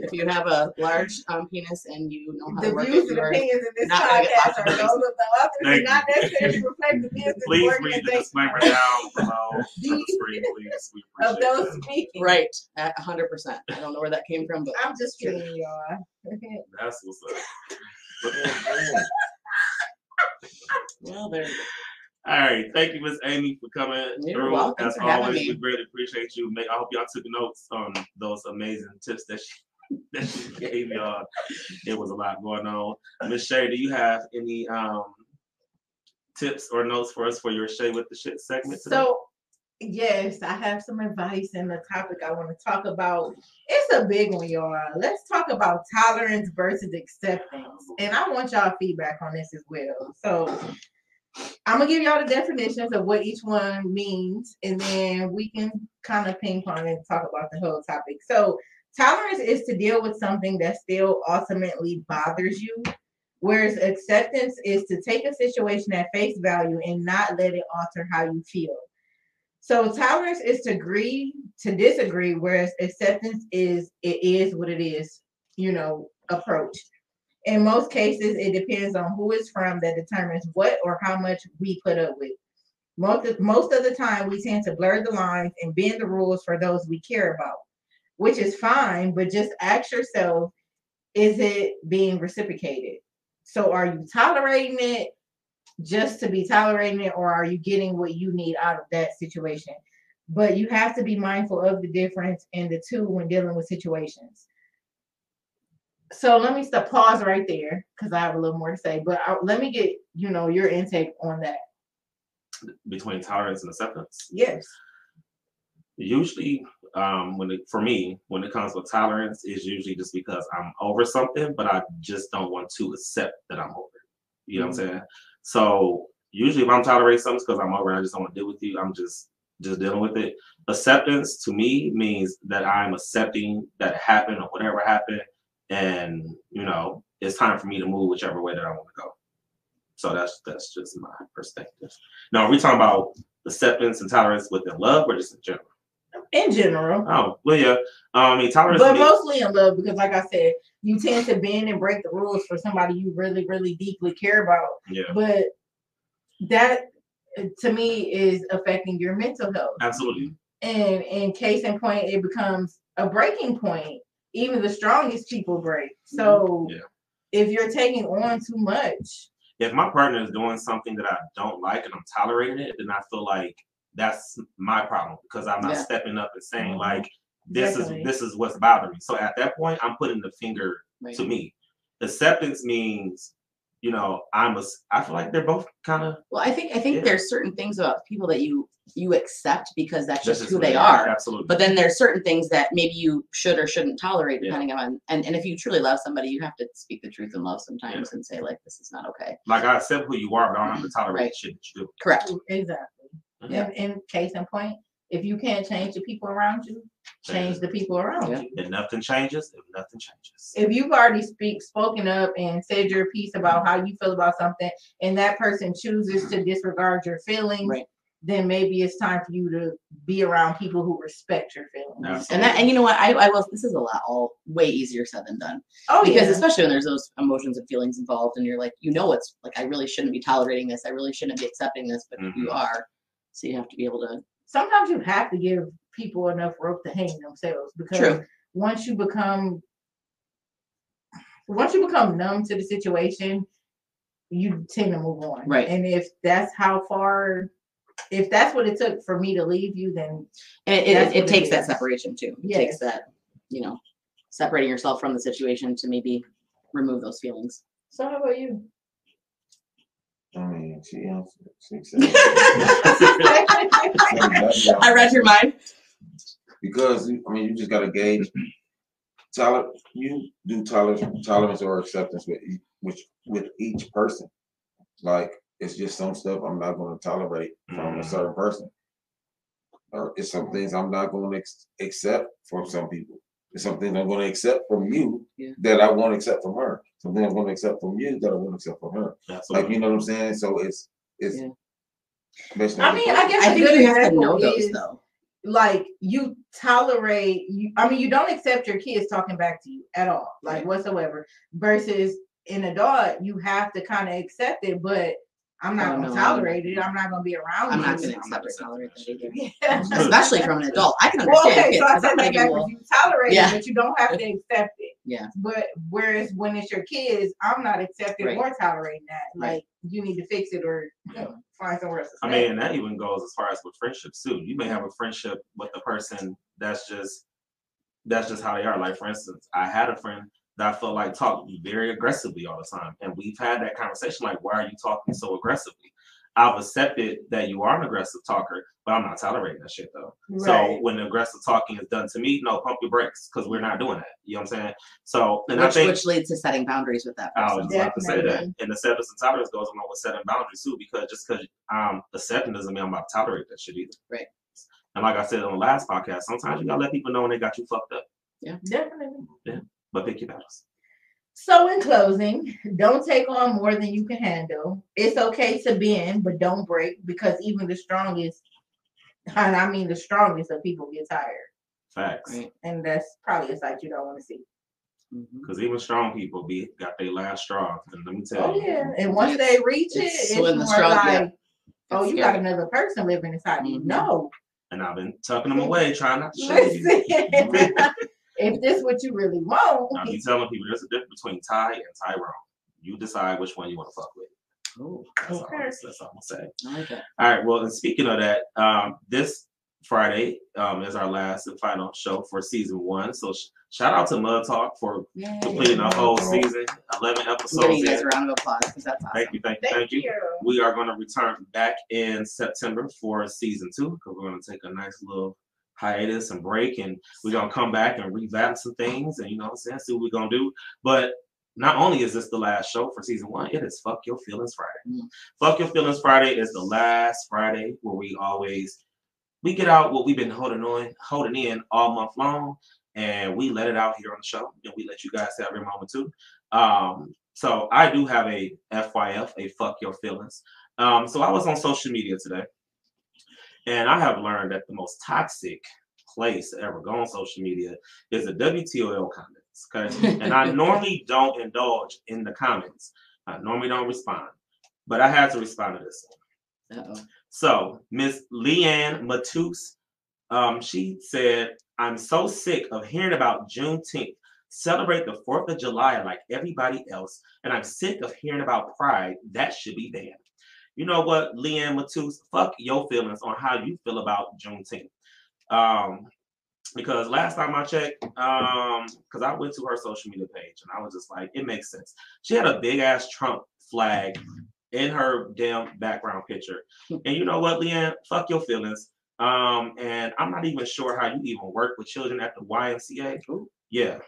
S3: If you have a large um, penis and you know how to
S4: the
S3: work
S4: views
S3: it,
S4: and
S3: you are
S4: opinions in this
S3: not
S4: podcast are those of the others
S1: Thank
S4: and not necessarily reflect the business
S1: Please read the
S4: organization
S1: disclaimer down below on the screen, please. We
S4: of
S1: appreciate
S4: those
S1: that.
S4: speaking.
S3: right at 100. percent I don't know where that came from, but
S4: I'm just kidding, y'all.
S1: That's what's up.
S3: Well, there.
S1: All right, thank you, Miss Amy, for coming
S3: You're
S1: through.
S3: welcome
S1: As
S3: for
S1: always,
S3: me.
S1: we greatly appreciate you. I hope y'all took notes on those amazing tips that she that she gave y'all. It was a lot going on. Miss Shay, do you have any um tips or notes for us for your Shay with the shit segment today?
S4: So Yes, I have some advice and the topic I want to talk about. It's a big one, y'all. Let's talk about tolerance versus acceptance. And I want y'all feedback on this as well. So I'm gonna give y'all the definitions of what each one means, and then we can kind of ping pong and talk about the whole topic. So tolerance is to deal with something that still ultimately bothers you, whereas acceptance is to take a situation at face value and not let it alter how you feel. So tolerance is to agree to disagree, whereas acceptance is it is what it is, you know, approach. In most cases, it depends on who it's from that determines what or how much we put up with. Most of, most of the time, we tend to blur the lines and bend the rules for those we care about, which is fine, but just ask yourself, is it being reciprocated? So are you tolerating it just to be tolerating it, or are you getting what you need out of that situation? But you have to be mindful of the difference in the two when dealing with situations. So let me stop pause right there because I have a little more to say. But I, let me get you know your intake on that.
S1: between tolerance and acceptance.
S4: Yes.
S1: Usually, um, when it, for me, when it comes with tolerance, is usually just because I'm over something, but I just don't want to accept that I'm over. it. You know what I'm saying? So usually, if I'm tolerating something, it's because I'm over. it, I just don't want to deal with you. I'm just just dealing with it. Acceptance to me means that I'm accepting that it happened or whatever happened, and you know, it's time for me to move whichever way that I want to go. So that's that's just my perspective. Now, are we talking about acceptance and tolerance within love or just in general?
S4: In general.
S1: Oh, well, yeah. Um, I mean, tolerance.
S4: But mostly in love because, like I said, you tend to bend and break the rules for somebody you really, really deeply care about.
S1: yeah,
S4: But that, uh, to me, is affecting your mental health.
S1: absolutely.
S4: And in case in point, it becomes a breaking point. Even the strongest people break. So
S1: Yeah.
S4: if you're taking on too much,
S1: If my partner is doing something that I don't like and I'm tolerating it, then I feel like that's my problem because I'm not
S3: Yeah.
S1: stepping up and saying
S4: Mhm.
S1: like this
S4: Definitely.
S1: is this is what's bothering me. So at that point, I'm putting the finger
S3: Right.
S1: to me. Acceptance means, you know, I'm a. I feel like they're both kind of
S3: Well, I think I think
S1: Yeah.
S3: there's certain things about people that you you accept because that's
S1: that's
S3: just
S1: just
S3: who
S1: what
S3: they
S1: are.
S3: are.
S1: Absolutely.
S3: But then there's certain things that maybe you should or shouldn't tolerate
S1: Yeah.
S3: depending on and, and if you truly love somebody, you have to speak the truth in love sometimes and say like this is not okay.
S1: like I accept who you are, but I don't have to tolerate
S3: Right.
S1: the shit that you do.
S3: Correct.
S4: exactly.
S1: Yeah.
S4: And in case in point, if you can't change the people around you, change the people around
S3: Yeah.
S4: you.
S1: If nothing changes, if nothing changes.
S4: if you've already speak spoken up and said your piece about how you feel about something and that person chooses to disregard your feelings
S3: Right.
S4: then maybe it's time for you to be around people who respect your feelings
S1: Absolutely.
S3: And that and you know what I, I will this is a lot all way easier said than done.
S4: oh
S3: because
S4: yeah
S3: especially when there's those emotions and feelings involved and you're like you know it's like i really shouldn't be tolerating this i really shouldn't be accepting this but you
S1: Mhm.
S3: are so you have to be able to
S4: sometimes you have to give people enough rope to hang themselves because
S3: True.
S4: once you become once you become numb to the situation you tend to move on
S3: Right.
S4: and if that's how far if that's what it took for me to leave you then
S3: and it, it, it
S4: what it
S3: takes that
S4: is.
S3: separation too it
S4: Yes.
S3: takes that you know separating yourself from the situation to maybe remove those feelings
S4: so how about you
S2: I mean, she answered. She said.
S3: i read your mind
S2: because I mean, you just gotta gauge. Toler, you do tolerance, tolerance or acceptance with each, which with each person. Like it's just some stuff I'm not going to tolerate from a
S1: Mhm.
S2: certain person, or it's some things I'm not going to ex- accept from some people. It's something I'm going to accept from you
S3: Yeah.
S2: that I won't accept from her. Something I'm going to accept from you that I won't accept from her. Like you know what I'm saying? So it's it's.
S3: Yeah.
S2: based
S4: I mean, I guess
S3: I think
S4: good
S3: you have to
S4: example
S3: know those
S4: is,
S3: though
S4: Like you tolerate, you, I mean, you don't accept your kids talking back to you at all, like
S3: Right.
S4: whatsoever. Versus an adult, you have to kind of accept it, but I'm not
S3: Oh,
S4: gonna tolerate it. I'm not gonna be around
S3: i'm
S4: you.
S3: not going to
S1: I'm
S3: accept
S1: not
S3: or
S1: accepting
S3: tolerate
S1: that
S3: that either
S4: Yeah.
S3: especially from an adult i can
S4: Well,
S3: understand
S4: okay,
S3: kids
S4: so I said that backwards. You tolerate
S3: Yeah.
S4: it, but you don't have to accept it.
S3: Yeah.
S4: But whereas when it's your kids, I'm not accepting
S3: Right.
S4: or tolerating that.
S3: Right.
S4: Like you need to fix it or you know, find somewhere else to
S1: I mean, and that even goes as far as with friendships too. You may have a friendship with a person that's just that's just how they are. Like for instance, I had a friend that I felt like talked very aggressively all the time, and we've had that conversation. Like, why are you talking so aggressively? I've accepted that you are an aggressive talker, but I'm not tolerating that shit though.
S4: Right.
S1: So when aggressive talking is done to me, no, pump your brakes because we're not doing that. You know what I'm saying? So and I
S3: which,
S1: think
S3: which leads to setting boundaries with that Person.
S1: I was
S3: person.
S1: just about to say that.
S4: Definitely.
S1: And acceptance and tolerance goes along with setting boundaries too, because just because I'm accepting doesn't mean I'm about to tolerate that shit either.
S3: Right.
S1: And like I said on the last podcast, sometimes you gotta let people know when they got you fucked up, Yeah,
S4: Definitely.
S1: Yeah, but pick your battles.
S4: So in closing, don't take on more than you can handle. It's okay to bend, but don't break because even the strongest, and I mean the strongest of people get tired.
S1: Facts.
S4: And that's probably a sight you don't want to see.
S1: Because even strong people be got their last straw. And let me tell
S4: Oh
S1: you.
S4: yeah. And once they reach it,
S3: it's
S4: it's, more
S3: the strong- yeah.
S4: like, oh,
S3: It's
S4: you got another person living inside you.
S3: Mhm.
S4: No.
S1: And I've been tucking them away, trying not to show you.
S4: Listen. if this what you really want,
S1: I be telling people there's a difference between Ty and Tyrone. You decide which one you want to fuck with.
S3: Ooh,
S1: That's, all,
S4: Okay.
S1: that's, that's all I'm gonna say.
S3: I.
S1: All right. Well, and speaking of that, um, this Friday um, is our last and final show for season one. So sh- shout out to Mud Talk for
S3: Yay.
S1: completing the whole season, 11 episodes.
S3: giving you guys
S1: in.
S3: a round of applause because that's awesome.
S1: Thank you, thank you,
S4: thank,
S1: thank you.
S4: you.
S1: We are going to return back in September for season two because we're going to take a nice little hiatus and break, and we're going to come back and revamp some things, and you know what I'm saying, see what we're going to do. But not only is this the last show for season one, it is Fuck Your Feelings Friday.
S3: Mm.
S1: Fuck Your Feelings Friday is the last Friday where we always we get out what we've been holding on, holding in all month long, and we let it out here on the show, and we let you guys have your moment too. Um, so I do have a FYF, a fuck your feelings. Um, so I was on social media today, and I have learned that the most toxic place to ever go on social media is the WTOL comments. Okay, and I normally don't indulge in the comments. I normally don't respond, but I had to respond to this one.
S3: Uh-oh.
S1: So Miss Leanne Matus, um, she said, "I'm so sick of hearing about Juneteenth. Celebrate the Fourth of July like everybody else, and I'm sick of hearing about Pride. That should be banned." You know what, Leanne Matus, fuck your feelings on how you feel about Juneteenth. Um, because last time I checked, um, because I went to her social media page and I was just like, it makes sense. She had a big ass Trump flag in her damn background picture. And you know what, Leanne? Fuck your feelings. Um, and I'm not even sure how you even work with children at the YMCA. Yeah,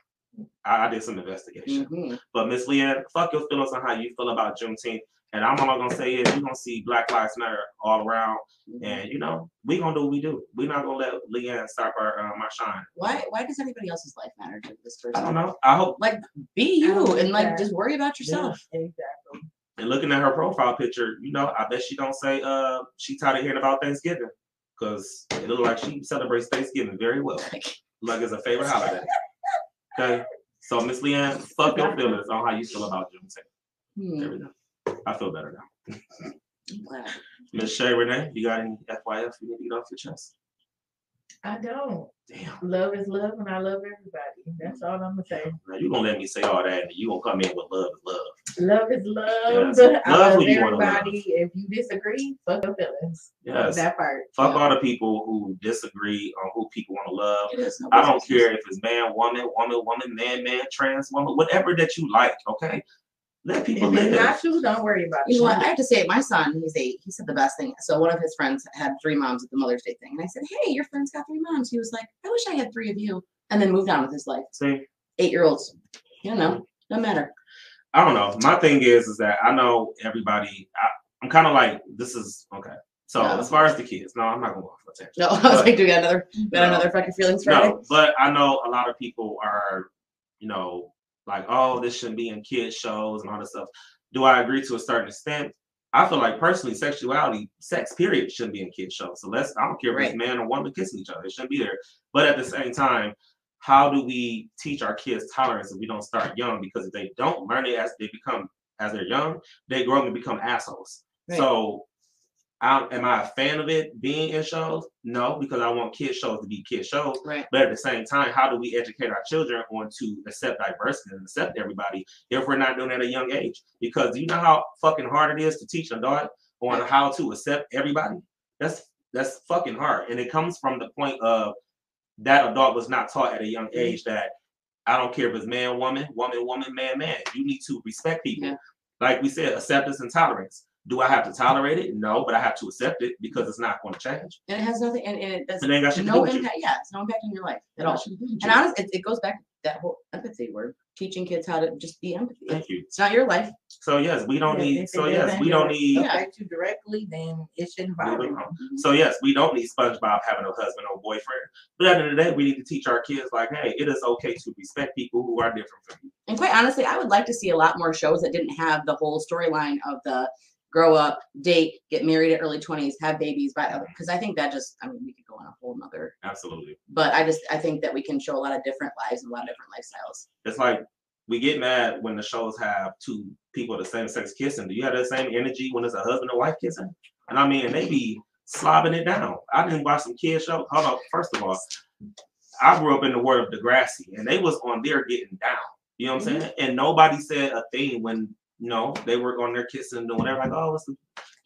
S1: I, I did some investigation.
S3: Mhm.
S1: But Miss Leanne, fuck your feelings on how you feel about Juneteenth. And I'm all gonna say is you're gonna see Black Lives Matter all around.
S3: Mhm.
S1: And you know, we gonna do what we do. We're not gonna let Leanne stop our um, our shine.
S3: Why? Why does anybody else's life matter to this person?
S1: I don't know. I hope
S3: Like, be you and
S4: like
S3: like
S4: that.
S3: just worry about yourself.
S4: Exactly.
S1: and looking at her profile picture, you know, I bet she don't say uh she tired of hearing about Thanksgiving. Cause it look like she celebrates Thanksgiving very well. Like it's a favorite holiday. Okay. So Miss Leanne, fuck your feelings on how you feel about Juneteenth.
S3: Hmm,
S1: There we go. I feel better now.
S3: I'm.
S1: Miss Shay Renee, you got any FYF you need to get off your chest?
S4: I don't.
S1: Damn.
S4: Love is love, and I love everybody. That's all I'm gonna say.
S1: Now you gonna let me say all that and you gonna come in with love is love.
S4: Love is love.
S1: Yes.
S4: I
S1: Love
S4: love
S1: who you wanna love.
S4: everybody. If you disagree, fuck your feelings.
S1: Yes.
S4: That part.
S1: Fuck all the people who disagree on who people want to love.
S3: It is.
S1: I don't care if it's man, woman, woman, woman, man, man, trans woman, whatever that you like, okay? Let people
S4: If it's
S1: live.
S4: not you, don't worry about it.
S3: You know what? I have to say, my son, he's eight. He said the best thing. So one of his friends had three moms at the Mother's Day thing, and I said, "Hey, your friend's got three moms." He was like, "I wish I had three of you," and then moved on with his life.
S1: See,
S3: Eight year olds, you know, no matter.
S1: I don't know. My thing is, is that I know everybody. I, I'm kind of like, this is okay. So
S3: No.
S1: as far as the kids, no, I'm not going to go off a tangent.
S3: No, I was
S1: But-
S3: like, "Do we got another? We got
S1: No.
S3: another fucking feelings Friday?"
S1: No, but I know a lot of people are, you know, like, oh, this shouldn't be in kids shows and all this stuff. Do I agree to a certain extent? I feel like personally, sexuality, sex, period, shouldn't be in kids shows. So let's, I don't care if it's man or woman kissing each other, it shouldn't be there. But at the same time, how do we teach our kids tolerance if we don't start young? Because if they don't learn it as they become, as they're young, they grow up and become assholes.
S3: Right.
S1: So I, am I a fan of it being in shows? No, because I want kid shows to be kid shows.
S3: Right.
S1: But at the same time, how do we educate our children on to accept diversity and accept everybody if we're not doing it at a young age? Because you know how fucking hard it is to teach an adult on how to accept everybody? That's that's fucking hard. And it comes from the point of that adult was not taught at a young mm-hmm. age that I don't care if it's man, woman, woman, woman, man, man. You need to respect people.
S3: Yeah.
S1: Like we said, acceptance and tolerance. Do I have to tolerate it? No, but I have to accept it because it's not going to change.
S3: And it has nothing, and, and it does
S1: And they got shit to do
S3: no
S1: you.
S3: impact. Yeah, it's no impact on your life at all.
S1: Got shit to
S3: And honestly, it, it goes back to that whole empathy word, teaching kids how to just be empathy.
S1: Thank you.
S3: It's not your life.
S1: So yes, we don't
S4: Yeah,
S1: need. So yes, we don't need.
S4: affect you directly, then it shouldn't bother you.
S1: So yes, we don't need SpongeBob having a husband or boyfriend. But at the end of the day, we need to teach our kids like, hey, it is okay to respect people who are different from you.
S3: And quite honestly, I would like to see a lot more shows that didn't have the whole storyline of the grow up, date, get married at early 20s, have babies by other because I think that just I mean we could go on a whole nother
S1: Absolutely.
S3: but I just I think that we can show a lot of different lives and a lot of different lifestyles.
S1: It's like we get mad when the shows have two people of the same sex kissing. Do you have that same energy when it's a husband and wife kissing? And I mean, they be slobbing it down. I didn't watch some kid show. Hold on. First of all, I grew up in the world of Degrassi, and they was on there getting down. You know what I'm mm-hmm. saying? And nobody said a thing when you know they were on there kissing and doing whatever. Like, oh, it's a,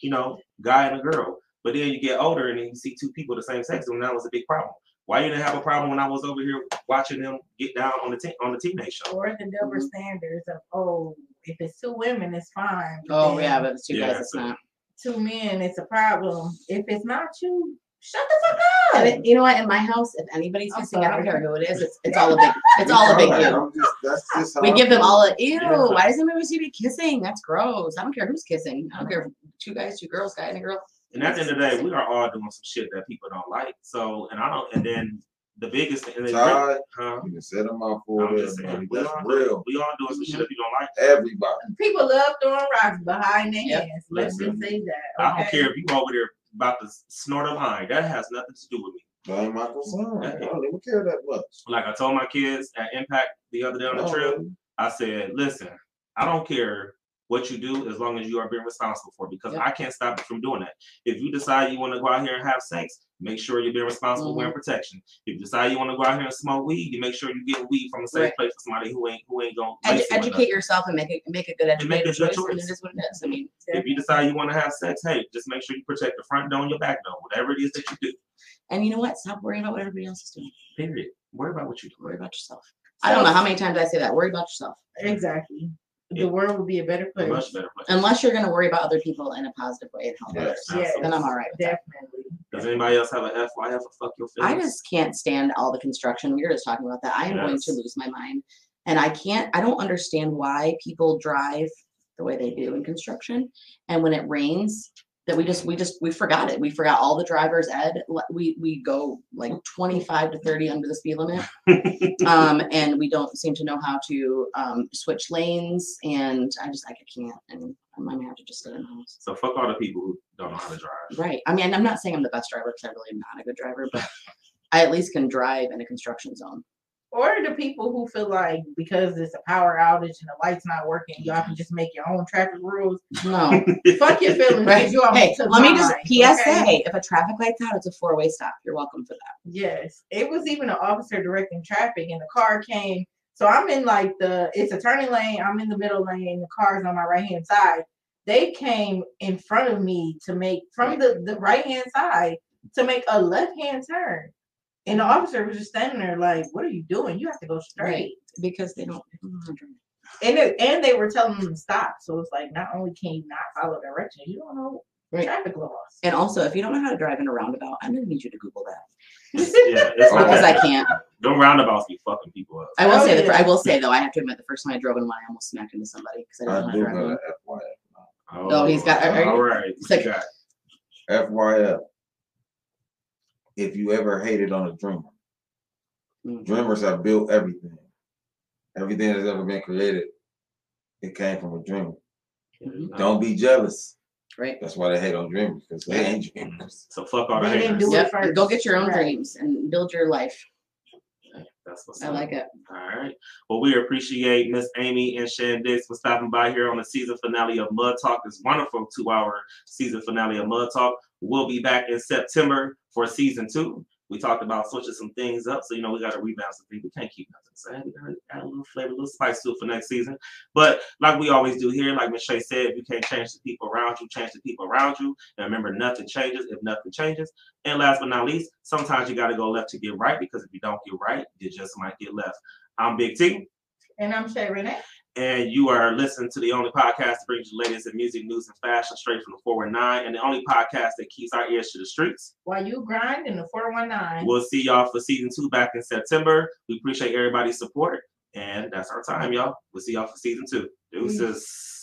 S1: you know, guy and a girl. But then you get older and then you see two people of the same sex, and that was a big problem. Why you didn't have a problem when I was over here watching them get down on the te- on the teenage show?
S4: Or the double mm-hmm. standards of, oh, if it's two women, it's fine.
S3: Oh
S4: then
S3: yeah, but it's two
S1: Yeah,
S3: guys, it's
S1: so-
S3: not.
S4: Two men, it's a problem. If it's not you, shut the fuck
S3: And
S4: up.
S3: it, you know what? In my house, if anybody's
S4: I'm
S3: kissing, I don't care who it is. It's it's all a big it's all a big
S2: Alright,
S3: you.
S2: Just- that's just
S3: We give them all a ew.
S1: Yeah.
S3: Why does everybody see me kissing? That's gross. I don't care who's kissing. I don't care if two guys, two girls, guy and a girl.
S1: And at the end of the day, we are all doing some shit that people don't like. So, and I don't. And then the biggest thing, and then,
S2: Todd,
S1: huh?
S2: you can set them up for
S1: I'm
S2: this,
S1: just saying,
S2: man.
S1: we
S2: That's
S1: all,
S2: real.
S1: we all doing some shit that you don't like.
S2: Everybody.
S4: People love throwing rocks behind their
S3: Yep.
S4: hands. Let's just say that.
S1: I don't care if you over there about to snort a line. That has nothing to do with me.
S2: That ain't my concern. I don't even care that much.
S1: Like I told my kids at Impact the other day on the
S2: Oh,
S1: trip, I said, listen, I don't care what you do as long as you are being responsible for it, because
S3: Yep.
S1: I can't stop you from doing that. If you decide you want to go out here and have sex, make sure you're being responsible mm-hmm. wearing protection. If you decide you want to go out here and smoke weed, you make sure you get weed from a safe
S3: Right.
S1: place for somebody who ain't who ain't gonna
S3: Edu-
S1: waste it with
S3: educate yourself and make it make a good
S1: And make a
S3: educated
S1: good
S3: choice, and it is what it is. I mean,
S1: If you decide you want to have sex, hey, just make sure you protect the front door and your back door, whatever it is that you do.
S3: and you know what? Stop worrying about what everybody else is doing.
S1: Period. Worry about what you do.
S3: Worry about yourself. I don't know how many times I say that. Worry about yourself.
S4: Exactly. The world would be a better
S1: A
S4: place.
S1: much better place.
S3: Unless you're going to worry about other people in a positive way and help
S2: Yes.
S3: others.
S4: Yes,
S3: Then I'm all right with that.
S4: Definitely.
S1: Does anybody else have an FYF or fuck your
S3: face?
S1: I
S3: just can't stand all the construction. We were just talking about that. I am going to lose my mind. And I can't, I don't understand why people drive the way they do in construction. And when it rains, that we just, we just, we forgot it. We forgot all the drivers, Ed, we, we go like 25 to 30 under the speed limit. Um, and we don't seem to know how to, um, switch lanes. And I just, like I can't, and I might have to just stay in the house.
S1: So fuck all the people who don't know how to drive.
S3: Right. I mean, I'm not saying I'm the best driver because I really am not a good driver, but I at least can drive in a construction zone.
S4: Or the people who feel like because it's a power outage and the light's not working, y'all can just make your own traffic rules.
S3: No.
S4: Fuck your feelings.
S3: Right.
S4: You
S3: Hey, let me just
S4: mind,
S3: PSA:
S4: okay?
S3: if a traffic light's out, it's a four-way stop. You're welcome for that.
S4: Yes, it was even an officer directing traffic, and the car came. So I'm in like the it's a turning lane. I'm in the middle lane. The car's on my right hand side. They came in front of me to make from the the right hand side to make a left hand turn, and the officer was just standing there like, "What are you doing? You have to go straight."
S3: Because they don't. they don't know how to drive.
S4: And it, and they were telling them to stop. So it's like not only can you not follow directions, you don't know
S3: Right.
S4: traffic laws.
S3: And also, if you don't know how to drive in a roundabout, I'm gonna need you to Google that
S1: yeah, it's not
S3: because
S1: that
S3: I can't.
S1: Them roundabouts be fucking people up.
S3: I will
S4: Oh,
S3: say that.
S4: yeah.
S3: I will say though, I have to admit, the first time I drove in one, I almost smacked into somebody because I
S2: I
S3: didn't know how to drive.
S2: a
S3: one.
S2: FYF.
S3: Oh, he's got- are you-
S1: All right.
S3: It's
S1: what
S3: like-
S1: you got?
S2: FYF. If you ever hated on a dreamer,
S3: Mhm.
S2: dreamers have built everything. Everything that's ever been created, it came from a dreamer.
S3: Mhm.
S2: Don't be jealous.
S3: Right.
S2: That's why they hate on dreamers, because they ain't dreamers.
S1: So fuck all the
S4: They
S1: haters.
S4: do
S3: Yep. Go get your own
S4: Right.
S3: dreams and build your life.
S1: That's what's
S3: I
S1: up.
S3: like it.
S1: All right. Well, we appreciate Miss Amy and Shan Diggs for stopping by here on the season finale of Mud Talk. This wonderful two-hour season finale of Mud Talk. We'll be back in September for season two. We talked about switching some things up, so you know we got to rebound some things. We can't keep nothing got to add a little flavor, a little spice to it for next season. But like we always do here, like Shay said, if you can't change the people around you, change the people around you. And remember, nothing changes if nothing changes. And last but not least, sometimes you got to go left to get right because if you don't get right, you just might get left. I'm Big T,
S4: And I'm Shay Renee.
S1: And you are listening to the only podcast that brings you latest in music, news, and fashion straight from the 419, and the only podcast that keeps our ears to the streets.
S4: While you grind in the 419.
S1: We'll see y'all for season two back in September. We appreciate everybody's support, and that's our time, y'all. We'll see y'all for season two. Deuces.